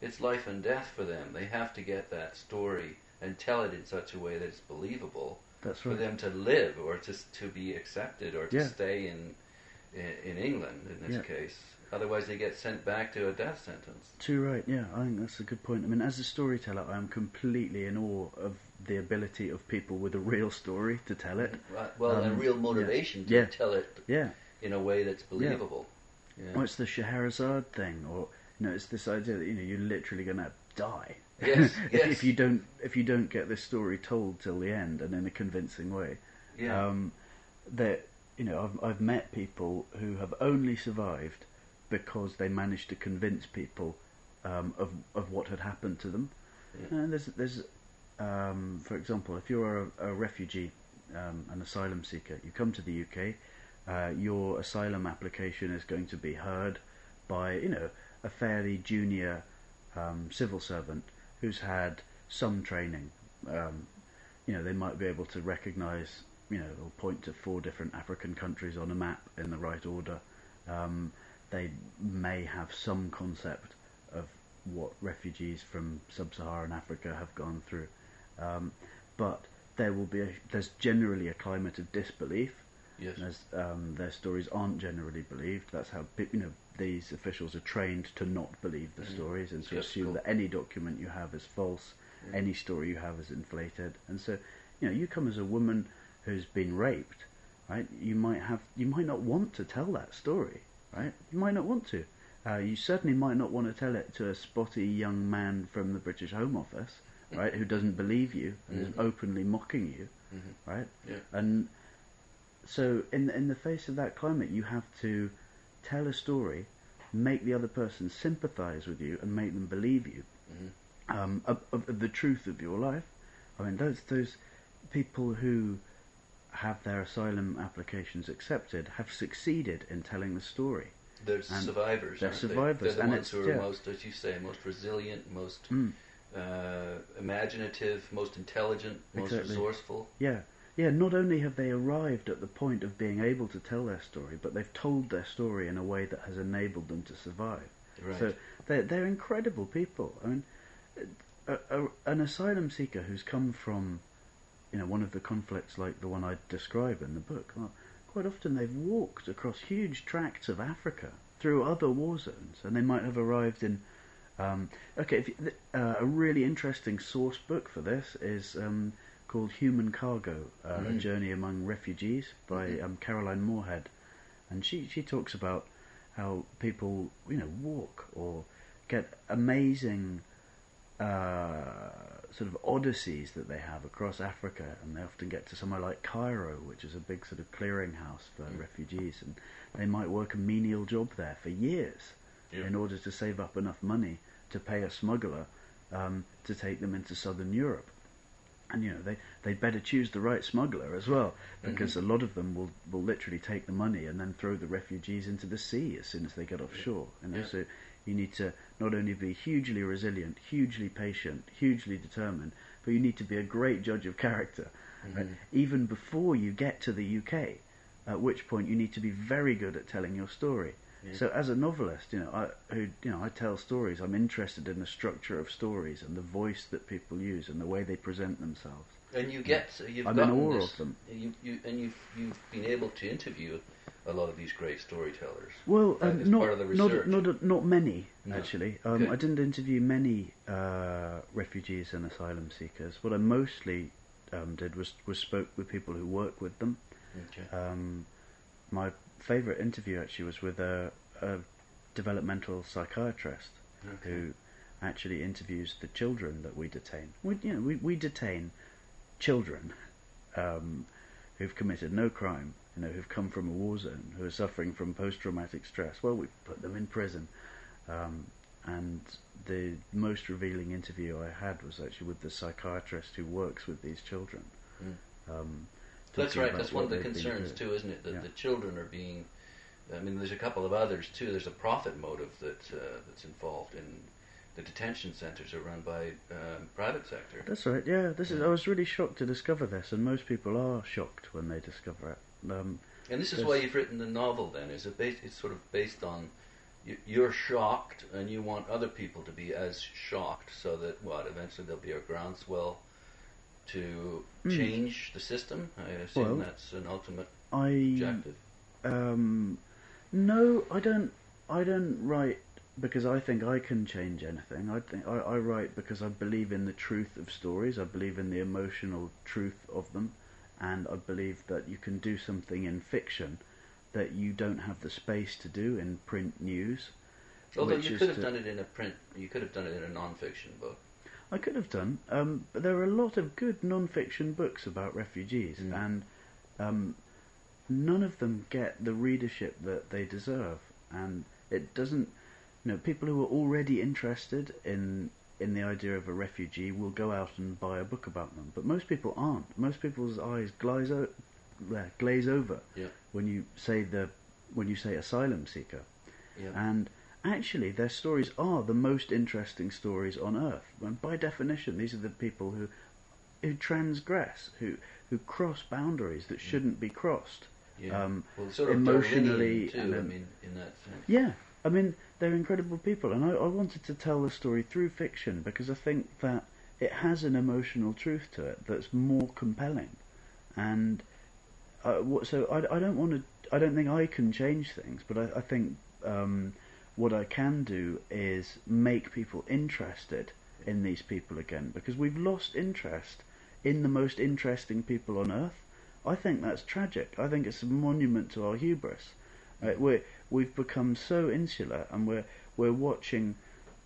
it's life and death for them. They have to get that story and tell it in such a way that it's believable That's for them to live or to to be accepted or to Yeah. stay in, in in England in this Yeah. case. Otherwise, they get sent back to a death sentence. Too right, yeah, I think that's a good point. I mean, as a storyteller, I am completely in awe of the ability of people with a real story to tell it. Right. Well, Um, and real motivation to Yeah. tell it Yeah, in a way that's believable. Yeah. or it's the Scheherazade thing, or you know, it's this idea that you know you're literally going to die. Yes, if, yes. if you don't, if you don't get this story told till the end and in a convincing way, yeah. um, that you know, I've I've met people who have only survived because they managed to convince people um, of of what had happened to them. Yeah. And there's there's um, for example, if you're a, a refugee, um, an asylum seeker, you come to the UK, uh, your asylum application is going to be heard by you know a fairly junior um, civil servant who's had some training. Um, you know, they might be able to recognise, you know, or point to four different African countries on a map in the right order. Um, they may have some concept of what refugees from sub-Saharan Africa have gone through, um, but there will be a, there's generally a climate of disbelief yes. as um, their stories aren't generally believed. That's how you know these officials are trained to not believe the Mhm. stories and to assume cool. that any document you have is false, Yeah. any story you have is inflated. And so, you know, you come as a woman who's been raped, right? You might have you might not want to tell that story, right? You might not want to. Uh, you certainly might not want to tell it to a spotty young man from the British Home Office, right, who doesn't believe you and is Mhm. openly mocking you, Mhm. right? Yeah. And so, in in the face of that climate, you have to tell a story, make the other person sympathise with you, and make them believe you Mhm. um, of, of, of the truth of your life. I mean, those those people who have their asylum applications accepted have succeeded in telling the story. They're survivors. they're aren't survivors, They? They're the and ones it's- who are yeah. most, as you say, most resilient, most Mm. uh, imaginative, most intelligent, most Exactly. resourceful. Yeah, yeah. Not only have they arrived at the point of being able to tell their story, but they've told their story in a way that has enabled them to survive. Right. So they're, they're incredible people. I mean, a, a, an asylum seeker who's come from, you know, one of the conflicts like the one I describe in the book. Well, quite often they've walked across huge tracts of Africa through other war zones, and they might have arrived in. Um, okay, you, uh, a really interesting source book for this is um, called Human Cargo: uh, A Mhm. Journey Among Refugees by Mhm. um, Caroline Moorhead, and she she talks about how people you know walk or get amazing uh, sort of odysseys that they have across Africa, and they often get to somewhere like Cairo, which is a big sort of clearinghouse for Mm. refugees, and they might work a menial job there for years Yeah. in order to save up enough money to pay a smuggler um, to take them into southern Europe. And you know they they better choose the right smuggler as well, because a lot of them will, will literally take the money and then throw the refugees into the sea as soon as they get offshore. Know, Yeah. so you need to not only be hugely resilient, hugely patient, hugely determined, but you need to be a great judge of character, mm-hmm. right? even before you get to the UK. At which point you need to be very good at telling your story. Yeah. So as a novelist, you know, I who you know I tell stories. I'm interested in the structure of stories and the voice that people use and the way they present themselves. And you get so you've I'm in awe this, of them. You, you and you've you've been able to interview a lot of these great storytellers. Well, um, not, part of the not not not many No. actually. Um, I didn't interview many uh, refugees and asylum seekers. What I mostly um, did was was spoke with people who work with them. Okay. Um, my favourite interview actually was with a, a developmental psychiatrist Okay. who actually interviews the children that we detain. We, you know, we, we detain children um, who've committed no crime, you know, who've come from a war zone, who are suffering from post-traumatic stress. Well, we put them in prison. Um, and the most revealing interview I had was actually with the psychiatrist who works with these children. Mm. Um, That's right. That's one of the concerns too, isn't it? That Yeah. the children are being. I mean, there's a couple of others too. There's a profit motive that uh, that's involved in the detention centres are run by um, private sector. That's right. Yeah, this is. Yeah. I was really shocked to discover this, and most people are shocked when they discover it. Um, And this is why you've written the novel. Then is it based? It's sort of based on you, you're shocked, and you want other people to be as shocked, so that what eventually there'll be a groundswell to Mm. change the system. I assume Well, that's an ultimate I objective. um, no, I don't. I don't write because I think I can change anything. I think I, I write because I believe in the truth of stories. I believe in the emotional truth of them, and I believe that you can do something in fiction that you don't have the space to do in print news. Although you could have done it in a print, you could have done it in a non-fiction book. I could have done, um, but there are a lot of good non-fiction books about refugees, Mm. and um, none of them get the readership that they deserve. And it doesn't, you know, people who are already interested in in the idea of a refugee will go out and buy a book about them, but most people aren't. Most people's eyes glaze, o- glaze over Yeah. when you say the when you say asylum seeker. Yeah. And actually, their stories are the most interesting stories on earth. And by definition, these are the people who who transgress, who who cross boundaries that shouldn't be crossed. yeah. um, well, sort of emotionally too. and I mean, in that sense. Yeah, I mean, they're incredible people, and I, I wanted to tell the story through fiction because I think that it has an emotional truth to it that's more compelling. And uh, so I, I don't want to. I don't think I can change things, but I, I think um, what I can do is make people interested in these people again because we've lost interest in the most interesting people on earth. I think that's tragic. I think it's a monument to our hubris. Right? We're, we've become so insular, and we're we're watching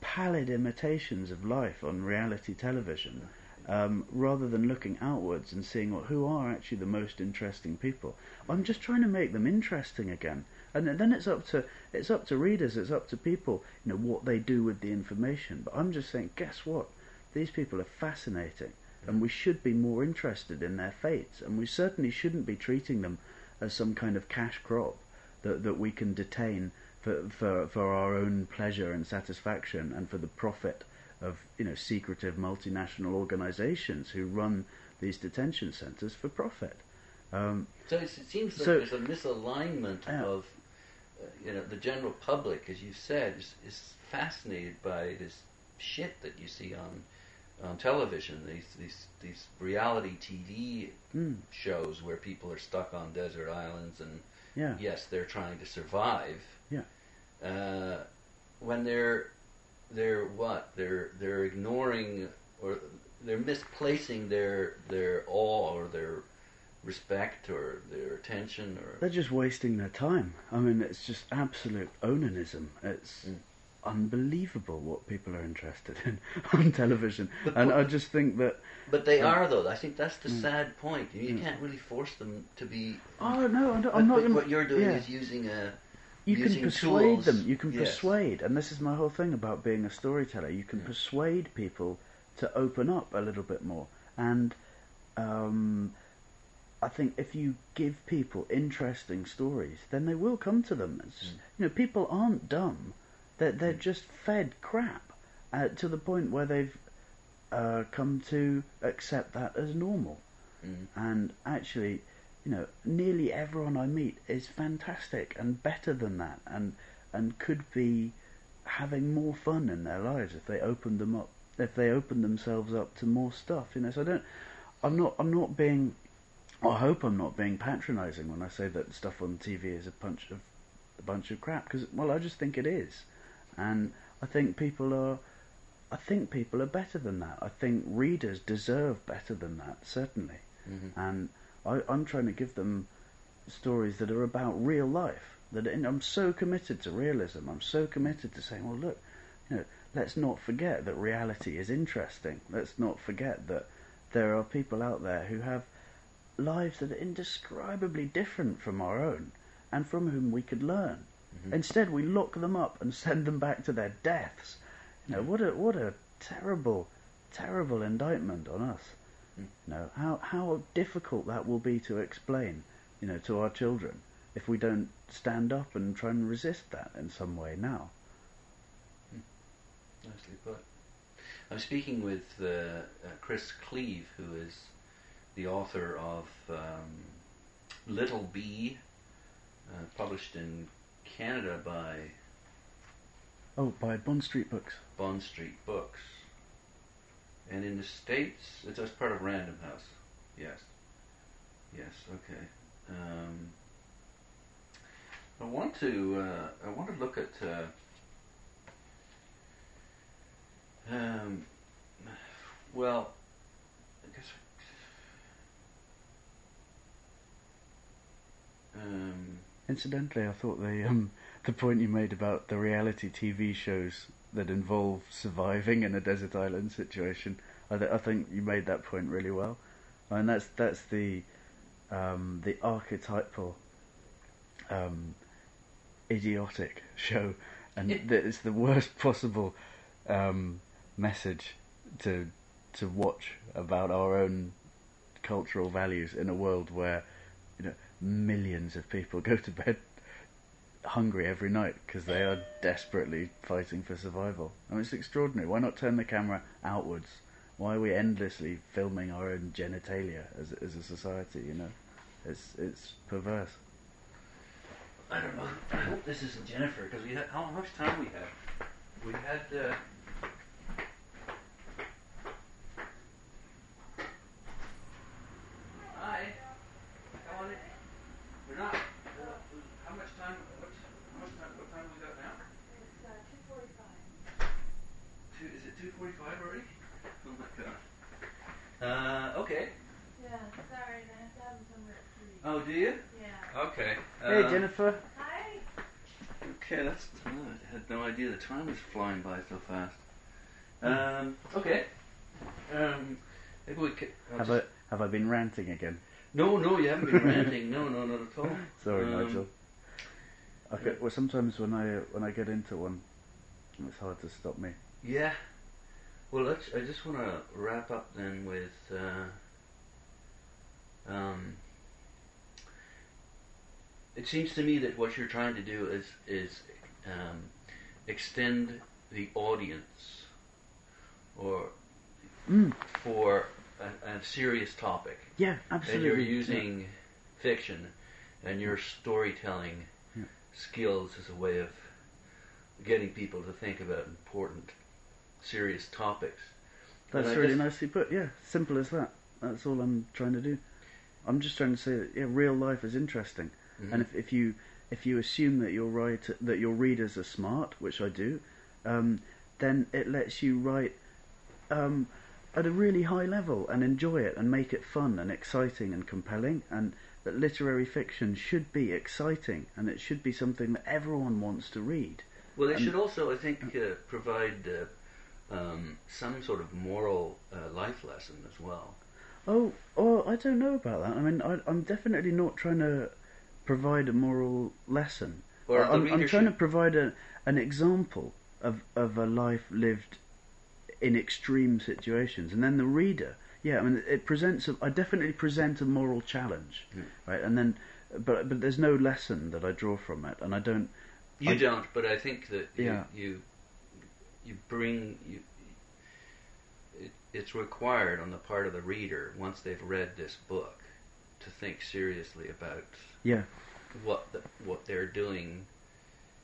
pallid imitations of life on reality television, um, rather than looking outwards and seeing who are actually the most interesting people. I'm just trying to make them interesting again, and then it's up to it's up to readers, it's up to people, you know, what they do with the information. But I'm just saying, guess what? These people are fascinating, and we should be more interested in their fates, and we certainly shouldn't be treating them as some kind of cash crop that that we can detain for for for our own pleasure and satisfaction, and for the profit of you know secretive multinational organisations who run these detention centres for profit. Um, So it seems like So- there's a misalignment Yeah. of, uh, you know, the general public, as you said, is, is fascinated by this shit that you see on on television. These these these reality TV mm, shows where people are stuck on desert islands and yeah, yes, they're trying to survive. Yeah. Uh, when they're they're what they're they're ignoring or they're misplacing their their awe or their respect or their attention or they're just wasting their time. I mean, it's just absolute onanism. It's Mm. Unbelievable what people are interested in on television, But and I just think that But they Yeah. are though. I think that's the Mm. sad point. You, Mm. can't really force them to be. oh no, I'm, But, I'm not. but what you're doing yeah. is using a. you can persuade tools. them. You can Yes. persuade, and this is my whole thing about being a storyteller. You can Yeah. persuade people to open up a little bit more, and um, I think if you give people interesting stories, then they will come to them. It's, Mm. You know, people aren't dumb; they're they're just fed crap uh, to the point where they've uh, come to accept that as normal. Mm. And actually, you know, nearly everyone I meet is fantastic and better than that, and and could be having more fun in their lives if they opened them up, if they opened themselves up to more stuff. You know, so I don't. I'm not. I'm not being. I hope I'm not being patronising when I say that stuff on TV is a bunch of a bunch of crap. Because well, I just think it is, and I think people are. I think people are better than that. I think readers deserve better than that, certainly. Mhm. And I, I'm trying to give them stories that are about real life. That I'm so committed to realism. I'm so committed to saying, well, look, you know, let's not forget that reality is interesting. Let's not forget that there are people out there who have lives that are indescribably different from our own, and from whom we could learn. Mhm. Instead, we lock them up and send them back to their deaths. You know, what a what a terrible, terrible indictment on us. Mm. You know, how how difficult that will be to explain, you know, to our children if we don't stand up and try and resist that in some way now. Nicely put. I'm speaking with uh, uh, Chris Cleave, who is the author of um, Little Bee, uh, published in Canada by Oh, by Bond Street Books. Bond Street Books. And in the States, it's as part of Random House. Yes. Yes, okay. Um, I want to, uh, I want to look at, uh, um, well, I guess, um, Incidentally, I thought the um, the point you made about the reality TV shows that involve surviving in a desert island situation, I, th- I think you made that point really well, and that's that's the um, the archetypal um, idiotic show, and that it's the worst possible um, message to to watch about our own cultural values in a world where you know millions of people go to bed hungry every night because they are desperately fighting for survival. I mean, it's extraordinary. Why not turn the camera outwards? Why are we endlessly filming our own genitalia as as a society? You know, it's it's perverse. I don't know. I hope this isn't Jennifer because we had how much time we had. We had. Uh, Hi. How are you? We're not. uh, How much time? What, how much time? What time we got now? It's uh, 2:45. Two, is it two forty-five already? Oh my god. Uh, okay. Yeah, sorry, I have to have them somewhere at 3. Oh, do you? Yeah. Okay. Hey Um, Jennifer. Hi! Okay, that's. Oh, I had no idea the time is flying by so fast. Um, okay. Um, maybe we could. I'll Have just- I have I been ranting again? No, no, you haven't been ranting. No, no, not at all. Sorry, Um, Nigel. Okay, well, sometimes when I when I get into one, it's hard to stop me. Yeah. Well, let's. I just want to wrap up then with. Uh, um, it seems to me that what you're trying to do is is um, extend the audience, or Mm, for a, a serious topic. yeah, And absolutely. you're using fiction and your storytelling Yeah. skills as a way of getting people to think about important, serious topics. That's really nicely put. Yeah, simple as that. That's all I'm trying to do. I'm just trying to say that yeah, real life is interesting, Mhm. and if, if you if you assume that your writer that your readers are smart, which I do, um, then it lets you write um, at a really high level and enjoy it and make it fun and exciting and compelling. And that literary fiction should be exciting and it should be something that everyone wants to read. Well, it and- should also, I think, uh, provide uh, um, some sort of moral uh, life lesson as well. Oh, oh, I don't know about that. I mean, I, I'm definitely not trying to provide a moral lesson. Or I'm, I'm trying to provide a, an example of, of a life lived in extreme situations, and then the reader, yeah, I mean, it presents. A, I definitely present a moral challenge, Hmm. right? And then, but but there's no lesson that I draw from it, and I don't. You I- don't, but I think that you Yeah. you, you bring you. It, it's required on the part of the reader once they've read this book to think seriously about Yeah, what the, what they're doing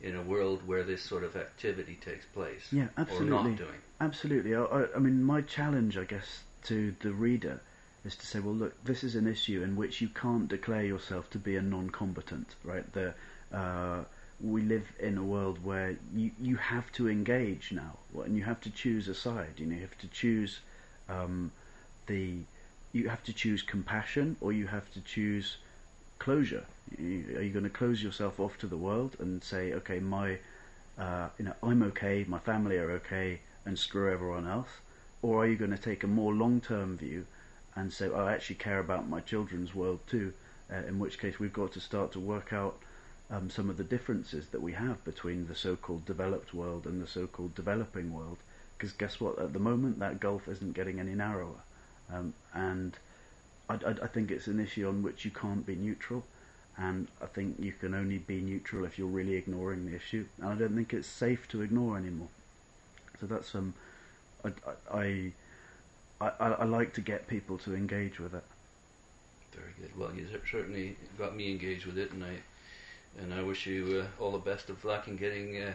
in a world where this sort of activity takes place yeah, or absolutely. not doing. Absolutely. I, I, I mean, my challenge, I guess, to the reader is to say, well, look, this is an issue in which you can't declare yourself to be a non-combatant, right? The, uh, we live in a world where you, you have to engage now, and you have to choose a side. You know, you have to choose um, the, you have to choose compassion, or you have to choose closure. Are you going to close yourself off to the world and say, okay, my, uh, you know, I'm okay, my family are okay, and screw everyone else? Or are you going to take a more long-term view and say, oh, I actually care about my children's world too? Uh, in which case, we've got to start to work out um, some of the differences that we have between the so-called developed world and the so-called developing world. Because guess what? At the moment, that gulf isn't getting any narrower, um, and I, I, I think it's an issue on which you can't be neutral. And I think you can only be neutral if you're really ignoring the issue. And I don't think it's safe to ignore anymore. So that's um, I, I, I, I, like to get people to engage with it. Very good. Well, you certainly got me engaged with it, and I and I wish you uh, all the best of luck in getting uh,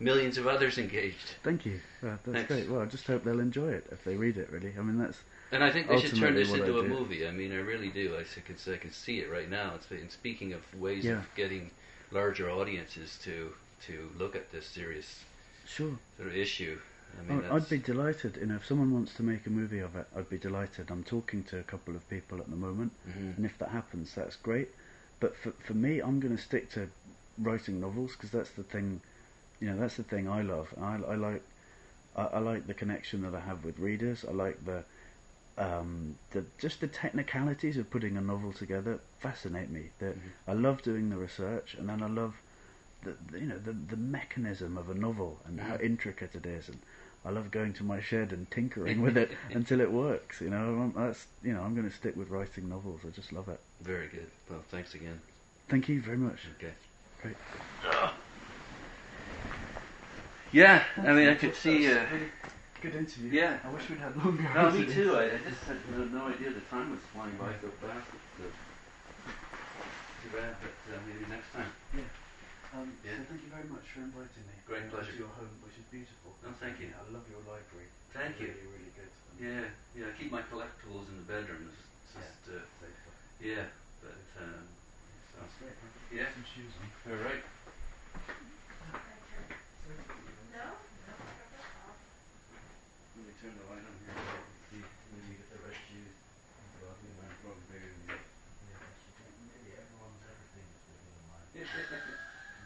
millions of others engaged. Thank you. Well, that's Thanks. great. Well, I just hope they'll enjoy it if they read it. Really, I mean that's And I think they should turn this into I a do. movie. I mean, I really do. I can, I can see it right now. It's, and speaking of ways Yeah. of getting larger audiences to to look at this serious sure. sort of issue. I mean, I'd be delighted. You know, if someone wants to make a movie of it, I'd be delighted. I'm talking to a couple of people at the moment, Mhm. and if that happens, that's great. But for for me, I'm going to stick to writing novels because that's the thing. You know, that's the thing I love. I, I like I, I like the connection that I have with readers. I like the um, the just the technicalities of putting a novel together fascinate me. That I love doing the research, and then I love the, the you know the the mechanism of a novel and how Mhm. intricate it is, and I love going to my shed and tinkering with it until it works. You know, I'm- that's you know I'm going to stick with writing novels. I just love it. very good. Well, thanks again. Thank you very much. Okay. Great. Yeah, I mean, I could see. Uh, Good interview. Yeah. I wish we'd had longer. no, me too. I, I just had no, no idea the time was flying by so fast. So, too bad, but uh, maybe next time. Um, Yeah. So thank you very much for inviting me. Great uh, pleasure. To your home, which is beautiful. Oh, thank you. I love your library. Thank you. Really, really good. Yeah, yeah. I keep my collectibles in the bedroom. It's just, uh, Safer. yeah, but um, so, That's great. Yeah. Some shoes on. all right. No? Let me turn the light on here. so I can see when you get the right shoes. So I'll be wearing probably bigger than that. Nearly everyone's everything is bigger than mine.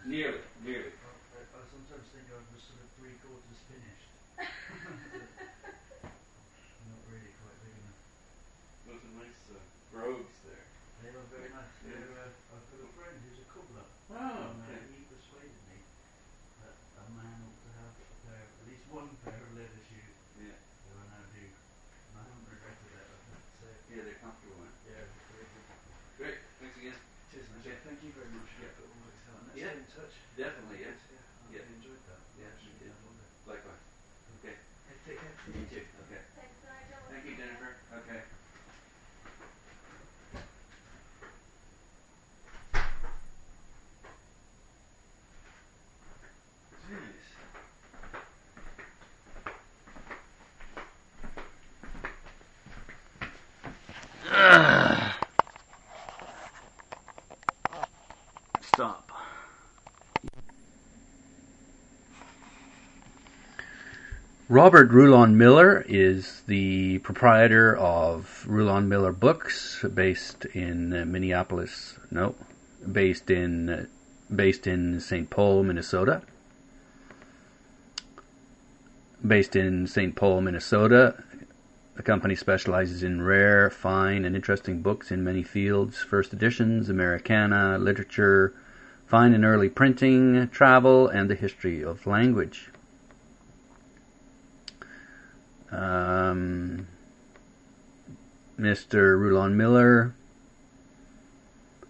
Nearly, nearly. I, I sometimes think I was sort of three quarters finished. Not really quite big enough. Those are nice uh, brogues there. They are very nice. Yeah. They're, uh, I've got a friend who's a cobbler. Oh, and, uh, okay. he persuaded me that a man ought to have a pair, at least one pair of leather shoes. Yeah, So I now do. And I haven't regretted it, I have to say. yeah, they're comfortable. Huh? Yeah, very good. Great, thanks again. Cheers, man. Okay. Thank you very much. Yeah. That all works out. Let's Yeah. stay in touch. Definitely, yes. Yeah, I Yeah. really enjoyed that. Yeah, Actually, me too. I love it. Likewise. Okay. Hey, take care. You too. Okay. Thanks, Nigel. Thank you, Jennifer. Okay. Jeez. Stop. Robert Rulon Miller is the proprietor of Rulon Miller Books, based in uh, Minneapolis. No, based in uh, based in St. Paul, Minnesota. Based in St. Paul, Minnesota, the company specializes in rare, fine, and interesting books in many fields: first editions, Americana, literature, fine and early printing, travel, and the history of language um, Mr. Rulon Miller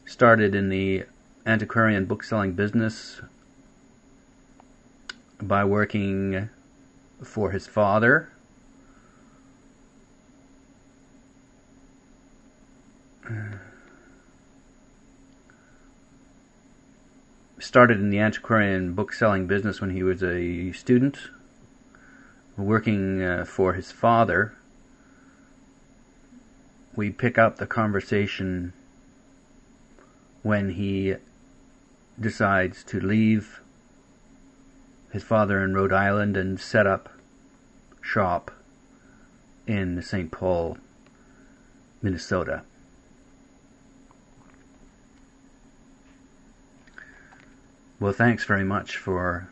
started in the antiquarian bookselling business by working for his father. Started in the antiquarian bookselling business when he was a student working uh, for his father. We pick up the conversation when he decides to leave his father in Rhode Island and set up shop in St. Paul, Minnesota. Well, thanks very much for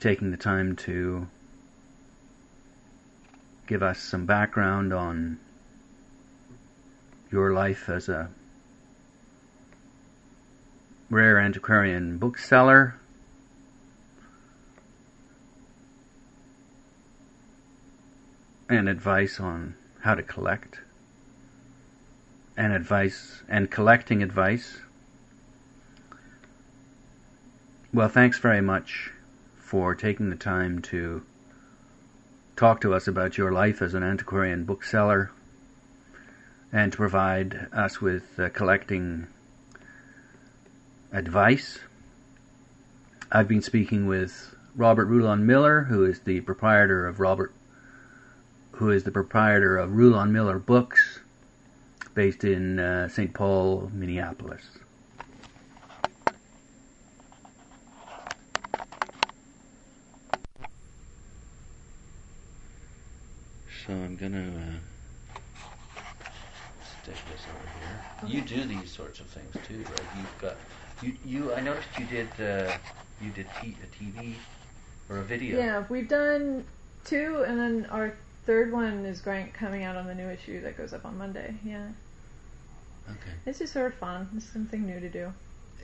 taking the time to give us some background on your life as a rare antiquarian bookseller. And advice on how to collect. And advice and collecting advice. Well, thanks very much for taking the time to talk to us about your life as an antiquarian bookseller and to provide us with uh, collecting advice. I've been speaking with Robert Rulon Miller, who is the proprietor of Robert, who is the proprietor of Rulon Miller Books, based in uh, St. Paul, Minneapolis. So I'm gonna uh, stick this over here. You do these sorts of things too, right? You've got you. You. I noticed you did. Uh, you did t- a TV or a video. Yeah, we've done two, and then our third one is going coming out on the new issue that goes up on Monday. Yeah, Okay. it's just sort of fun. It's something new to do.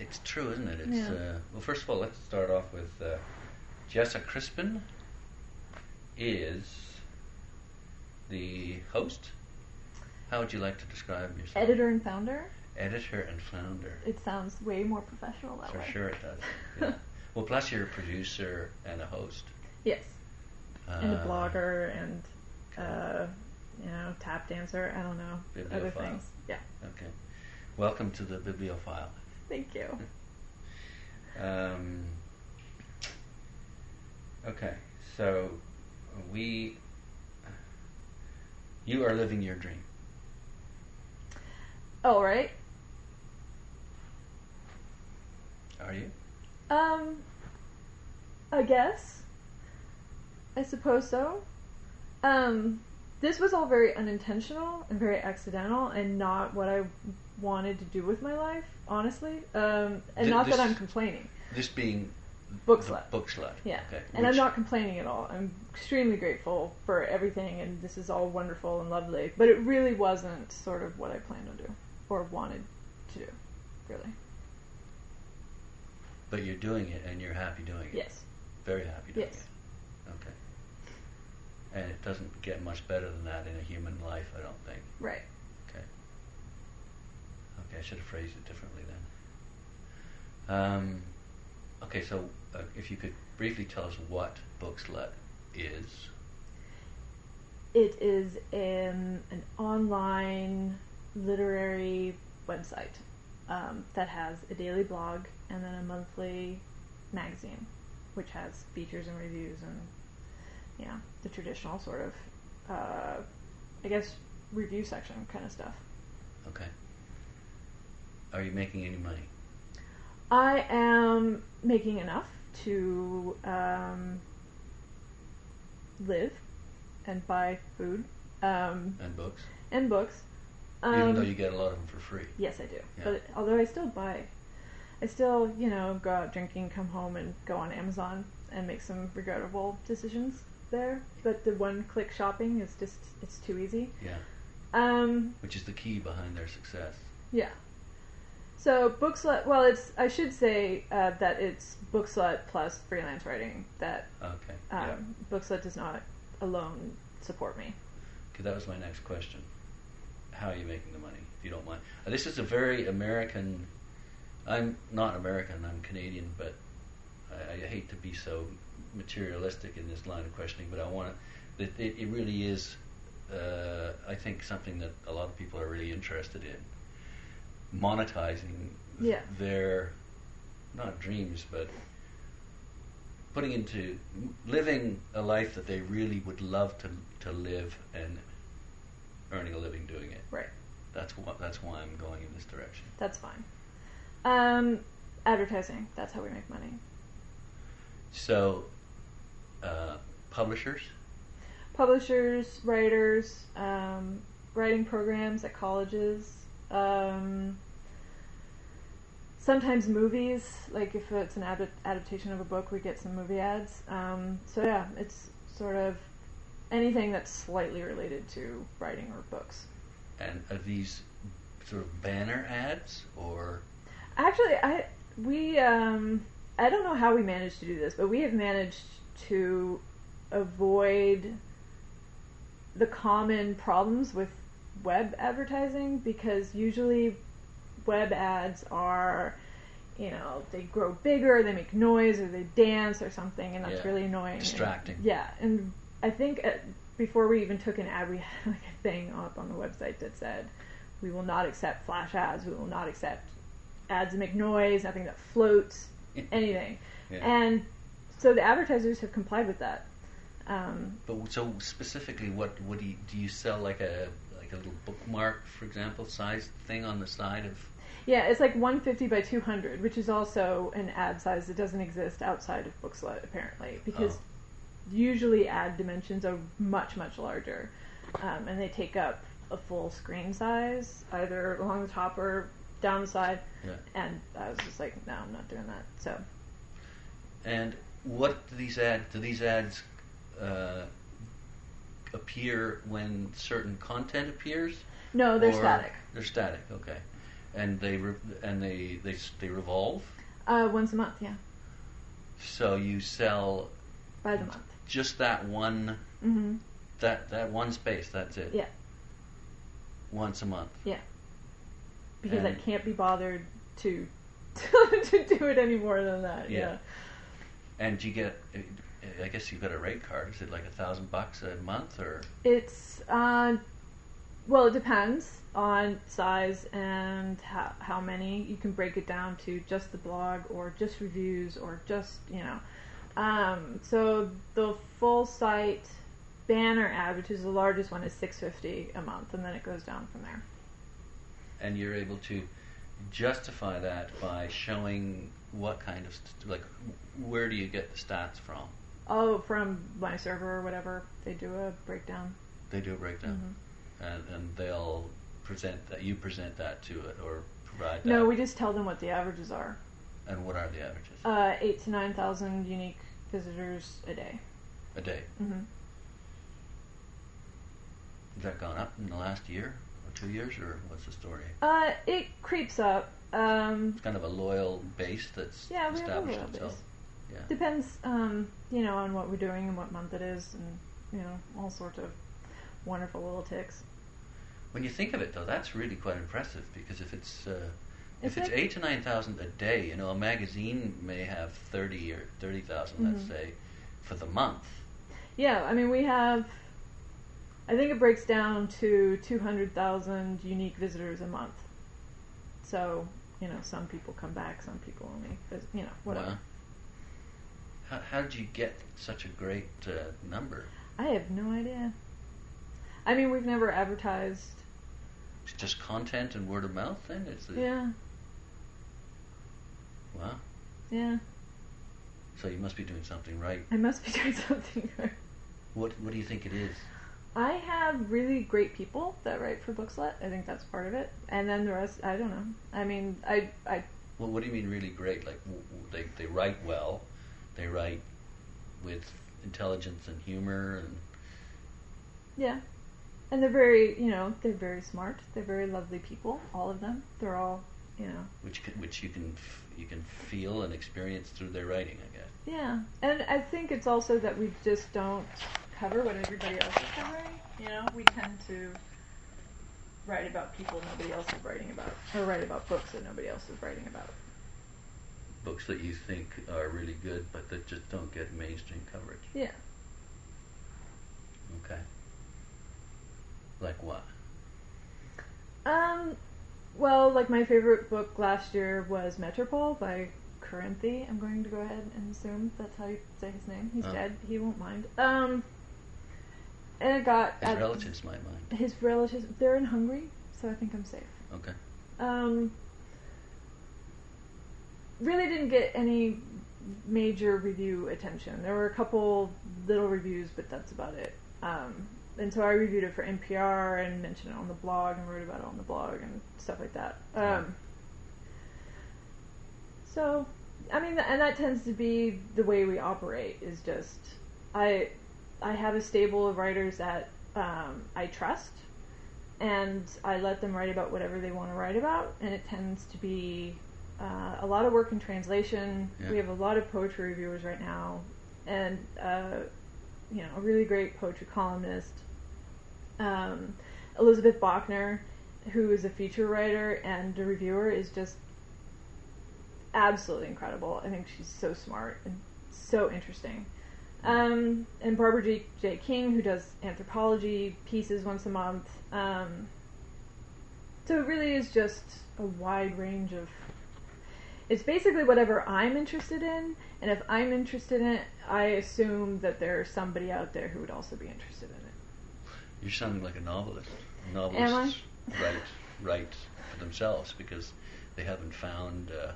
It's true, isn't it? It's Yeah. uh, well. First of all, let's start off with uh, Jessa Crispin is the host. How would you like to describe yourself? Editor and founder. Editor and founder. It sounds way more professional that For way. For sure, it does. Yeah. well, plus you're a producer and a host. Yes, and a Uh, blogger and uh, you know tap dancer. I don't know other things. Yeah. Okay. Welcome to the BiblioFile. Thank you. Um, okay, so we, you are living your dream. Oh right. Are you? Um, I guess. I suppose so. Um, this was all very unintentional and very accidental, and not what I wanted to do with my life, honestly. Um, and Th- not this- that I'm complaining. This being Bookslut. Book slut. Yeah, Okay. and I'm not complaining at all. I'm extremely grateful for everything, and this is all wonderful and lovely. But it really wasn't sort of what I planned to do or wanted to do, really. But you're doing it, and you're happy doing it. Yes. Very happy doing it. Yes. it. Okay. And it doesn't get much better than that in a human life, I don't think. Right. Okay. Okay, I should have phrased it differently then. Um, okay, so uh, if you could briefly tell us what Bookslut is. It is an, an online literary website um, that has a daily blog and then a monthly magazine, which has features and reviews and yeah, the traditional sort of, uh, I guess, review section kind of stuff. Okay. Are you making any money? I am making enough to um, live and buy food um, And books? and books. Um, Even though you get a lot of them for free. Yes, I do. Yeah. But although I still buy, I still, you know, go out drinking, come home, and go on Amazon and make some regrettable decisions there. But the one-click shopping is just, it's too easy. Yeah. Um, Which is the key behind their success. yeah. So Bookslut, well, it's I should say uh, that it's Bookslut plus freelance writing. That Okay. um, yeah. Bookslut does not alone support me. Okay, that was my next question. How are you making the money, if you don't mind? Uh, this is a very American. I'm not American. I'm Canadian, but I, I hate to be so materialistic in this line of questioning. But I want to. It, it, it really is uh, I think, something that a lot of people are really interested in monetizing Yeah. their not dreams, but putting into living a life that they really would love to to live and earning a living doing it. Right. That's what. That's why I'm going in this direction. That's fine. Um, advertising. That's how we make money. So, uh, publishers. Publishers, writers, um, writing programs at colleges. Um, sometimes movies. Like if it's an ad- adaptation of a book, we get some movie ads. Um, so yeah, it's sort of anything that's slightly related to writing or books. And are these sort of banner ads or Actually, I we um I don't know how we managed to do this, but we have managed to avoid the common problems with web advertising because usually web ads are you know they grow bigger they make noise or they dance or something and that's Yeah. really annoying And- Distracting. yeah and i think uh, before we even took an ad we had like a thing up on the website that said we will not accept flash ads we will not accept ads that make noise nothing that floats anything Yeah. and so the advertisers have complied with that um, But so specifically, what what do you, do you sell like a like a little bookmark, for example, size thing on the side of? Yeah, it's like 150 by 200, which is also an ad size that doesn't exist outside of Bookslut, apparently, because Oh. usually ad dimensions are much, much larger, um, and they take up a full screen size, either along the top or down the side. Yeah. And I was just like, no, I'm not doing that. So And what do these ads do these ads uh, appear when certain content appears? no, they're Or- static. They're static. Okay. And they re- and they they they revolve. Uh, once a month, yeah, So you sell by the month. just that one Mm-hmm. that that one space. That's it. Yeah, Once a month. yeah. Because I can't be bothered to to do it any more than that. Yeah. yeah. And you get. I guess you've got a rate card. Is it like a thousand bucks a month or? It's uh, well, it depends on size and how how many. You can break it down to just the blog or just reviews or just you know. Um, so the full site banner ad, which is the largest one, is six fifty a month, and then it goes down from there. and you're able to justify that by showing what kind of st- like where do you get the stats from? Oh, from my server or whatever, they do a breakdown. They do a breakdown, Mm-hmm. and and they'll present that you present that to it or provide. No, we just tell them what the averages are. and what are the averages Uh, eight to nine thousand unique visitors a day. a day? hmm Has that gone up in the last year or two years, or what's the story? Uh, it creeps up. Um, It's kind of a loyal base that's yeah, we have a established loyal itself. base. Yeah. Depends, um, you know, on what we're doing and what month it is, and you know, all sorts of wonderful little ticks. When you think of it, though, that's really quite impressive because if it's uh, if it's eight to nine thousand a day, you know, a magazine may have thirty or thirty let's Mhm. say, for the month. Yeah, I mean, we have. I think it breaks down to two hundred thousand unique visitors a month. So you know, some people come back, some people only, you know, whatever. Wow. How, how did you get such a great uh, number? I have no idea. I mean, we've never advertised. It's just content and word of mouth. Then it's the, Yeah, wow. yeah. So you must be doing something right. I must be doing something right. What What do you think it is? I have really great people that write for Bookslut. I think that's part of it, and then the rest, I don't know. I mean, I, I, Well, what do you mean really great? Like w- w- they they write well, they write with intelligence and humor and yeah, and they're very, you know, they're very smart. They're very lovely people, all of them. They're all, you know, which can, which you can f- you can feel and experience through their writing, I guess. yeah. And I think it's also that we just don't cover what everybody else is covering. You know, we tend to write about people nobody else is writing about, or write about books that nobody else is writing about. Books that you think are really good, but that just don't get mainstream coverage. Yeah. Okay. Like what? Um, well, like my favorite book last year was Metropole by Karinthy. I'm going to go ahead and assume that's how you say his name. He's Oh. dead. He won't mind. Um, and it got His relatives might mind. His relatives. They're in Hungary, so I think I'm safe. Okay. Um, really didn't get any major review attention. There were a couple little reviews, but that's about it. Um, and so I reviewed it for NPR and mentioned it on the blog and wrote about it on the blog and stuff like that. Um, so, I mean, and that tends to be the way we operate. Is just I I have a stable of writers that um, I trust, and I let them write about whatever they want to write about, and it tends to be uh, a lot of work in translation. Yeah. We have a lot of poetry reviewers right now, and uh, you know, a really great poetry columnist, um, Elizabeth Bachner, who is a feature writer and a reviewer, is just absolutely incredible. I think she's so smart and so interesting. Um, and Barbara J. J. King, who does anthropology pieces once a month. Um, so it really is just a wide range of. It's basically whatever I'm interested in, and if I'm interested in it, I assume that there's somebody out there who would also be interested in it. You're sounding like a novelist. Am I? Novelists write write for themselves because they haven't found uh,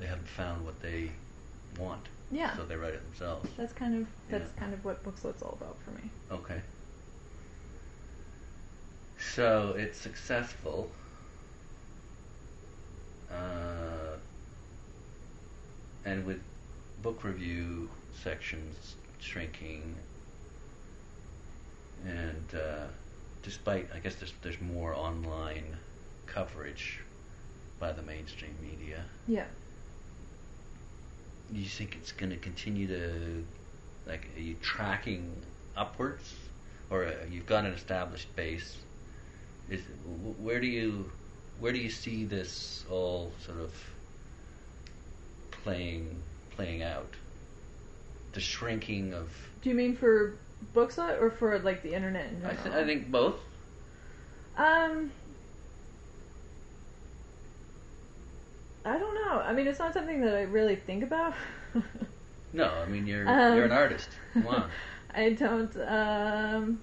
they haven't found what they want. Yeah. So they write it themselves. That's kind of that's Yeah. kind of what Bookslut's all about for me. Okay. So it's successful. Uh, and with book review sections shrinking, and uh, despite, I guess there's, there's more online coverage by the mainstream media, Yeah. Do you think it's going to continue to, like, are you tracking upwards, or uh, you've got an established base? Is where do you where do you see this all sort of playing playing out? The shrinking of Do you mean for Bookslut or for like the internet in I, th- I think both. Um, I don't know. I mean, it's not something that I really think about. No, I mean you're Um, you're an artist. Come on. I don't. Um,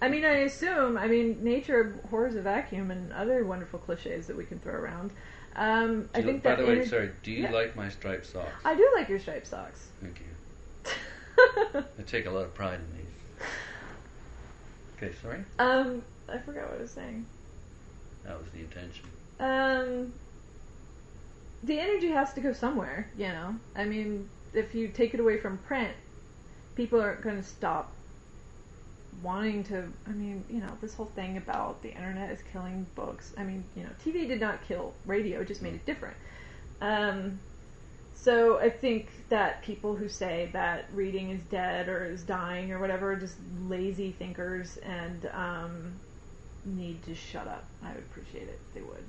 I mean, I assume. I mean, nature abhors a vacuum and other wonderful cliches that we can throw around. Um, I think by the way, sorry. Do you Yeah. like my striped socks? I do like your striped socks. Thank you. I take a lot of pride in these. Okay, sorry. um, I forgot what I was saying. That was the intention. Um, the energy has to go somewhere, you know. I mean, if you take it away from print, people aren't going to stop wanting to. I mean, you know, this whole thing about the internet is killing books. I mean, you know, TV did not kill radio; it just made it different. Um, so I think that people who say that reading is dead or is dying or whatever are just lazy thinkers and um, need to shut up. I would appreciate it if they would.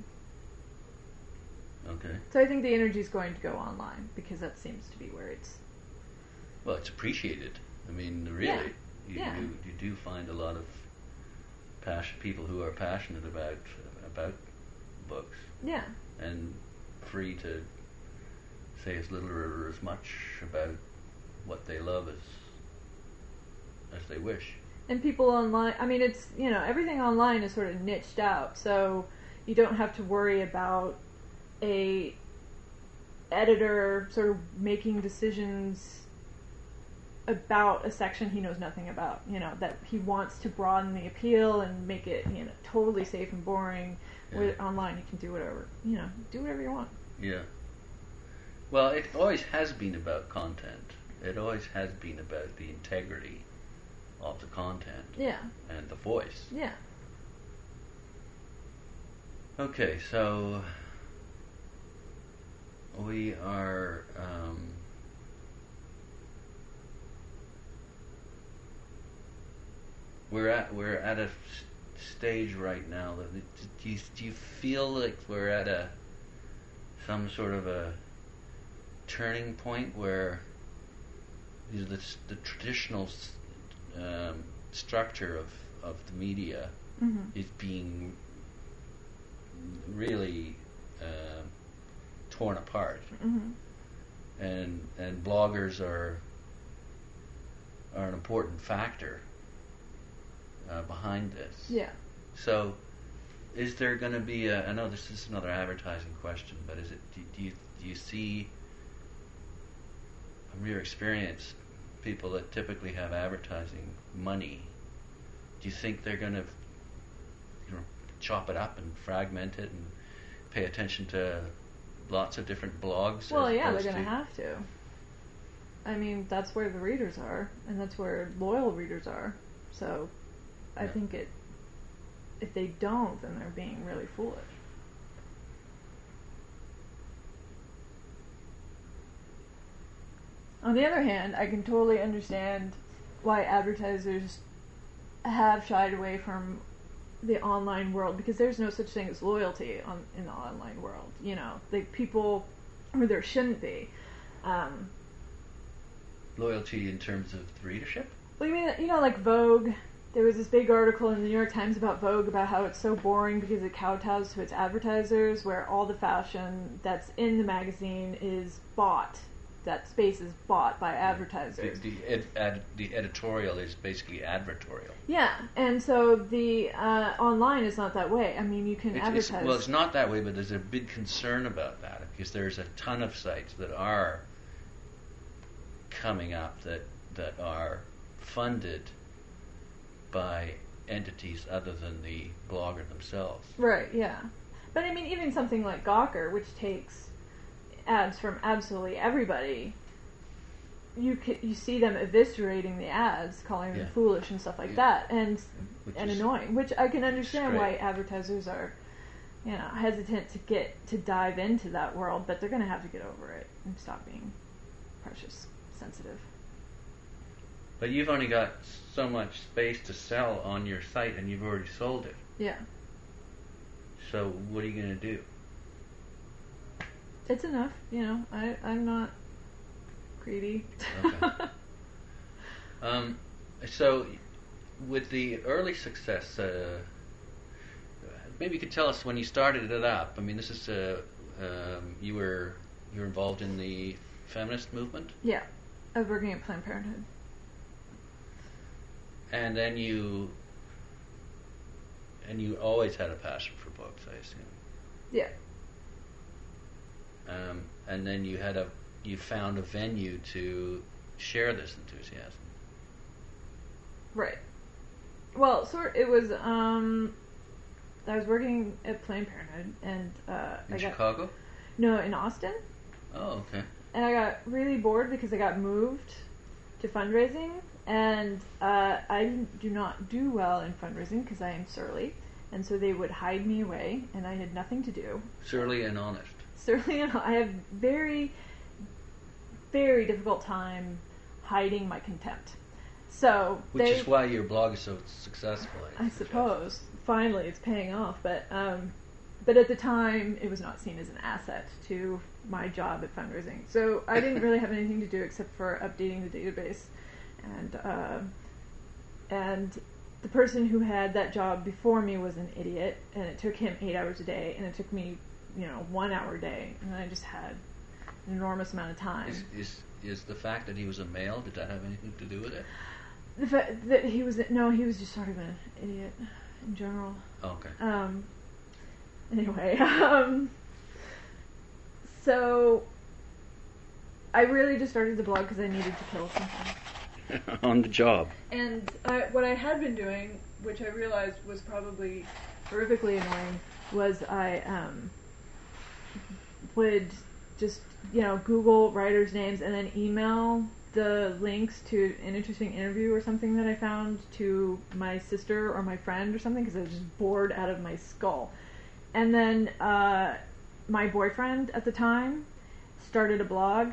Okay. So I think the energy is going to go online because that seems to be where it's. Well, it's appreciated. I mean, really, Yeah. You, Yeah. you you do find a lot of passion people who are passionate about about books Yeah, and free to say as little or as much about what they love as as they wish. and people online. I mean, it's you know everything online is sort of niched out, so you don't have to worry about a editor sort of making decisions about a section he knows nothing about. You know that he wants to broaden the appeal and make it you know totally safe and boring. With online, you can do whatever you know, do whatever you want. Yeah. Well, it always has been about content. It always has been about the integrity of the content Yeah, and the voice. yeah. Okay, so we are. Um, we're at we're at a stage right now that do you, do you feel like we're at a some sort of a turning point where the, the, the traditional um, structure of, of the media hmm is being really uh, torn apart, hmm and and bloggers are are an important factor uh, behind this. Yeah. So, is there going to be a? I know this is another advertising question, but is it? Do, do you do you see from your experience people that typically have advertising money? Do you think they're going to, you know, chop it up and fragment it and pay attention to lots of different blogs? Well, yeah, they're going to to- have to. I mean, that's where the readers are, and that's where loyal readers are. So, I Yeah. think it. If they don't, then they're being really foolish. On the other hand, I can totally understand why advertisers have shied away from the online world because there's no such thing as loyalty on in the online world. You know, like people, or there shouldn't be. Um, loyalty in terms of readership. well, you mean you know, like Vogue. There was this big article in the New York Times about Vogue about how it's so boring because it kowtows to its advertisers, where all the fashion that's in the magazine is bought. That space is bought by The, advertisers. the, ed, ad, the editorial is basically advertorial. Yeah, and so the uh, online is not that way. I mean, you can It's, advertise. it's, well, it's not that way, but there's a big concern about that because there's a ton of sites that are coming up that that are funded by entities other than the blogger themselves. Right, yeah. But I mean, even something like Gawker, which takes ads from absolutely everybody, you c- you see them eviscerating the ads, calling them Yeah. foolish and stuff like Yeah. that, and Which and annoying. Which I can understand why advertisers are, you know, hesitant to get to dive into that world, but they're going to have to get over it and stop being precious sensitive. But you've only got so much space to sell on your site, and you've already sold it. Yeah, So what are you going to do? it's enough. You know, I I'm not greedy. Okay. Um, so, with the early success, uh, maybe you could tell us when you started it up. I mean, this is uh, um, you were you were involved in the feminist movement, yeah, I was working at Planned Parenthood. And then you and you always had a passion for books, I assume. Yeah. Um, and then you had a you found a venue to share this enthusiasm. Right. Well, sort it was. Um, I was working at Planned Parenthood, and uh, In I got Chicago? no in Austin, Oh, okay. and I got really bored because I got moved to fundraising, and uh, I do not do well in fundraising because I am surly, and so they would hide me away, and I had nothing to do. Surly and honest. Surly, and I have very, very difficult time hiding my contempt. So Which they, is why your blog is so successful. I suggest. suppose finally it's paying off, but um, but at the time it was not seen as an asset to my job at fundraising. So I didn't really have anything to do except for updating the database, and uh, and the person who had that job before me was an idiot, and it took him eight hours a day, and it took me, you know, one hour a day, and I just had an enormous amount of time. Is, is is the fact that he was a male? Did that have anything to do with it? The fact that he was no, he was just sort of an idiot in general. Oh, okay. Um. Anyway, um. So, I really just started the blog because I needed to kill something. On the job. And I, what I had been doing, which I realized was probably horrifically annoying, was I um, would just you know Google writers' names and then email the links to an interesting interview or something that I found to my sister or my friend or something because I was just bored out of my skull. And then uh, my boyfriend at the time started a blog,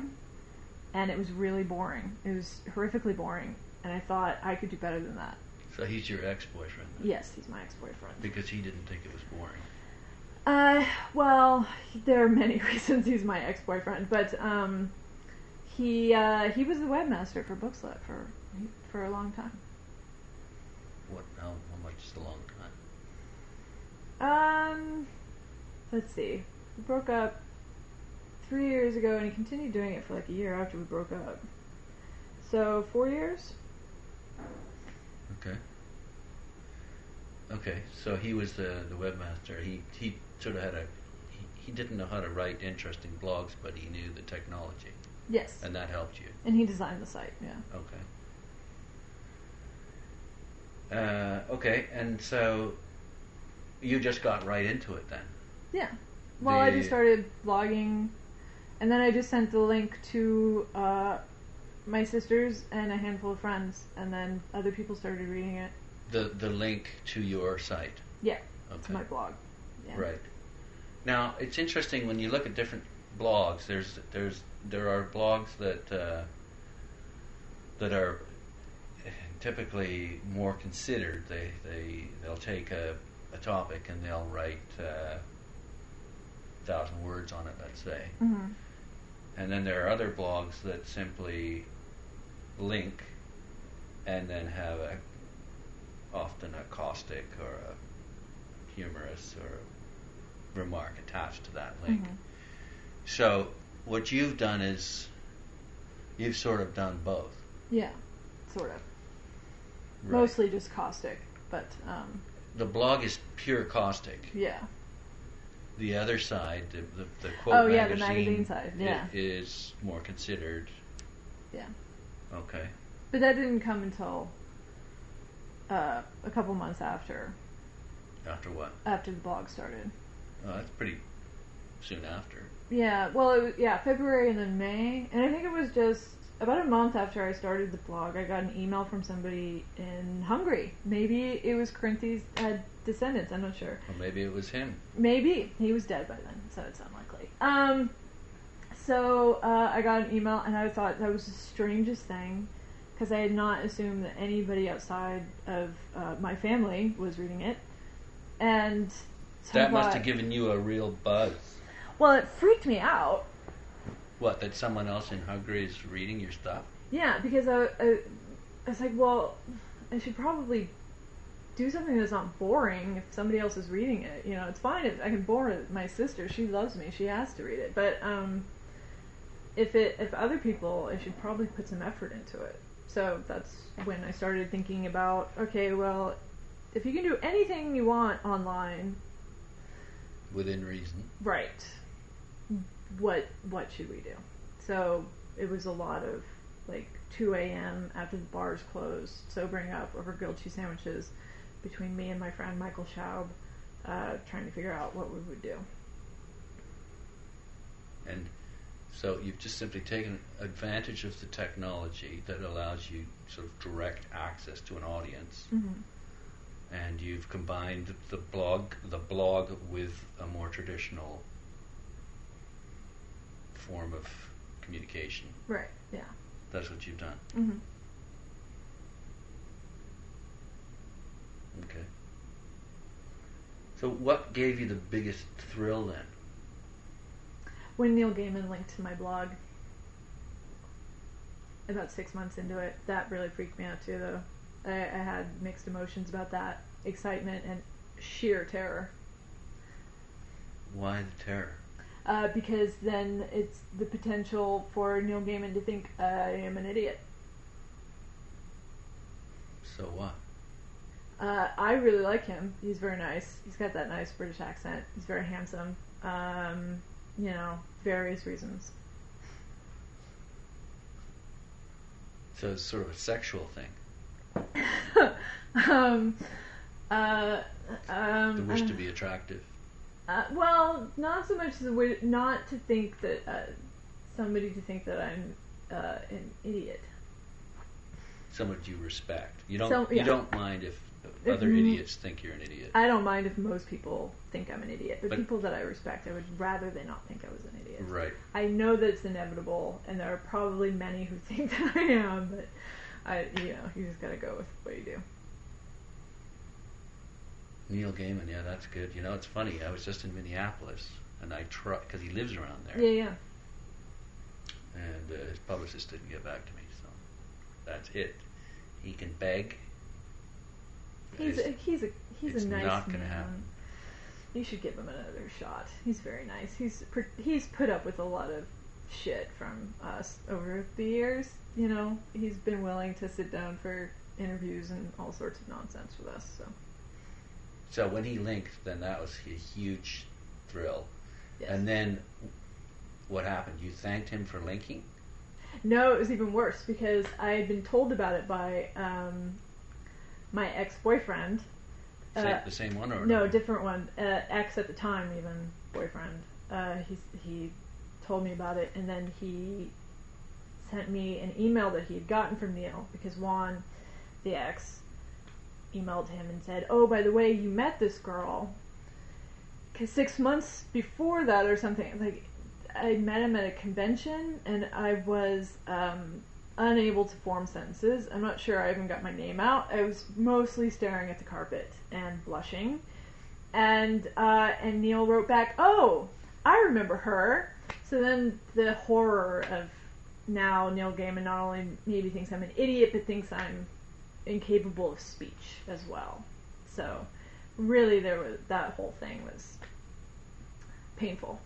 and it was really boring. It was horrifically boring, and I thought I could do better than that. So he's your ex-boyfriend Yes, he's my ex-boyfriend. because he didn't think it was boring. Uh, well, there are many reasons he's my ex-boyfriend, but um, he uh, he was the webmaster for Bookslut for for a long time. what? How, how much is a long time? Um, let's see. We broke up three years ago, and he continued doing it for like a year after we broke up. So four years. Okay. Okay, so he was the the webmaster. He he sort of had a he, he didn't know how to write interesting blogs, but he knew the technology, Yes. and that helped you. And he designed the site. Yeah. Okay. Uh, okay, and so you just got right into it then. Yeah. Well, I just started blogging, and then I just sent the link to uh, my sisters and a handful of friends, and then other people started reading it. The the link to your site. Yeah, Okay. to my blog. Yeah. Right. Now it's interesting when you look at different blogs. There's there's there are blogs that uh, that are typically more considered. They they they'll take a, a topic and they'll write uh, thousand words on it. Let's say, hmm and then there are other blogs that simply link and then have a often a caustic or a humorous or remark attached to that link. Mhm. So what you've done is you've sort of done both. Yeah, sort of. Right. Mostly just caustic, but um, The blog is pure caustic. yeah. The other side, the, the, the quote Oh, yeah, the magazine, magazine side, yeah. is more considered. Yeah. Okay. But that didn't come until uh, a couple months after After what? after the blog started. Oh, that's pretty soon after. Yeah, well, it was, yeah, February and then May, and I think it was just about a month after I started the blog. I got an email from somebody in Hungary. Maybe it was Karinthy's had descendants. I'm not sure. Or maybe it was him. Maybe he was dead by then, so it's unlikely. Um, so uh, I got an email, and I thought that was the strangest thing because I had not assumed that anybody outside of uh, my family was reading it, and so That must have given you a real buzz. Well, it freaked me out. What, that someone else in Hungary is reading your stuff? Yeah, because I, I, I was like, well, I should probably do something that's not boring if somebody else is reading it. You know, it's fine if I can bore my sister. She loves me. She has to read it. But um, if it if other people, I should probably put some effort into it. So that's when I started thinking about okay, well, if you can do anything you want online, Within reason. right? What what should we do? So it was a lot of like 2 a.m. after the bars closed, sobering up over grilled cheese sandwiches between me and my friend Michael Schaub, uh, trying to figure out what we would do. And so you've just simply taken advantage of the technology that allows you sort of direct access to an audience, Mm-hmm. and you've combined the blog, the blog with a more traditional form of communication. Right. Yeah. That's what you've done. Mm-hmm. Okay. So what gave you the biggest thrill then? When Neil Gaiman linked to my blog, about six months into it, that really freaked me out too. Though I, I had mixed emotions about that, excitement and sheer terror. Why the terror? Uh, because then it's the potential for Neil Gaiman to think I am an idiot. So what? Uh, I really like him. He's very nice. He's got that nice British accent. He's very handsome. Um, you know, various reasons. So it's sort of a sexual thing. um, uh, um, The wish uh, to be attractive. Uh, well, not so much as a way, not to think that uh, somebody to think that I'm uh, an idiot. Someone you respect. You don't. So- yeah. You don't mind if If other m- idiots think you're an idiot. I don't mind if most people think I'm an idiot, but, But- people that I respect, I would rather they not think I was an idiot. right. I know that it's inevitable, and there are probably many who think that I am, but I, you know, you just gotta go with what you do. Neil Gaiman. Yeah, that's good. You know, it's funny. I was just in Minneapolis, and I tried because he lives around there, Yeah, yeah. and uh, his publicist didn't get back to me. So that's it. He can beg, He's a, he's a he's a nice not gonna man. happen. You should give him another shot. He's very nice. He's pr- he's put up with a lot of shit from us over the years. You know, he's been willing to sit down for interviews and all sorts of nonsense with us. So So when he linked, then that was a huge thrill. yes. And then what happened? You thanked him for linking? No, it was even worse because I had been told about it by um, my ex boyfriend. Sa- the same one or Uh, No, different one. Uh, ex at the time, even boyfriend. Uh, he he told me about it, and then he sent me an email that he had gotten from Neil because Juan, the ex, emailed him and said, "Oh, by the way, you met this girl." Because six months before that, or something, like I met him at a convention, and I was um, unable to form sentences. I'm not sure I even got my name out. I was mostly staring at the carpet and blushing. And uh, and Neil wrote back, "Oh, I remember her." So then the horror of now Neil Gaiman not only maybe thinks I'm an idiot, but thinks I'm incapable of speech as well. So really, there was that whole thing was painful.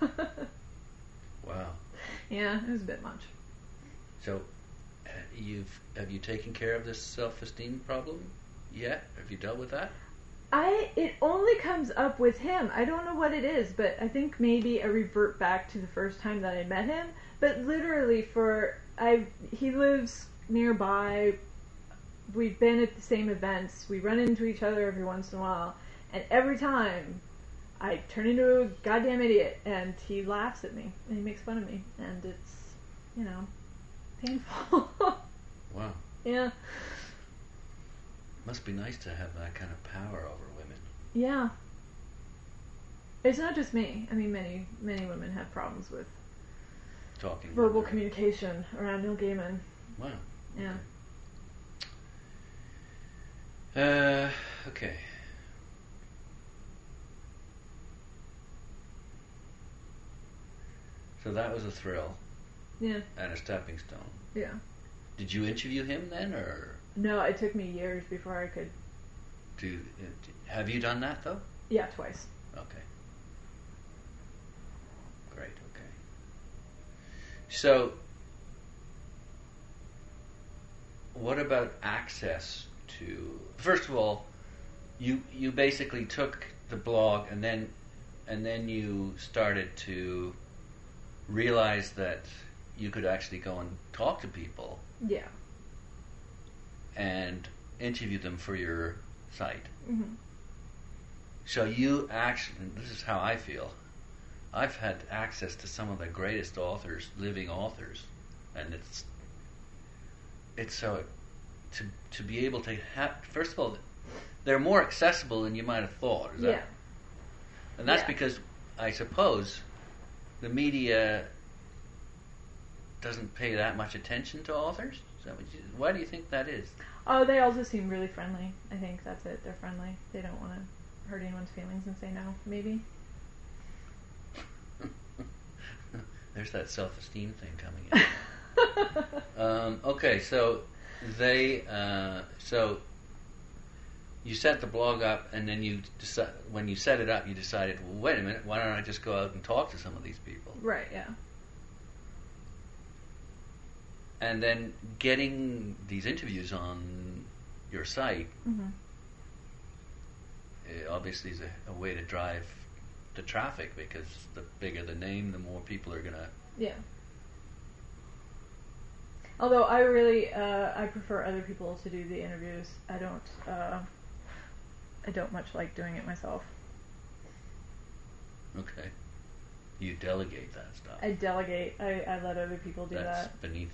Wow. yeah, it was a bit much. So you've have you taken care of this self-esteem problem yet? Have you dealt with that? I it only comes up with him. I don't know what it is, but I think maybe I revert back to the first time that I met him. But literally, for I he lives nearby. We've been at the same events. We run into each other every once in a while, and every time I turn into a goddamn idiot, and he laughs at me and he makes fun of me, and it's you know painful. Wow. yeah, Must be nice to have that kind of power over women. yeah. It's not just me. I mean, many many women have problems with Talking verbal communication around Neil Gaiman. Wow. Yeah. Uh, okay. So that was a thrill Yeah. and a stepping stone. Yeah. Did you interview him then, or No, it took me years before I could. do have you done that though? Yeah, twice. Okay. Great. Okay. So, what about access to? First of all, you you basically took the blog and then and then you started to realize that you could actually go and talk to people Yeah. and interview them for your site. hmm So you actually, this is how I feel. I've had access to some of the greatest authors, living authors, and it's it's so to to be able to have. First of all, they're more accessible than you might have thought. Is that- Yeah. and that's Yeah. because I suppose the media doesn't pay that much attention to authors. Is that what you, why do you think that is? Oh, they also seem really friendly. I think that's it. They're friendly. They don't want to hurt anyone's feelings and say no. Maybe. There's that self-esteem thing coming in. Um, okay, so they uh, so you set the blog up, and then you decide when you set it up, you decided, well, wait a minute, why don't I just go out and talk to some of these people? right. Yeah. And then getting these interviews on your site hmm uh, obviously is a, a way to drive the traffic because the bigger the name, the more people are gonna. Yeah. Although I really, uh, I prefer other people to do the interviews. I don't, uh, I don't much like doing it myself. Okay, you delegate that stuff. I delegate. I, I let other people do That's that. beneath.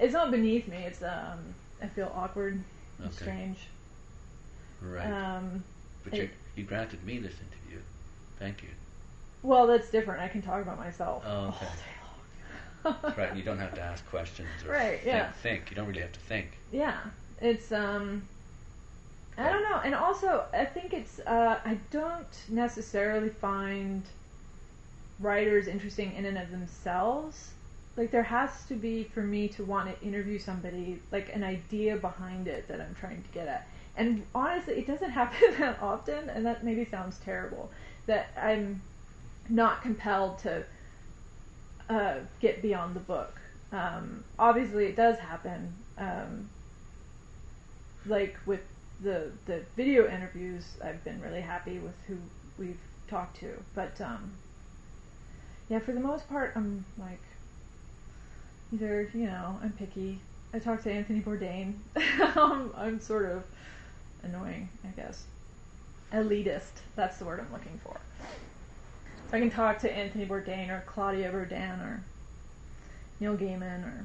It's not beneath me. It's um, I feel awkward and Okay. strange. Right. Um, But you, it- you granted me this interview. Thank you. well, that's different. I can talk about myself Oh, okay. All day long. That's right. You don't have to ask questions or Right, think, yeah. think. You don't really have to think. Yeah, it's um, I don't know, and also I think it's uh, I don't necessarily find writers interesting in and of themselves. Like there has to be for me to want to interview somebody, like an idea behind it that I'm trying to get at. And honestly, it doesn't happen that often, and that maybe sounds terrible. That I'm not compelled to uh, get beyond the book. Um, obviously, it does happen. Um, like with the the video interviews, I've been really happy with who we've talked to. But um, yeah, for the most part, I'm like either you know I'm picky. I talked to Anthony Bourdain. I'm sort of annoying, I guess. Elitist. That's the word I'm looking for. So I can talk to Anthony Bourdain or Claudia Bourdain or Neil Gaiman or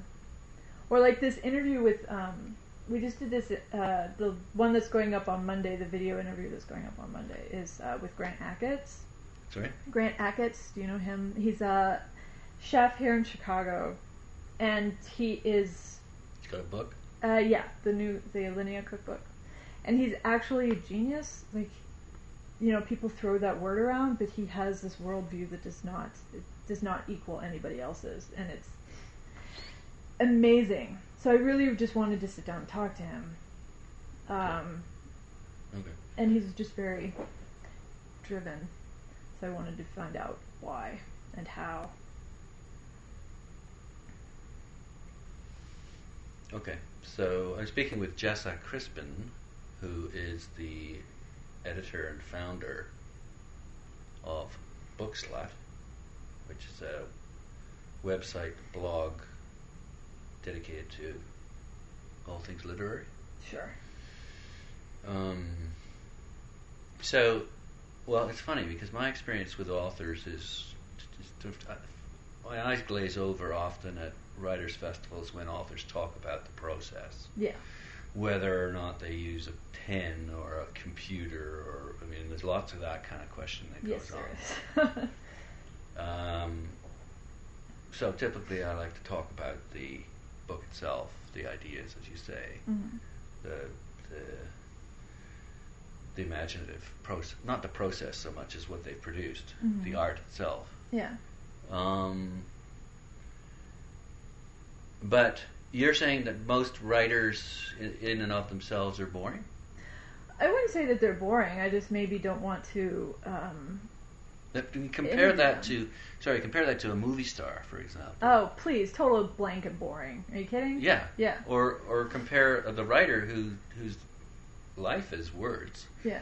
or like this interview with um, we just did this uh, the one that's going up on Monday the video interview that's going up on Monday is uh, with Grant Achatz Sorry? Grant Achatz do you know him he's a chef here in Chicago and he is He's got a book. uh, yeah the new the Alinea cookbook and he's actually a genius like you know people throw that word around but he has this worldview that does not it does not equal anybody else's. And it's amazing. So I really just wanted to sit down and talk to him. Um, Okay. and he's just very driven. So I wanted to find out why and how. Okay. So I'm speaking with Jessa Crispin, who is the editor and founder of Bookslut, which is a website blog dedicated to all things literary. sure. Um, so, well, it's funny because my experience with authors is, is, is my eyes glaze over often at writers' festivals when authors talk about the process, yeah whether or not they use a pen or a computer, or I mean, there's lots of that kind of question that yes goes on. Um, so typically, I like to talk about the book itself, the ideas, as you say, Mhm. the the the imaginative process, not the process so much as what they've produced, Mhm. the art itself. yeah Um, but you're saying that most writers, in, and of themselves, are boring. I wouldn't say that they're boring. I just maybe don't want to. Um, That- can you compare that to, sorry, compare that to a movie star, for example. oh, please, total blank and boring. Are you kidding? Yeah. Yeah. Or or compare the writer who whose life is words. Yeah.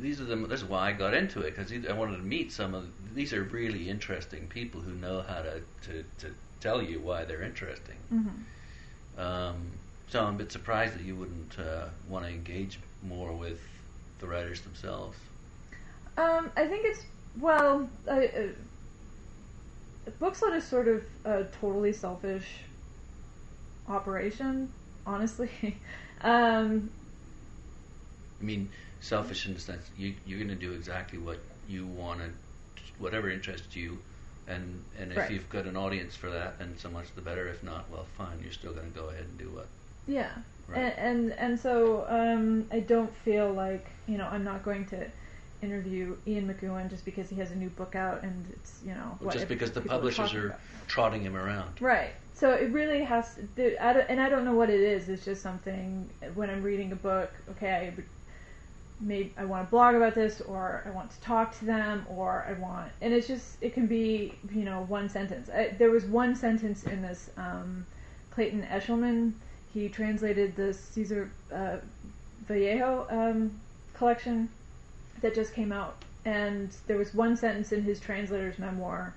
These are the. This is why I got into it because I wanted to meet some of. These are really interesting people who know how to to, to tell you why they're interesting. hmm Um, so I'm a bit surprised that you wouldn't uh, want to engage more with the writers themselves. Um, I think it's well. I, uh, is sort of a totally selfish operation, honestly. um, I mean, selfish in the sense you, you're going to do exactly what you want to, whatever interests you, and and if Right. you've got an audience for that, then so much the better. If not, well, fine. You're still going to go ahead and do what. Yeah, Right. and, and and so um, I don't feel like you know I'm not going to interview Ian McEwan just because he has a new book out and it's you know what just because the publishers talking are trotting him around. right. So it really has to. the- I and I don't know what it is. It's just something when I'm reading a book. Okay, I would- maybe I want to blog about this, or I want to talk to them, or I want, and it's just it can be you know one sentence. I, there was one sentence in this um, Clayton Eshleman. He translated the Caesar uh, Vallejo um, collection that just came out, and there was one sentence in his translator's memoir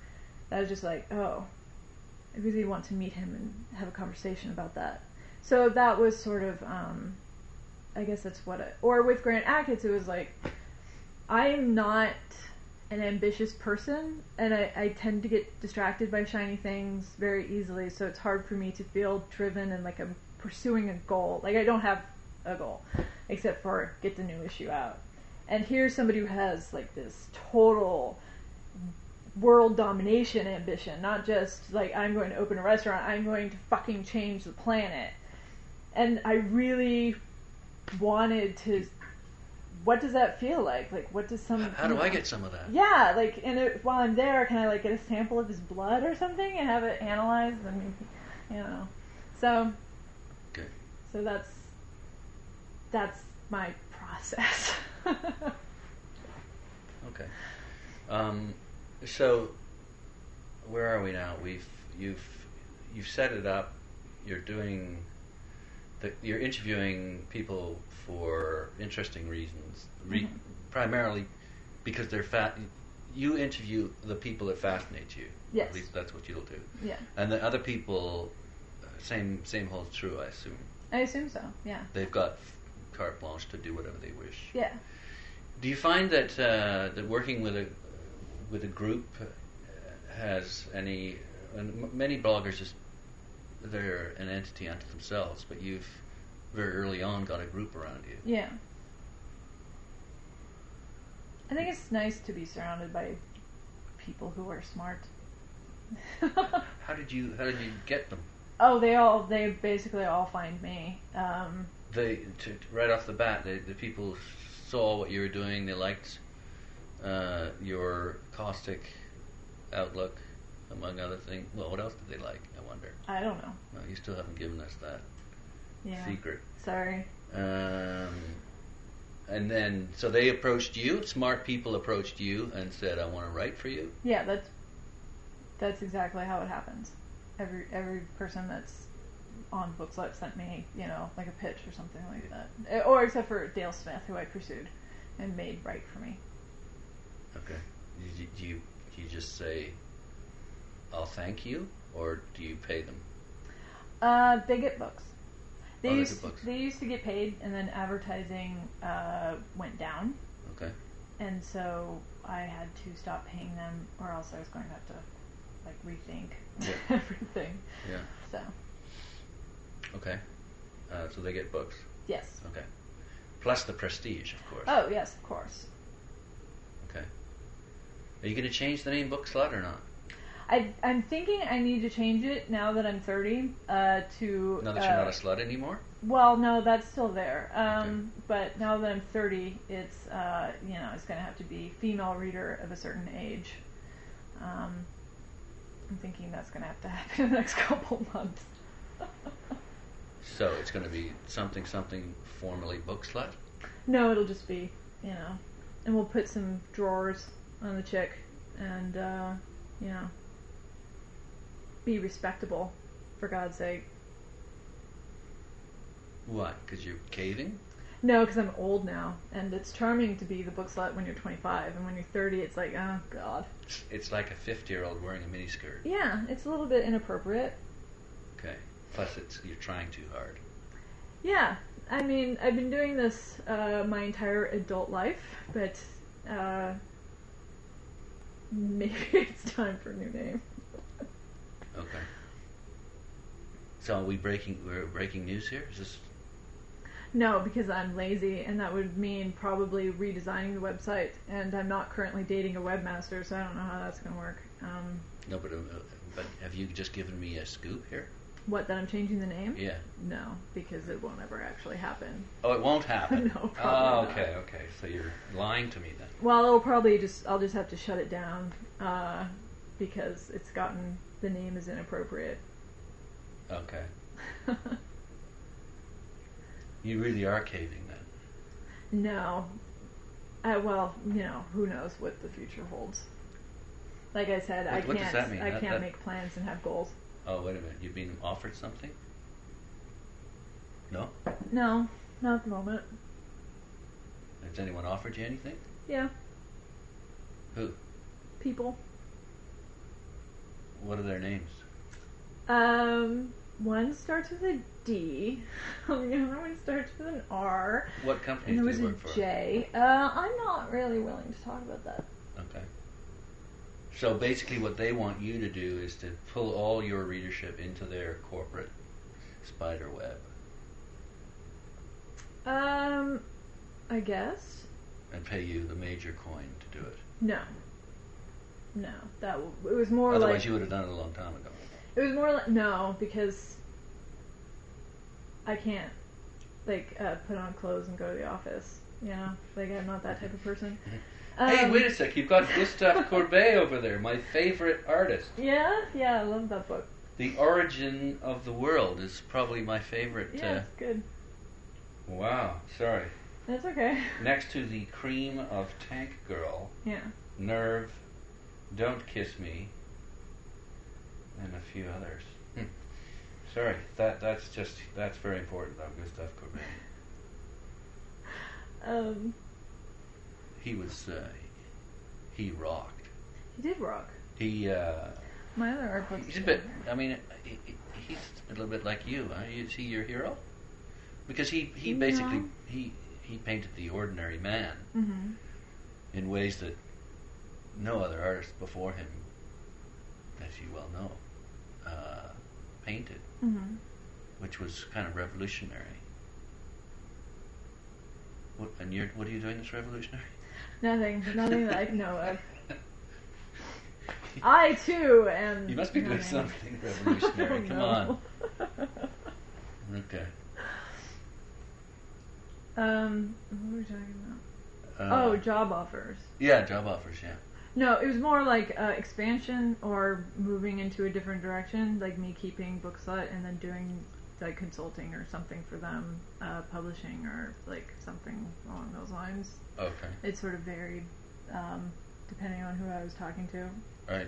that was just like, oh, I really want to meet him and have a conversation about that. So that was sort of, um, I guess that's what it. Or with Grant Achatz, it was like, I am not an ambitious person, and I, I tend to get distracted by shiny things very easily. So it's hard for me to feel driven and like I'm pursuing a goal. Like I don't have a goal, except for get the new issue out. And here's somebody who has like this total world domination ambition, not just like I'm going to open a restaurant, I'm going to fucking change the planet. And I really wanted to what does that feel like? Like what does some How do I get some of that? Yeah, like and it, while I'm there, can I like get a sample of his blood or something and have it analyzed and you know. So Okay. so that's that's my process. Okay. Um, so, where are we now? We've you've you've set it up. You're doing. The, you're interviewing people for interesting reasons, re- Mhm. primarily because they're fat. You interview the people that fascinate you. Yes. At least that's what you'll do. yeah, And the other people, uh, same same holds true. I assume I assume so. Yeah, they've got carte blanche to do whatever they wish. yeah. Do you find that uh, that working with a with a group uh, has any? And m- many bloggers just they're an entity unto themselves, but you've very early on got a group around you. Yeah. I think it's nice to be surrounded by people who are smart. How did you How did you get them? oh, they all they basically all find me. Um, They to, right off the bat, they, the people saw what you were doing. They liked uh, your caustic outlook, among other things. Well, what else did they like? I wonder. I don't know. Well, you still haven't given us that Yeah. secret. Sorry. Um, and then, so they approached you. Smart people approached you and said, "I want to write for you." Yeah, that's that's exactly how it happens. Every every person that's on Bookslut sent me, you know, like a pitch or something like that. Eh, Or except for Dale Smith, who I pursued and made write for me. Okay. Do you, do you do you just say, "I'll thank you," or do you pay them? Uh, they get books. They Oh, used they used to get paid, and then advertising uh, went down, Okay. and so I had to stop paying them, or else I was going to have to like rethink Yeah. everything. Yeah. So Okay. Uh, so they get books. yes. Okay. Plus the prestige, of course. Oh yes, of course. Okay. Are you going to change the name Bookslut or not? I, I'm thinking I need to change it now that I'm 30 uh, to. Now that uh, you're not a slut anymore. Well, no, that's still there. Um, But now that I'm 30, it's uh, you know it's going to have to be female reader of a certain age. Um, I'm thinking that's going to have to happen in the next couple months. So it's going to be something something formerly Bookslut. no, it'll just be you know, and we'll put some drawers on the chick, and uh, you know, be respectable, for God's sake. Why? Because you're caving. No, because I'm old now, and it's charming to be the book slut when you're 25, and when you're 30, it's like, oh god. It's, it's like a 50 year old wearing a miniskirt. Yeah, it's a little bit inappropriate. Okay. Plus, it's you're trying too hard. Yeah, I mean, I've been doing this uh, my entire adult life, but uh, maybe it's time for a new name. Okay. So are we breaking we're breaking news here? Is this No, because I'm lazy, and that would mean probably redesigning the website, and I'm not currently dating a webmaster, so I don't know how that's going to work. Um, no? But, uh, but have you just given me a scoop here? what, that I'm changing the name? Yeah. No, because it won't ever actually happen. Oh, it won't happen. No, Oh, probably okay, okay. So you're lying to me then. Well, it'll probably just I'll just have to shut it down uh, because it's gotten the name is inappropriate. Okay. You really are caving then. no, uh, well, you know, who knows what the future holds. Like I said, I What- what can't does that mean? I That- can't that- make plans and have goals. Oh, wait a minute. You've been offered something? No? No, not at the moment. Has anyone offered you anything? Yeah, Who? people. What are their names? Um, one starts with a D. The other one starts with an R. What And there do was for? J. Uh, I'm not really willing to talk about that. Okay. So basically, what they want you to do is to pull all your readership into their corporate spider web Um, I guess. and pay you the major coin to do it. No. No, that w- it was more Otherwise, like you would have done it a long time ago. it was more like no because I can't like uh, put on clothes and go to the office. You know, like I'm not that type of person. hey, Um, wait a sec! You've got Gustave Courbet over there, my favorite artist. Yeah, yeah, I love that book. The Origin of the World is probably my favorite. Yeah, Uh, it's good. wow, sorry. That's okay. next to the cream of Tank Girl, Yeah. Nerve, Don't Kiss Me, and a few others. Hmm. Sorry, that that's just that's very important though, Gustav Courbet. Um, He was uh, he rocked. he did rock. He uh, My other art books. he's a bit. I mean, he, he- he's a little bit like you. Huh? Is he your hero? Because he he basically No. he he painted the ordinary man Mm-hmm. in ways that no other artist before him, as you well know, uh, painted, Mm-hmm. which was kind of revolutionary. What, and you're, what are you doing that's revolutionary? Nothing. Nothing that I know of. I too am. You must be doing something revolutionary. Come on. Okay. Um, what were we talking about? Uh, oh, job offers. yeah, job offers. Yeah. No, it was more like uh, expansion or moving into a different direction, like me keeping Bookslut and then doing like consulting or something for them, uh, publishing or like something along those lines. Okay. It sort of varied um, depending on who I was talking to. Right.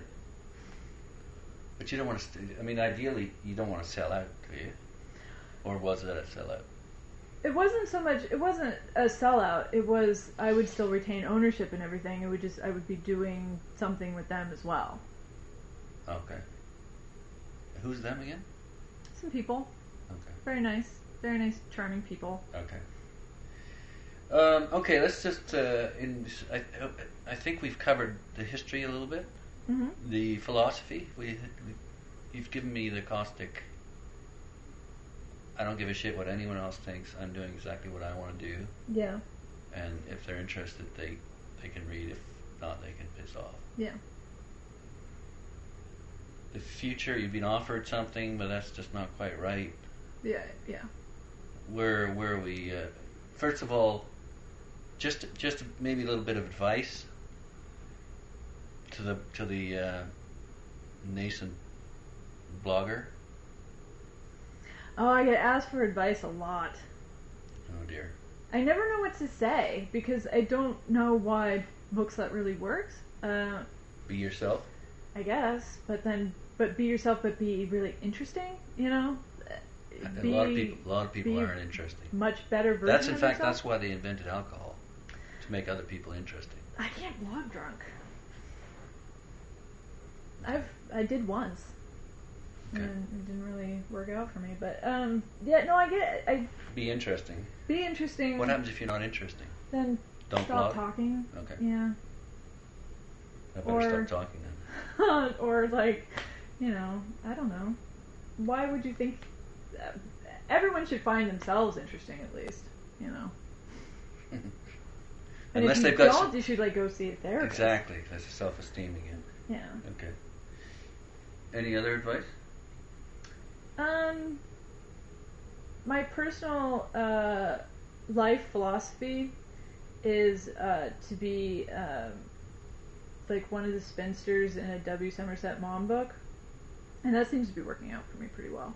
But you don't want to. St- I mean, ideally, you don't want to sell out, do you? Or was it a sellout? It wasn't so much. It wasn't a sellout. It was I would still retain ownership and everything. It would just I would be doing something with them as well. Okay. Who's them again? Some people, Okay. very nice, very nice, charming people. Okay. Um, okay, let's just. Uh, in, I, I think we've covered the history a little bit, hmm the philosophy. We, we, you've given me the caustic. I don't give a shit what anyone else thinks. I'm doing exactly what I want to do, Yeah, and if they're interested, they they can read. If not, they can piss off. yeah. The future, you've been offered something, but that's just not quite right. Yeah, yeah. where where we uh, first of all just just maybe a little bit of advice to the to the uh, nascent blogger Oh, I get asked for advice a lot. oh dear I never know what to say because I don't know why Bookslut really works. Uh, be yourself I guess, but then, but be yourself, but be really interesting. You know, a lot of people a lot of people aren't interesting much better version. that's in fact yourself. that's why they invented alcohol to make other people interesting I can't blog drunk. I've I did once, Okay. and it didn't really work out for me. But um, yeah, no, I get it. I be interesting be interesting. what happens if you're not interesting Then don't stop blog talking. okay Yeah, I better Or- stop talking then or like, you know, I don't know. Why would you think? uh, Everyone should find themselves interesting, at least. You know. And unless if they've got don't, some- you should like go see a therapist. exactly that's self-esteem again Yeah. okay any other advice Um, my personal uh, life philosophy is uh, to be um, like one of the spinsters in a W. Somerset Maugham book, and that seems to be working out for me pretty well.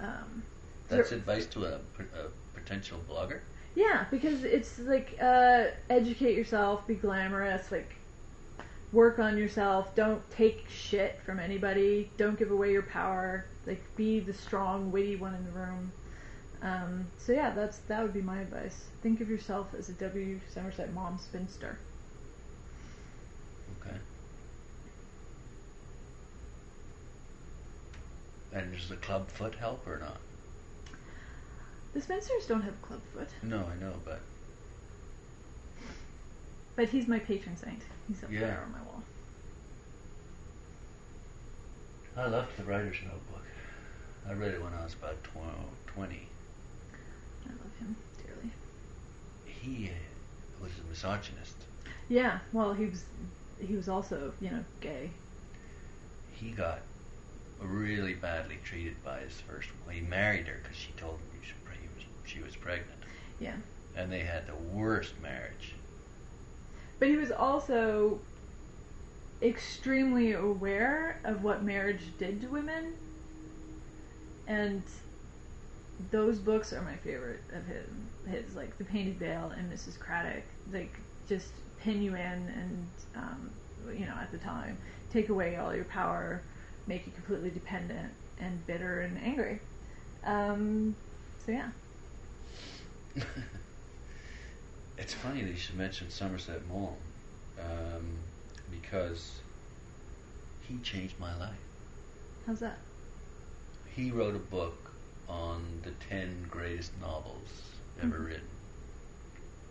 Um, That's advice to a, a potential blogger. Yeah, because it's like uh, educate yourself, be glamorous, like work on yourself. Don't take shit from anybody. Don't give away your power. Like be the strong, witty one in the room. Um, so yeah, that's that would be my advice. Think of yourself as a W. Somerset Maugham spinster. Okay. And does the club foot help or not? The spinsters don't have club foot, No, I know, but but he's my patron saint. He's up Yeah. there on my wall. I loved the writer's notebook. I read it when I was about tw- 20. I love him dearly. He uh, was a misogynist. Yeah, well, he was he was also you know gay. He got really badly treated by his first. Well, he married her because she told him he, should, he was, she was pregnant, Yeah. and they had the worst marriage. But he was also extremely aware of what marriage did to women. And those books are my favorite of his. His like The Painted Veil and Mrs. Craddock. Like just pin you in and um, you know at the time take away all your power, make you completely dependent and bitter and angry. Um, so yeah. It's funny that you should mention Somerset Maugham um, because he changed my life. How's that? He wrote a book on the 10 greatest novels ever Mhm. written.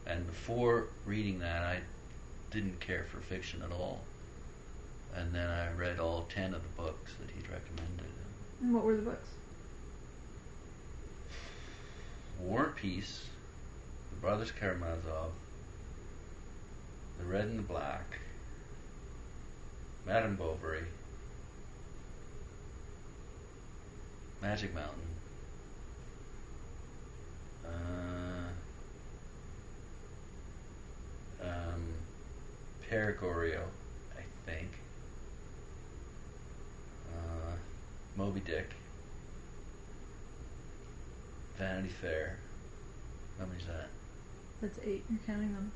And before reading that, I didn't care for fiction at all. And then I read all 10 of the books that he'd recommended. And what were the books? War and Peace, The Brothers Karamazov, The Red and the Black, Madame Bovary, Magic Mountain, uh, um, I think, uh, Moby Dick, Vanity Fair. How many's that? That's eight. You're counting them.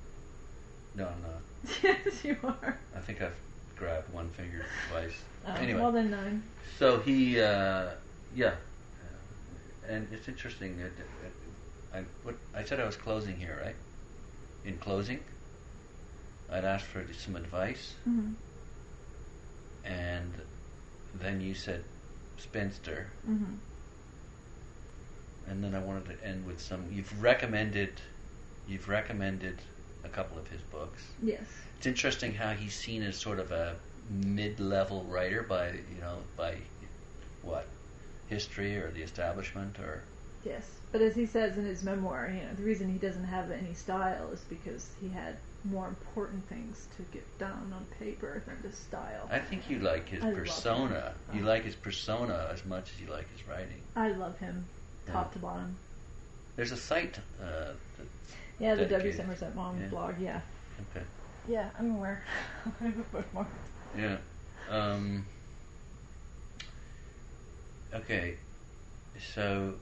No, I'm not. yes, you are. I think I've grabbed one finger twice. Oh, anyway, Well, then nine. so he, uh, yeah, Uh, and it's interesting that that- I what I said I was closing here, right? In closing, I'd asked for some advice, hmm and then you said spinster, hmm and then I wanted to end with some. You've recommended, you've recommended a couple of his books. Yes. It's interesting how he's seen as sort of a mid-level writer by you know by what history or the establishment or Yes. But as he says in his memoir, you know, the reason he doesn't have any style is because he had more important things to get down on paper than the style. I think you like his I persona. You like his persona as much as you like his writing. I love him, top Yeah. to bottom. There's a site. Uh, Yeah, the W Dedicated. Somerset Maugham Yeah. blog. Yeah. okay. Yeah, I'm aware. I have a bookmark. Yeah. Um, okay. So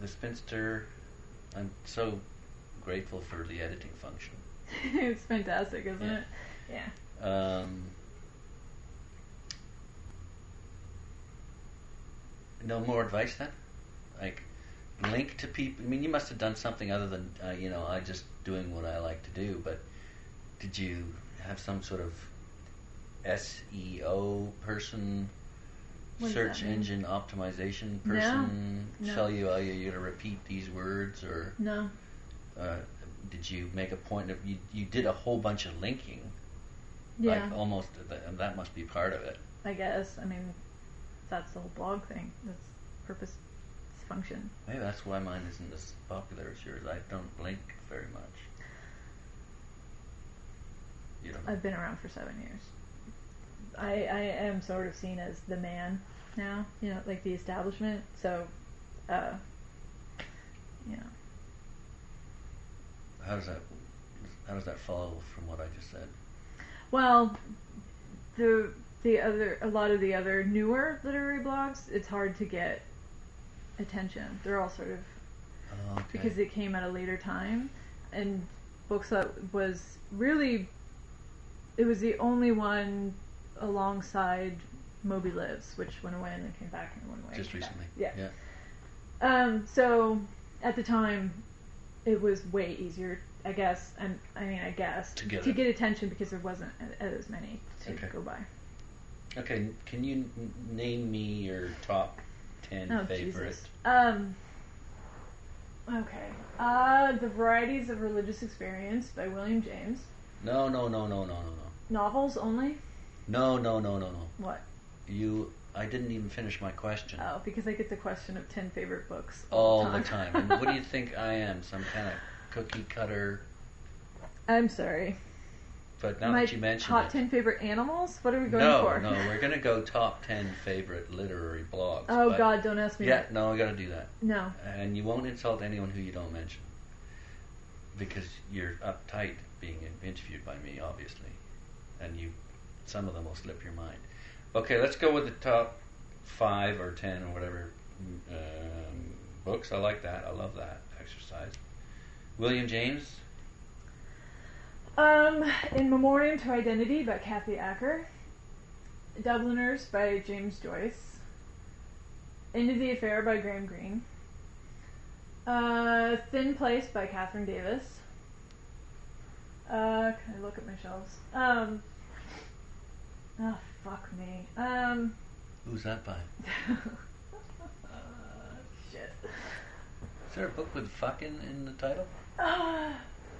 the spinster. I'm so grateful for the editing function. it's fantastic, isn't Yeah. it? Yeah. Um, no more advice then? Like, link to people? I mean, you must have done something other than, uh, you know, I just doing what I like to do, but did you have some sort of SEO person, What search engine optimization person, No. tell you, oh, you're going to repeat these words, or No. uh, did you make a point of, you, you did a whole bunch of linking? Yeah. Like almost, th- that must be part of it. I guess. I mean, that's the whole blog thing. That's purpose, function. Maybe that's why mine isn't as popular as yours. I don't blink very much. You don't. I've been around for seven years. I I am sort of seen as the man now. You know, like the establishment. So, uh, you know, How does that? How does that follow from what I just said? well, the the other a lot of the other newer literary blogs, it's hard to get attention. They're all sort of Oh, okay. because it came at a later time and Bookslut was really it was the only one alongside moby lives which went away and then came back and went away just recently. back. yeah Yeah. um so at the time it was way easier i guess and i mean i guess To get to get attention because there wasn't as many to Okay. go by Okay. Can you n- name me your top ten oh favorite? jesus um okay uh the varieties of religious experience by william james No, no, no, no, no, no, no. novels only No, no, no, no, no. What? You. I didn't even finish my question. Oh, because I get the question of 10 favorite books All all the time. And what do you think I am? Some kind of cookie cutter? I'm sorry. But now My that you mentioned top it, 10 favorite animals? What are we going no, for? no, no, we're gonna go top ten favorite literary blogs. oh, but- God, don't ask me Yeah, that. no, we gotta do that, No. and you won't insult anyone who you don't mention, because you're uptight being interviewed by me, obviously, and you, some of them will slip your mind. Okay, let's go with the top five or ten or whatever um, books. I like that. I love that exercise. William James. Um, In Memoriam to Identity by Kathy Acker. Dubliners by James Joyce. End of the Affair by Graham Greene. Uh, Thin Place by Kathryn Davis. Uh, can I look at my shelves? Um, oh, fuck me. Um, Who's that by? uh, shit. Is there a book with fucking in the title? Uh,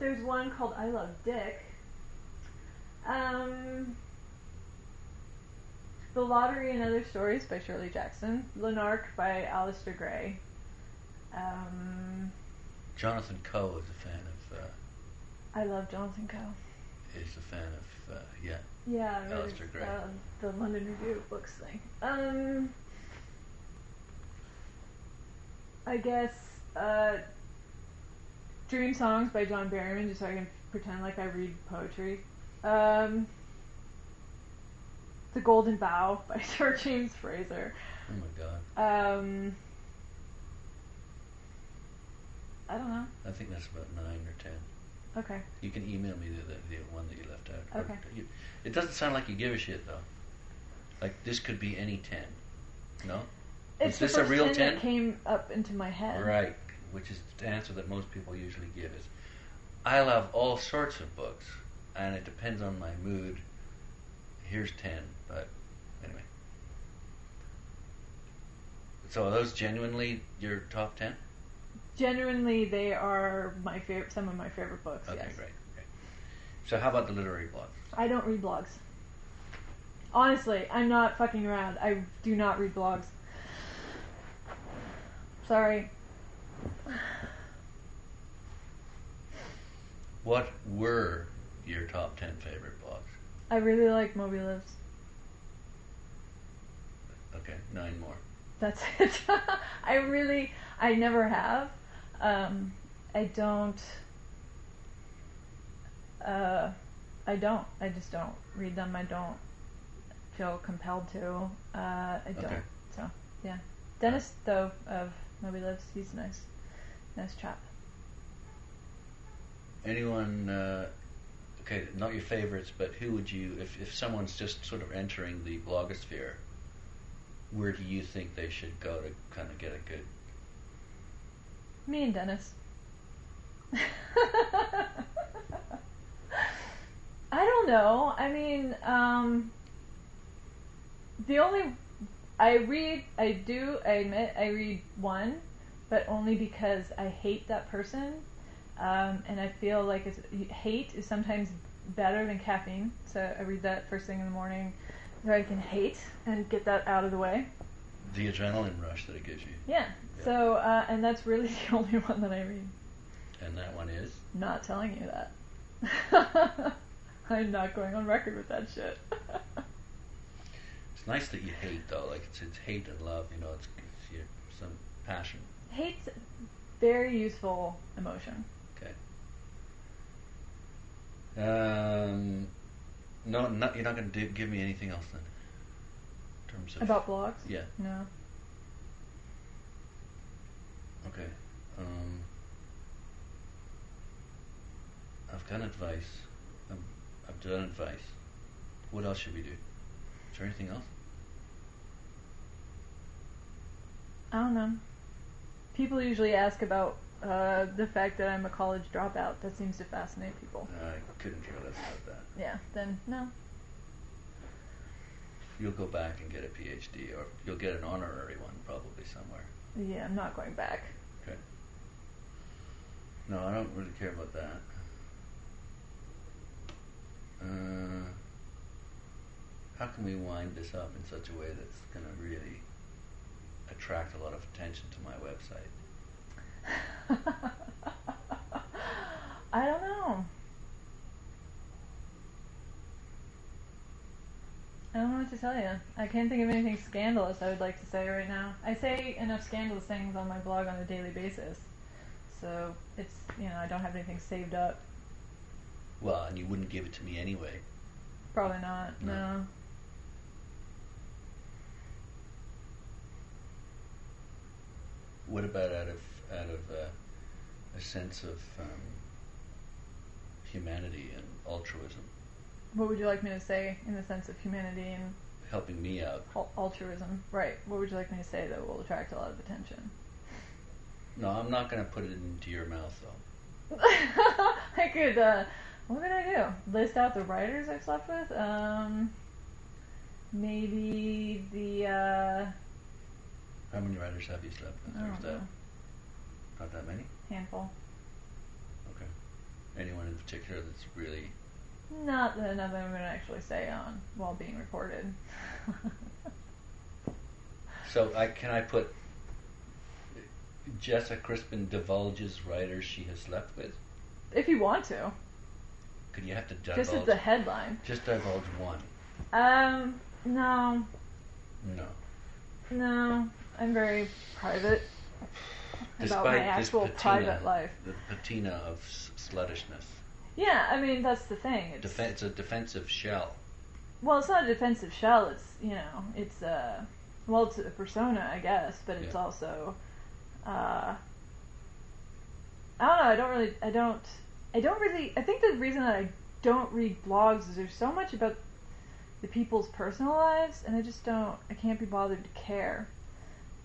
there's one called I Love Dick. Um, the Lottery and Other Stories by Shirley Jackson. Lanark by Alasdair Gray. Um, Jonathan Coe is a fan of. Uh, I love Jonathan Coe. is a fan of. Uh, yeah. Yeah, Alasdair Gray. uh, the London Review of Books thing. Um, I guess uh, Dream Songs by John Berryman, just so I can pretend like I read poetry. Um, the Golden Bough by Sir James Frazer. Oh my god. Um, I don't know. I think that's about nine or ten. Okay. You can email me the, the, one that you left out. Okay. you- it doesn't sound like you give a shit though. Like this could be any ten. No. It's Is this a real 10 10? that came up into my head. Right. Which is the answer that most people usually give is, I love all sorts of books, and it depends on my mood. Here's ten, but anyway. So are those genuinely your top ten? Genuinely, they are my favorite. Some of my favorite books. Okay, yes. great. Okay. So how about the literary blogs? I don't read blogs. Honestly, I'm not fucking around. I do not read blogs. Sorry. What were your top ten favorite blogs? I really like Moby Lives. Okay, nine more. That's it. I really, I never have. Um, I don't. Uh, I don't. I just don't read them. I don't feel compelled to. Uh, I don't. Okay. So yeah, Dennis though of Moby Lives, he's nice, nice chap. Anyone? Uh, okay, not your favorites, but who would you? If if someone's just sort of entering the blogosphere, where do you think they should go to kind of get a good? Me and Dennis. I don't know. I mean, um, the only I read, I do, I admit, I read one, but only because I hate that person, um, and I feel like it's, hate is sometimes better than caffeine. So I read that first thing in the morning, so I can hate and get that out of the way. The adrenaline rush that it gives you, Yeah. Yeah. So, uh, and that's really the only one that I read. and that one is. Not telling you that. I'm not going on record with that shit. It's nice that you hate though, like it's it's hate and love. You know, it's, it's your, some passion. Hate's very useful emotion. Okay. Um, no, not, you're not going to give me anything else then. In terms of About blogs? Yeah. No. Okay. Um, I've done advice. I've, I've done advice. What else should we do? Is there anything else? I don't know. People usually ask about uh, the fact that I'm a college dropout. That seems to fascinate people. I couldn't care less about that. Yeah, then no. You'll go back and get a PhD, or you'll get an honorary one probably somewhere. Yeah, I'm not going back. Okay. No, I don't really care about that. Uh, how can we wind this up in such a way that's going to really attract a lot of attention to my website? I don't know. I don't know what to tell you. I can't think of anything scandalous I would like to say right now. I say enough scandalous things on my blog on a daily basis. So it's, you know, I don't have anything saved up. Well, and you wouldn't give it to me anyway. Probably not, No. no. What about out of out of uh, a sense of um, humanity and altruism, What would you like me to say in the sense of humanity and helping me out? al- altruism? Right. What would you like me to say that will attract a lot of attention? No, I'm not going to put it into your mouth though. I could. Uh, what could I do? List out the writers I've slept with. Um, maybe the. Uh, How many writers have you slept with? I don't is that not that many? handful. Okay. Anyone in particular that's really Not that nothing I'm going to actually say on while being recorded. So I can I put Jessa Crispin divulges writers she has slept with. if you want to, Could you have to divulge? just as the headline. just divulge one. Um, no, No. no, I'm very private about my Despite actual patina, private life. the patina of sluttishness. Yeah, I mean that's the thing. It's Defen- it's a defensive shell. well, it's not a defensive shell. It's you know, it's a well, it's a persona, I guess, but it's Yeah. also uh, I don't know. I don't really. I don't. I don't really. I think the reason that I don't read blogs is there's so much about the people's personal lives, and I just don't. I can't be bothered to care.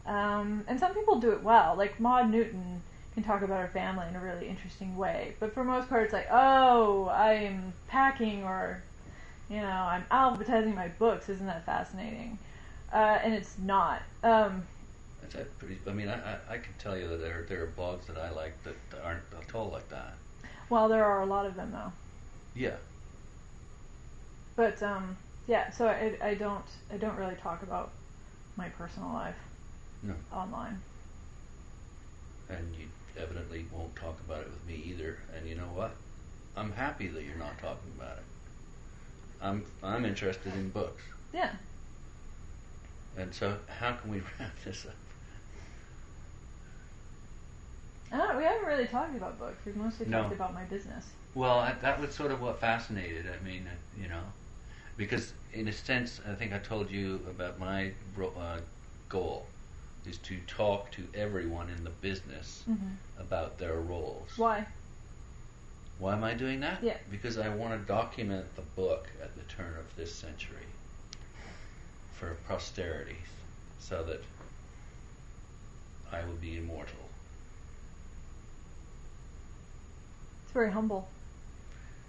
Um, and some people do it well. Like Maud Newton can talk about her family in a really interesting way, but for most part, it's like, oh, I'm packing, or you know, I'm alphabetizing my books. Isn't that fascinating? Uh, and it's not. Um, That's a pretty. I mean, I, I, I can tell you that there there are blogs that I like that aren't at all like that. well, there are a lot of them though. Yeah. But um, yeah, so I, I don't I don't really talk about my personal life No. online. And you evidently won't talk about it with me either. And you know what? I'm happy that you're not talking about it. I'm I'm interested in books. Yeah. And so, how can we wrap this up? I don't, we haven't really talked about books. We've mostly No. talked about my business. Well, I, that was sort of what fascinated. I mean, uh, you know, because in a sense, I think I told you about my uh, goal is to talk to everyone in the business hmm about their roles. Why? Why am I doing that? Yeah. Because I want to document the book at the turn of this century for posterity, so that I will be immortal. It's very humble.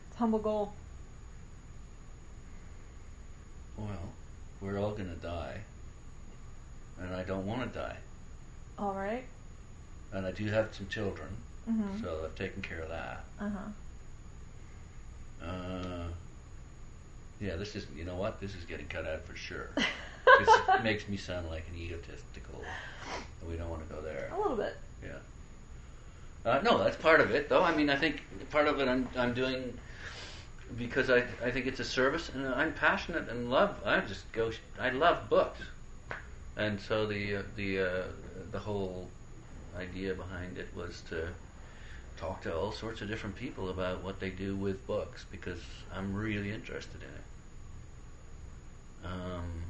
It's a humble goal. Well, we're all going to die, and I don't want to die. All right. And I do have some children, Mm-hmm. so I've taken care of that. Uh huh. Uh, yeah, this is, you know what? This is getting cut out for sure. it makes me sound like an egotistical, we don't want to go there. A little bit. Yeah. Uh, no, that's part of it, though. I mean, I think part of it I'm I'm doing because I I think it's a service, and I'm passionate and love. I just go. I love books, and so the uh, the uh, the whole idea behind it was to talk to all sorts of different people about what they do with books because I'm really interested in it. Um,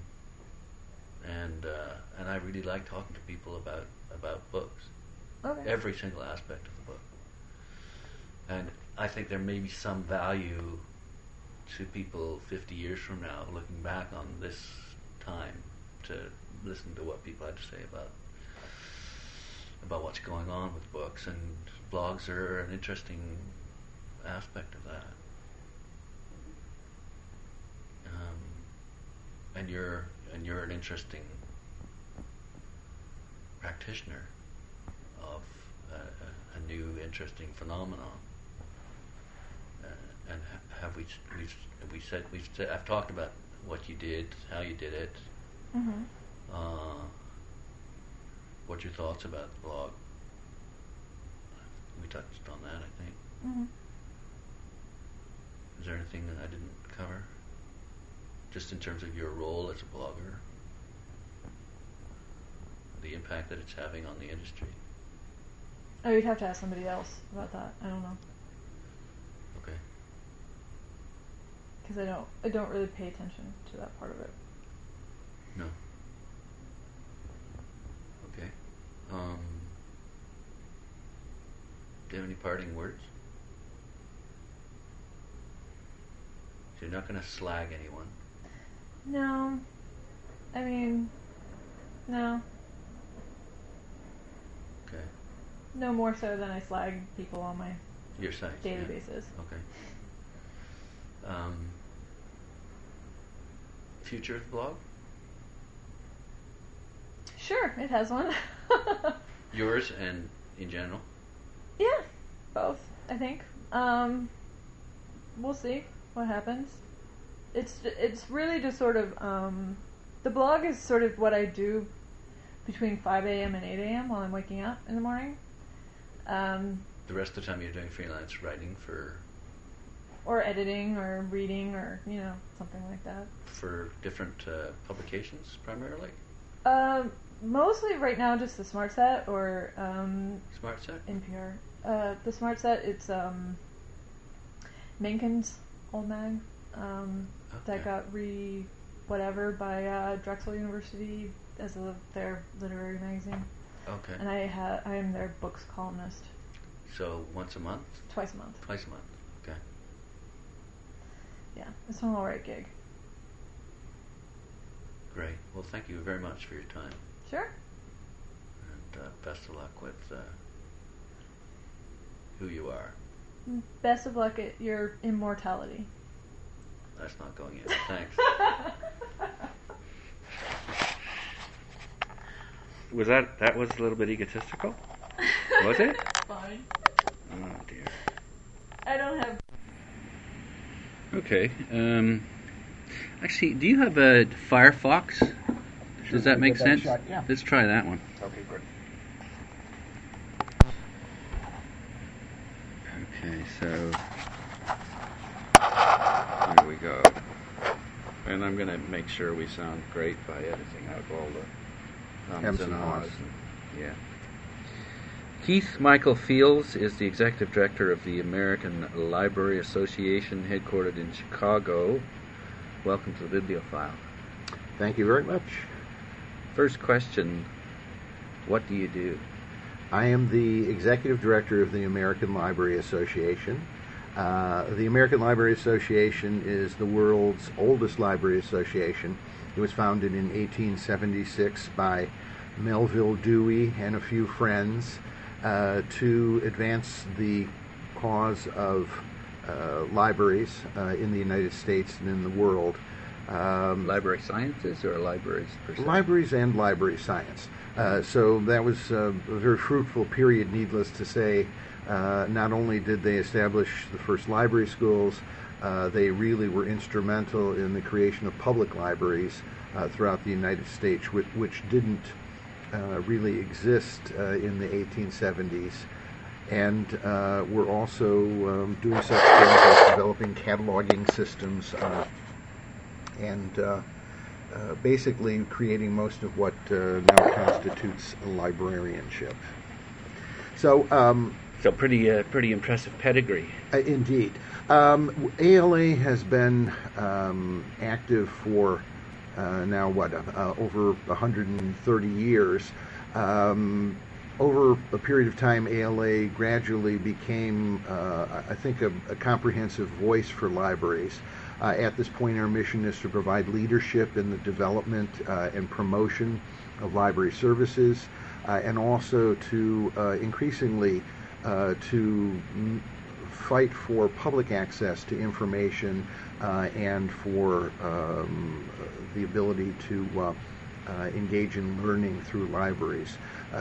and uh, and I really like talking to people about about books Okay. every single aspect of the book. And I think there may be some value to people 50 years from now looking back on this time to listen to what people had to say about about what's going on with books and blogs are an interesting aspect of that. Um, and you're and you're an interesting practitioner of a, a, a new interesting phenomenon. Uh, and ha- have we we've we said we've said, I've talked about what you did, how you did it, Mm-hmm. Uh, what your thoughts about the blog. We touched on that, I think. Mm-hmm. Is there anything that I didn't cover? Just in terms of your role as a blogger, the impact that it's having on the industry. Oh, you'd have to ask somebody else about that. I don't know Okay. because I don't. I don't really pay attention to that part of it. No. Okay. Um, Do you have any parting words? So you're not going to slag anyone. No. I mean, no. Okay. No more so than I slag people on my Your site. daily yeah. basis. Okay. Um, future of the blog? Sure, it has one. Yours and in general? yeah, both, I think. Um, we'll see what happens. It's it's really just sort of um, the blog is sort of what I do between 5 a.m. and 8 a.m. while I'm waking up in the morning. Um, The rest of the time you're doing freelance writing for or editing or reading or you know something like that. for different uh, publications primarily. Um, mostly right now just the Smart Set or um, Smart set. NPR. Uh, the Smart Set it's um, Mencken's old mag um, that got re whatever by uh, Drexel University as a, their literary magazine, Okay. and I ha- I am their books columnist So once a month, twice a month. twice a month. Okay. Yeah, it's an alright gig. Great. Well, thank you very much for your time, Sure. and uh, best of luck with uh, who you are. Best of luck at your immortality. That's not going in. Thanks. Was that that was a little bit egotistical? Was it? Fine. Oh dear. I don't have. Okay. Um, actually, do you have a Firefox? Does that make give that sense? yeah. Let's try that one. Okay, good. Okay, so here we go. And I'm going to make sure we sound great by editing out all the ums Hems and and ahs. haws. Yeah. Keith Michael Fiels is the executive director of the American Library Association, headquartered in Chicago. Welcome to the BiblioFile. Thank you very much. First question What do you do? I am the executive director of the American Library Association. Uh, the American Library Association is the world's oldest library association. It was founded in 1876 by Melvil Dewey and a few friends uh, to advance the cause of uh, libraries uh, in the United States and in the world. Um, Library sciences or libraries per se? libraries and library science. Uh, so that was uh, a very fruitful period, needless to say. Uh, not only did they establish the first library schools, uh, they really were instrumental in the creation of public libraries uh, throughout the United States, which, which didn't uh, really exist uh, in the 1870s. And uh, we're also um, doing such things as developing cataloging systems uh, and uh, uh, basically creating most of what uh, now constitutes librarianship. So, um, So, pretty, uh, pretty impressive pedigree. uh, indeed, um, ALA has been um, active for uh, now what uh, over 130 years. Um, over a period of time, ALA gradually became, uh, I think, a, a comprehensive voice for libraries. Uh, at this point, our mission is to provide leadership in the development uh, and promotion of library services, uh, and also to uh, increasingly uh, to mm, fight for public access to information uh, and for um, the ability to engage in learning through libraries.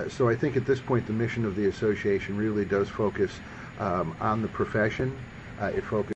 So I think at this point the mission of the association really does focus um, on the profession. It focuses